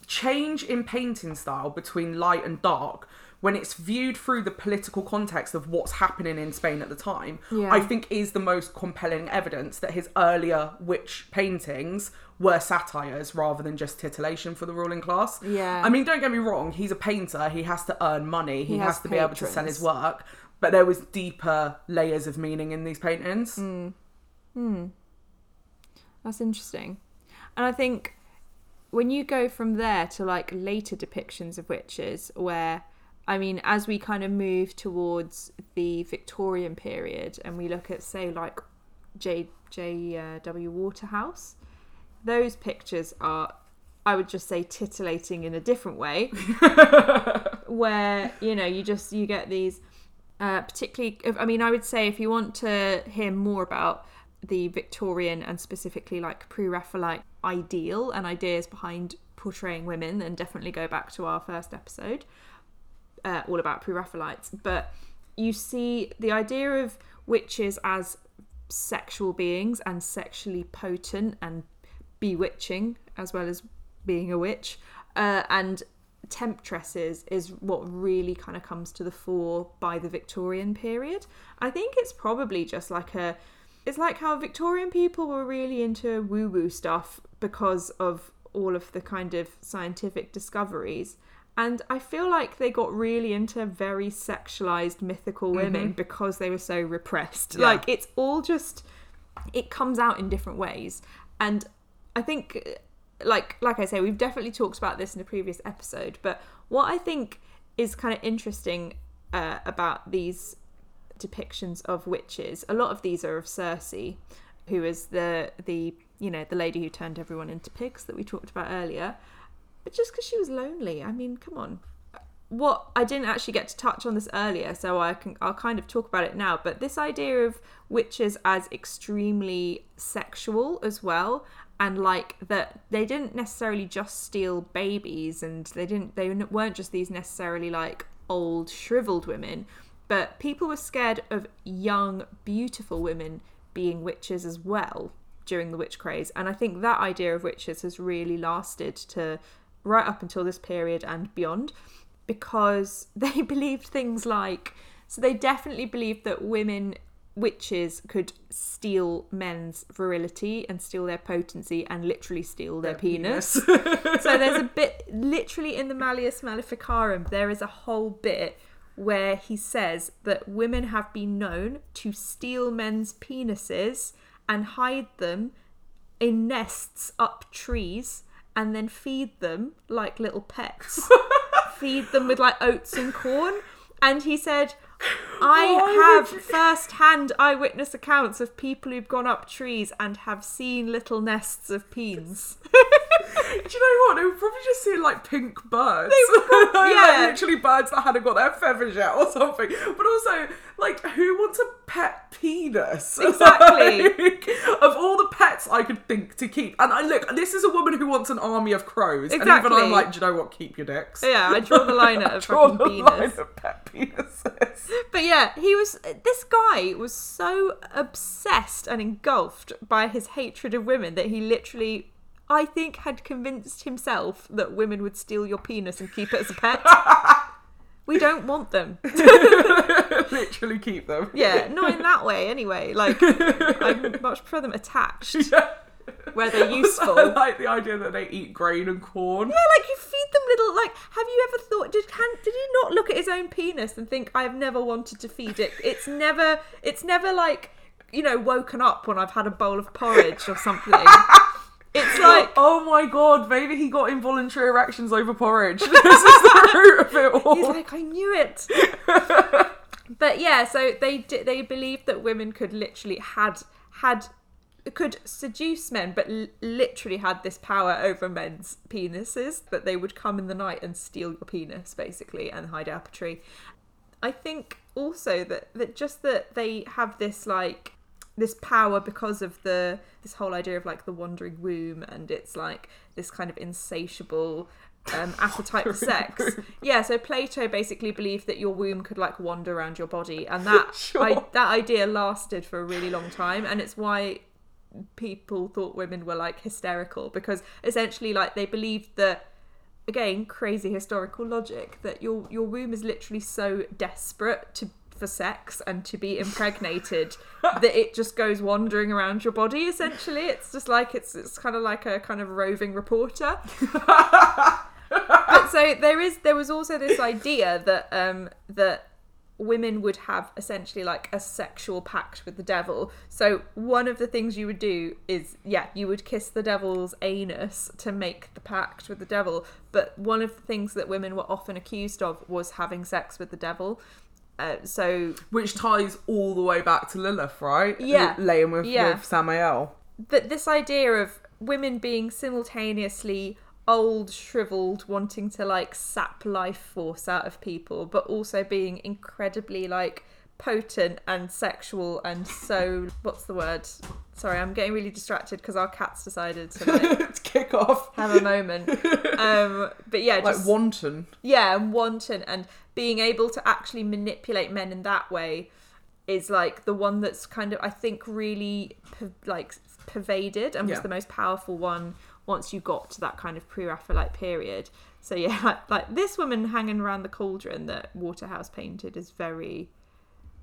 change in painting style between light and dark when it's viewed through the political context of what's happening in Spain at the time, Yeah. I think is the most compelling evidence that his earlier witch paintings were satires rather than just titillation for the ruling class. Yeah. I mean, don't get me wrong, he's a painter, he has to earn money, he, He has, has to be able to sell his work, but there was deeper layers of meaning in these paintings. Hmm. Hmm. That's interesting. And I think when you go from there to like later depictions of witches, where I mean, as we kind of move towards the Victorian period, and we look at say like J J uh, W Waterhouse, those pictures are, I would just say, titillating in a different way, where you know you just you get these. Uh, particularly, I mean, I would say if you want to hear more about the Victorian and specifically like pre-Raphaelite ideal and ideas behind portraying women, then definitely go back to our first episode, uh, all about pre-Raphaelites. But you see the idea of witches as sexual beings and sexually potent and bewitching as well as being a witch, uh, and temptresses is what really kind of comes to the fore by the Victorian period. I think it's probably just like a it's like how Victorian people were really into woo woo stuff because of all of the kind of scientific discoveries. And I feel like they got really into very sexualized mythical women because they were so repressed. Yeah. Like it's all just it comes out in different ways. And I think like like I say, we've definitely talked about this in a previous episode, but what I think is kind of interesting uh, about these depictions of witches, a lot of these are of Circe, who is the the you know the lady who turned everyone into pigs that we talked about earlier. But just because she was lonely, I mean, come on. What I didn't actually get to touch on this earlier, so I can I'll kind of talk about it now. But this idea of witches as extremely sexual as well, and like that they didn't necessarily just steal babies, and they didn't they weren't just these necessarily like old shriveled women, but people were scared of young beautiful women being witches as well during the witch craze, and I think that idea of witches has really lasted to right up until this period and beyond because they believed things like so they definitely believed that women witches could steal men's virility and steal their potency and literally steal their, penis. so there's a bit literally in the Malleus Maleficarum there is a whole bit where he says that women have been known to steal men's penises and hide them in nests up trees and then feed them like little pets. feed them with like oats and corn. And he said, I Why have would you- first hand eyewitness accounts of people who've gone up trees and have seen little nests of peens. Do you know what? They were probably just seeing like pink birds. were prob- yeah. like, literally birds that hadn't got their feathers yet or something. But also, like, who wants a pet penis? Exactly. Like, of all the pets I could think to keep, and I look, this is a woman who wants an army of crows, Exactly. and even I'm like, do you know what? Keep your dicks. yeah, I draw the line at a Draw fucking the line penis. of pet penises. But yeah, he was. This guy was so obsessed and engulfed by his hatred of women that he literally, I think, had convinced himself that women would steal your penis and keep it as a pet. We don't want them. literally keep them. Yeah, not in that way anyway. Like, I'd much prefer them attached Yeah. where they're I useful. like the idea that they eat grain and corn. Yeah, like you feed them little. Like, have you ever thought? Did can, did he not look at his own penis and think, "I've never wanted to feed it"? It's never. It's never like you know woken up when I've had a bowl of porridge or something. It's like Oh my god, maybe he got involuntary erections over porridge. this is the root of it all. he's like, I knew it. but yeah, so they di- they believed that women could literally had had could seduce men, but l- literally had this power over men's penises that they would come in the night and steal your penis basically and hide it up a tree. I think also that that just that they have this like this power because of the this whole idea of like the wandering womb and it's like this kind of insatiable um, appetite for sex. Yeah, so Plato basically believed that your womb could like wander around your body, and that Sure. I, that idea lasted for a really long time, and it's why people thought women were like hysterical because essentially like they believed that again crazy historical logic that your your womb is literally so desperate to for sex and to be impregnated that it just goes wandering around your body essentially it's just like it's it's kind of like a kind of roving reporter but so there is there was also this idea that um that women would have essentially like a sexual pact with the devil. So one of the things you would do is yeah, you would kiss the devil's anus to make the pact with the devil. But one of the things that women were often accused of was having sex with the devil. Uh, so Which ties all the way back to Lilith, right? Yeah. L- laying with, Yeah. with Samael. that this idea of women being simultaneously old shriveled wanting to like sap life force out of people but also being incredibly like potent and sexual and so what's the word sorry i'm getting really distracted because our cat's decided to like kick off. have a moment um but yeah Like just wanton. yeah and wanton and being able to actually manipulate men in that way is like the one that's kind of i think really per- like pervaded and was Yeah. the most powerful one once you got to that kind of pre-raphaelite period so yeah like, like this woman hanging around the cauldron that waterhouse painted is very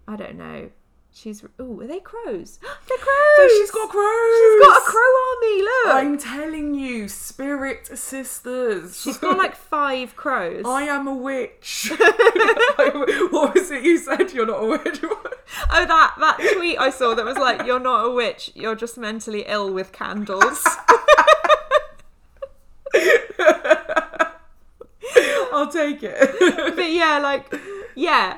i don't know She's oh, are they crows? They're crows. So she's got crows. She's got a crow army. Look, I'm telling you, spirit sisters. she's got like five crows. I am a witch. what was it you said? You're not a witch. Oh, that that tweet I saw that was like, "You're not a witch. You're just mentally ill with candles." I'll take it. but yeah, like, yeah,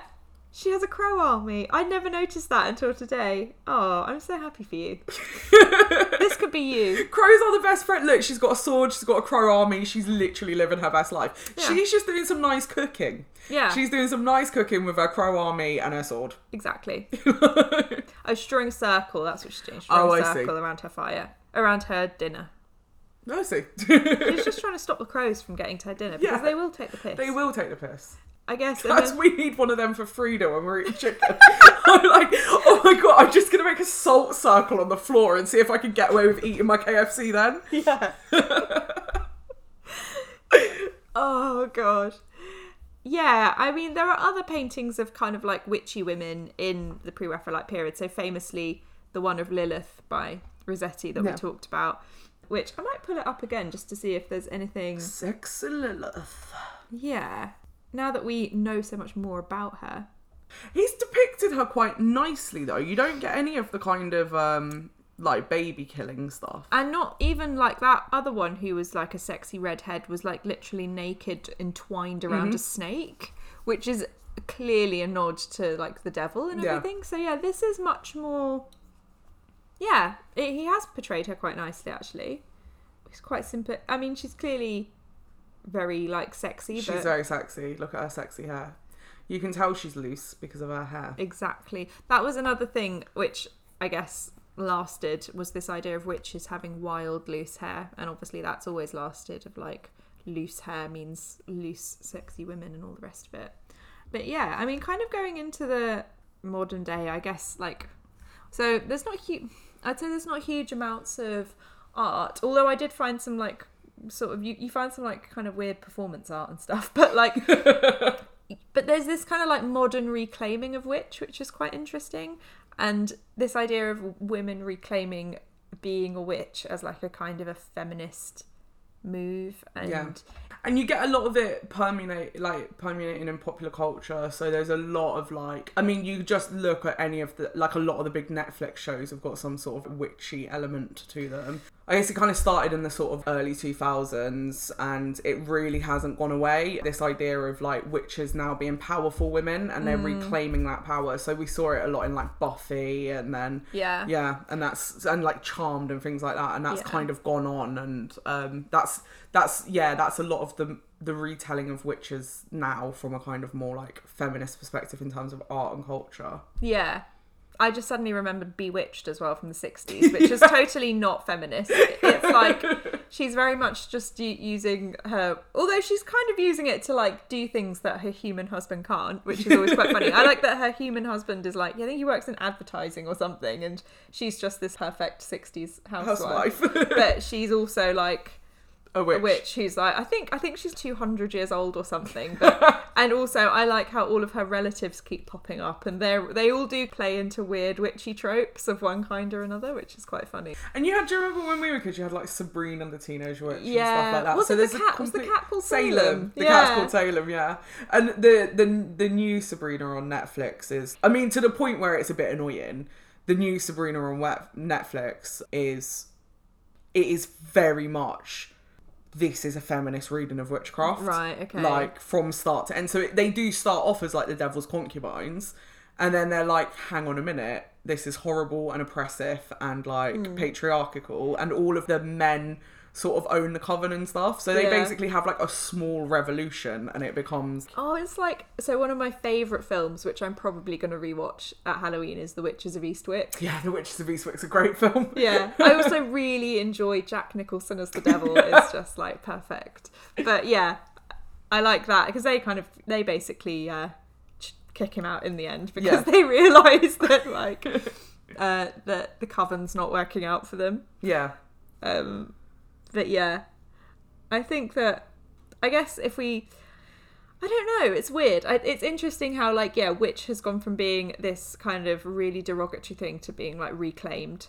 she has a crow army. I never noticed that until today. Oh, I'm so happy for you. this could be you. Crows are the best friend. Look, she's got a sword. She's got a crow army. She's literally living her best life. Yeah. She's just doing some nice cooking. Yeah. She's doing some nice cooking with her crow army and her sword. Exactly. A circle. That's what she's doing. Drawing Oh, a I see. circle around her fire, around her dinner. I see. She's just trying to stop the crows from getting to her dinner because Yeah. they will take the piss. they will take the piss. I guess. then- we need one of them for Frida when we're eating chicken. I'm like, oh my god, I'm just gonna make a salt circle on the floor and see if I can get away with eating my KFC then. Yeah. oh gosh. Yeah, I mean there are other paintings of kind of like witchy women in the pre-Raphaelite period. So famously the one of Lilith by Rossetti that Yeah. we talked about, which I might pull it up again just to see if there's anything. Sexy Lilith. Yeah. Now that we know so much more about her. He's depicted her quite nicely though. You don't get any of the kind of um like baby killing stuff. And not even like that other one who was like a sexy redhead was like literally naked entwined around a snake, which is clearly a nod to like the devil and Yeah. everything. So yeah, this is much more. Yeah, it, he has portrayed her quite nicely actually. It's quite simple. I mean, she's clearly very like sexy, She's but very sexy. Look at her sexy hair. You can tell she's loose because of her hair. exactly. That was another thing which I guess lasted was this idea of witches having wild loose hair, and obviously that's always lasted. Of like loose hair means loose, sexy women, and all the rest of it. But yeah, I mean, kind of going into the modern day, I guess like so. There's not huge. I'd say there's not huge amounts of art, although I did find some like sort of you, you find some like kind of weird performance art and stuff, but like but there's this kind of like modern reclaiming of witch, which is quite interesting. And this idea of women reclaiming being a witch as like a kind of a feminist move. And Yeah. and you get a lot of it permeate like permeating in popular culture so there's a lot of like i mean you just look at any of the like a lot of the big netflix shows have got some sort of witchy element to them i guess it kind of started in the sort of early 2000s and it really hasn't gone away this idea of like witches now being powerful women and they're reclaiming that power so we saw it a lot in like buffy and then yeah. yeah and that's and like charmed and things like that and that's Yeah. kind of gone on and um that's that's yeah that's a lot of the the retelling of witches now from a kind of more like feminist perspective in terms of art and culture Yeah. I just suddenly remembered Bewitched as well from the 60s, which is totally not feminist. It's like she's very much just using her, although she's kind of using it to like do things that her human husband can't, which is always quite funny. I like that her human husband is like, yeah, I think he works in advertising or something, and she's just this perfect 60s housewife. housewife but she's also like a witch, a witch who's like I think I think she's 200 years old or something but and also I like how all of her relatives keep popping up and they they all do play into weird witchy tropes of one kind or another which is quite funny. And you had do you remember when we were kids you had like Sabrina and the Teenage Witch and Yeah. stuff like that? Was so it the cat- a was the complete cat called Salem. Salem? the cat's called Salem yeah. And the the the new Sabrina on Netflix is I mean to the point where it's a bit annoying the new Sabrina on Netflix is it is very much this is a feminist reading of witchcraft Right, okay. like from start to end so it, they do start off as like the devil's concubines and then they're like hang on a minute this is horrible and oppressive and like Hmm. patriarchal and all of the men sort of own the coven and stuff. So they Yeah. basically have like a small revolution and it becomes oh it's like so one of my favorite films which I'm probably going to rewatch at Halloween is The Witches of Eastwick. Yeah the witches of eastwick's a great film. Yeah. I also really enjoy jack nicholson as the devil. It's just like perfect. But yeah i like that because they kind of they basically uh kick him out in the end because Yeah. they realize that like uh that the coven's not working out for them. Yeah. Um but yeah i think that i guess if we I don't know. It's weird. I, it's interesting how like yeah, witch has gone from being this kind of really derogatory thing to being like reclaimed.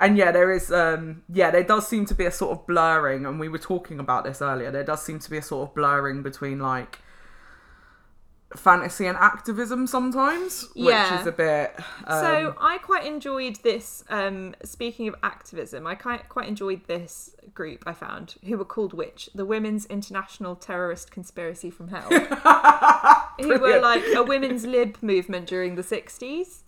And yeah, there is um yeah, there does seem to be a sort of blurring and we were talking about this earlier. There does seem to be a sort of blurring between like fantasy and activism sometimes, Yeah. which is a bit um, so I quite enjoyed this. Um, speaking of activism, I quite quite enjoyed this group I found who were called Witch, the Women's International Terrorist Conspiracy from Hell, who were like a women's lib movement during the sixties.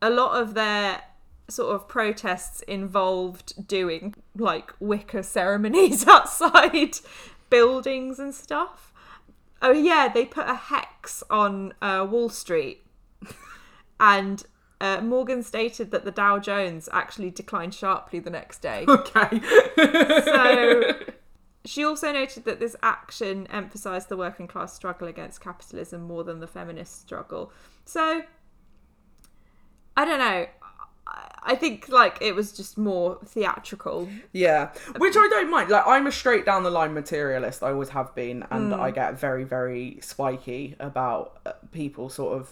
A lot of their sort of protests involved doing like wicker ceremonies outside buildings and stuff. Oh yeah, they put a hex on uh, Wall Street, and uh, Morgan stated that the Dow Jones actually declined sharply the next day. okay. So she also noted that this action emphasised the working class struggle against capitalism more than the feminist struggle. So I don't know. I- I think like it was just more theatrical. Yeah, which I don't mind. Like, I'm a straight down the line materialist. I always have been, and I get very, very spiky about uh, people sort of.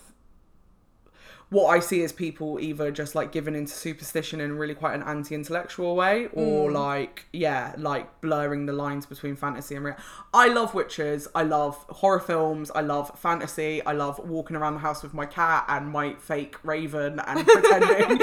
What I see is people either just like given into superstition in really quite an anti-intellectual way, or mm. like yeah, like blurring the lines between fantasy and real. I love witches. I love horror films. I love fantasy. I love walking around the house with my cat and my fake raven and pretending.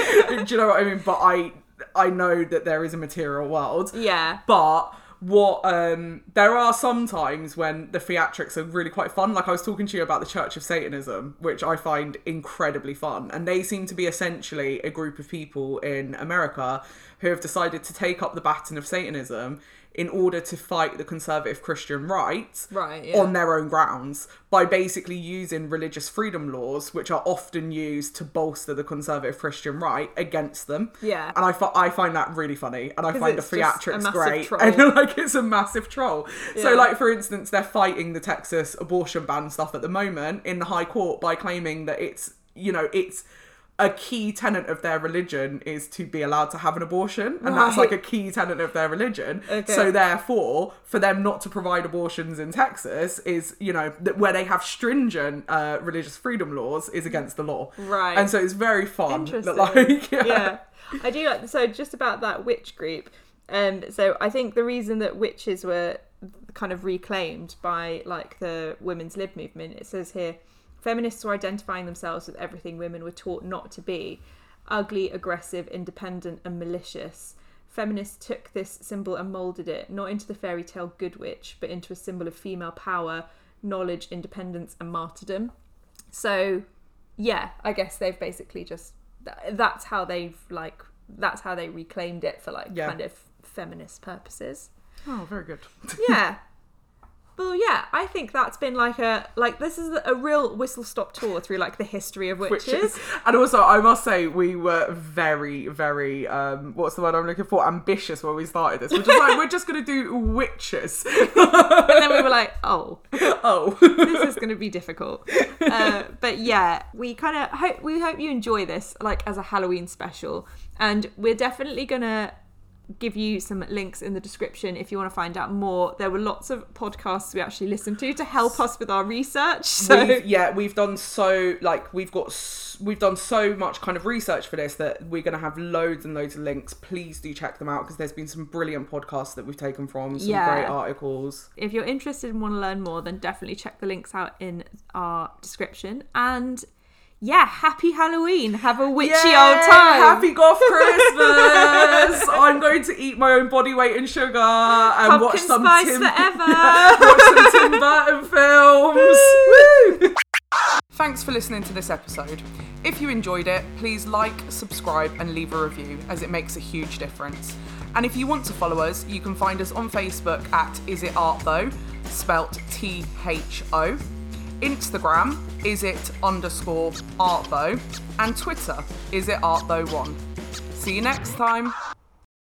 do you know what I mean? But I I know that there is a material world. Yeah. But what um there are some times when the theatrics are really quite fun. Like I was talking to you about the Church of Satanism, which I find incredibly fun. And they seem to be essentially a group of people in America who have decided to take up the baton of Satanism in order to fight the conservative Christian right Right, yeah. on their own grounds by basically using religious freedom laws, which are often used to bolster the conservative Christian right against them. Yeah. And I, fi- I find that really funny. And I find the it's just a theatrics great. troll. And like it's a massive troll. So, like, for instance, they're fighting the Texas abortion ban stuff at the moment in the High Court by claiming that it's, you know, it's a key tenet of their religion is to be allowed to have an abortion. And that's like a key tenet of their religion. Okay. So, therefore, for them not to provide abortions in Texas is, you know, that where they have stringent uh, religious freedom laws is against the law. Right. And so it's very fun. Interesting. Like, yeah. yeah. I do like so just about that witch group. Um so I think the reason that witches were kind of reclaimed by like the women's lib movement, it says here, feminists were identifying themselves with everything women were taught not to be. Ugly, aggressive, independent, and malicious. Feminists took this symbol and moulded it, not into the fairy tale good witch, but into a symbol of female power, knowledge, independence, and martyrdom. So, yeah, I guess they've basically just that's how they've like that's how they reclaimed it for like Yeah. kind of feminist purposes. Oh, very good. Yeah. Well, yeah, I think that's been like a like this is a real whistle stop tour through like the history of witches. witches. And also, I must say, we were very, very, um, what's the word I'm looking for? Ambitious when we started this. We're just like, we're just going to do witches. And then we were like, oh, oh. this is going to be difficult. Uh, but yeah, we kind of hope we hope you enjoy this like as a Halloween special, and we're definitely gonna give you some links in the description if you want to find out more. There were lots of podcasts we actually listened to to help us with our research. So We've, yeah, we've done so like we've got we've done so much kind of research for this that we're going to have loads and loads of links. Please do check them out because there's been some brilliant podcasts that we've taken from some Yeah. great articles. if you're interested and want to learn more, then definitely check the links out in our description. And yeah, happy Halloween. Have a witchy Yay! old time. Happy Goth Christmas! I'm going to eat my own body weight in sugar and Pumpkin watch some spice Tim, forever. watch some Tim Burton films. Woo! Thanks for listening to this episode. If you enjoyed it, please like, subscribe, and leave a review as it makes a huge difference. And if you want to follow us, you can find us on Facebook at Is It Art Though, spelt T H O. Instagram, is it underscore art though, and Twitter, is it art though one. See you next time.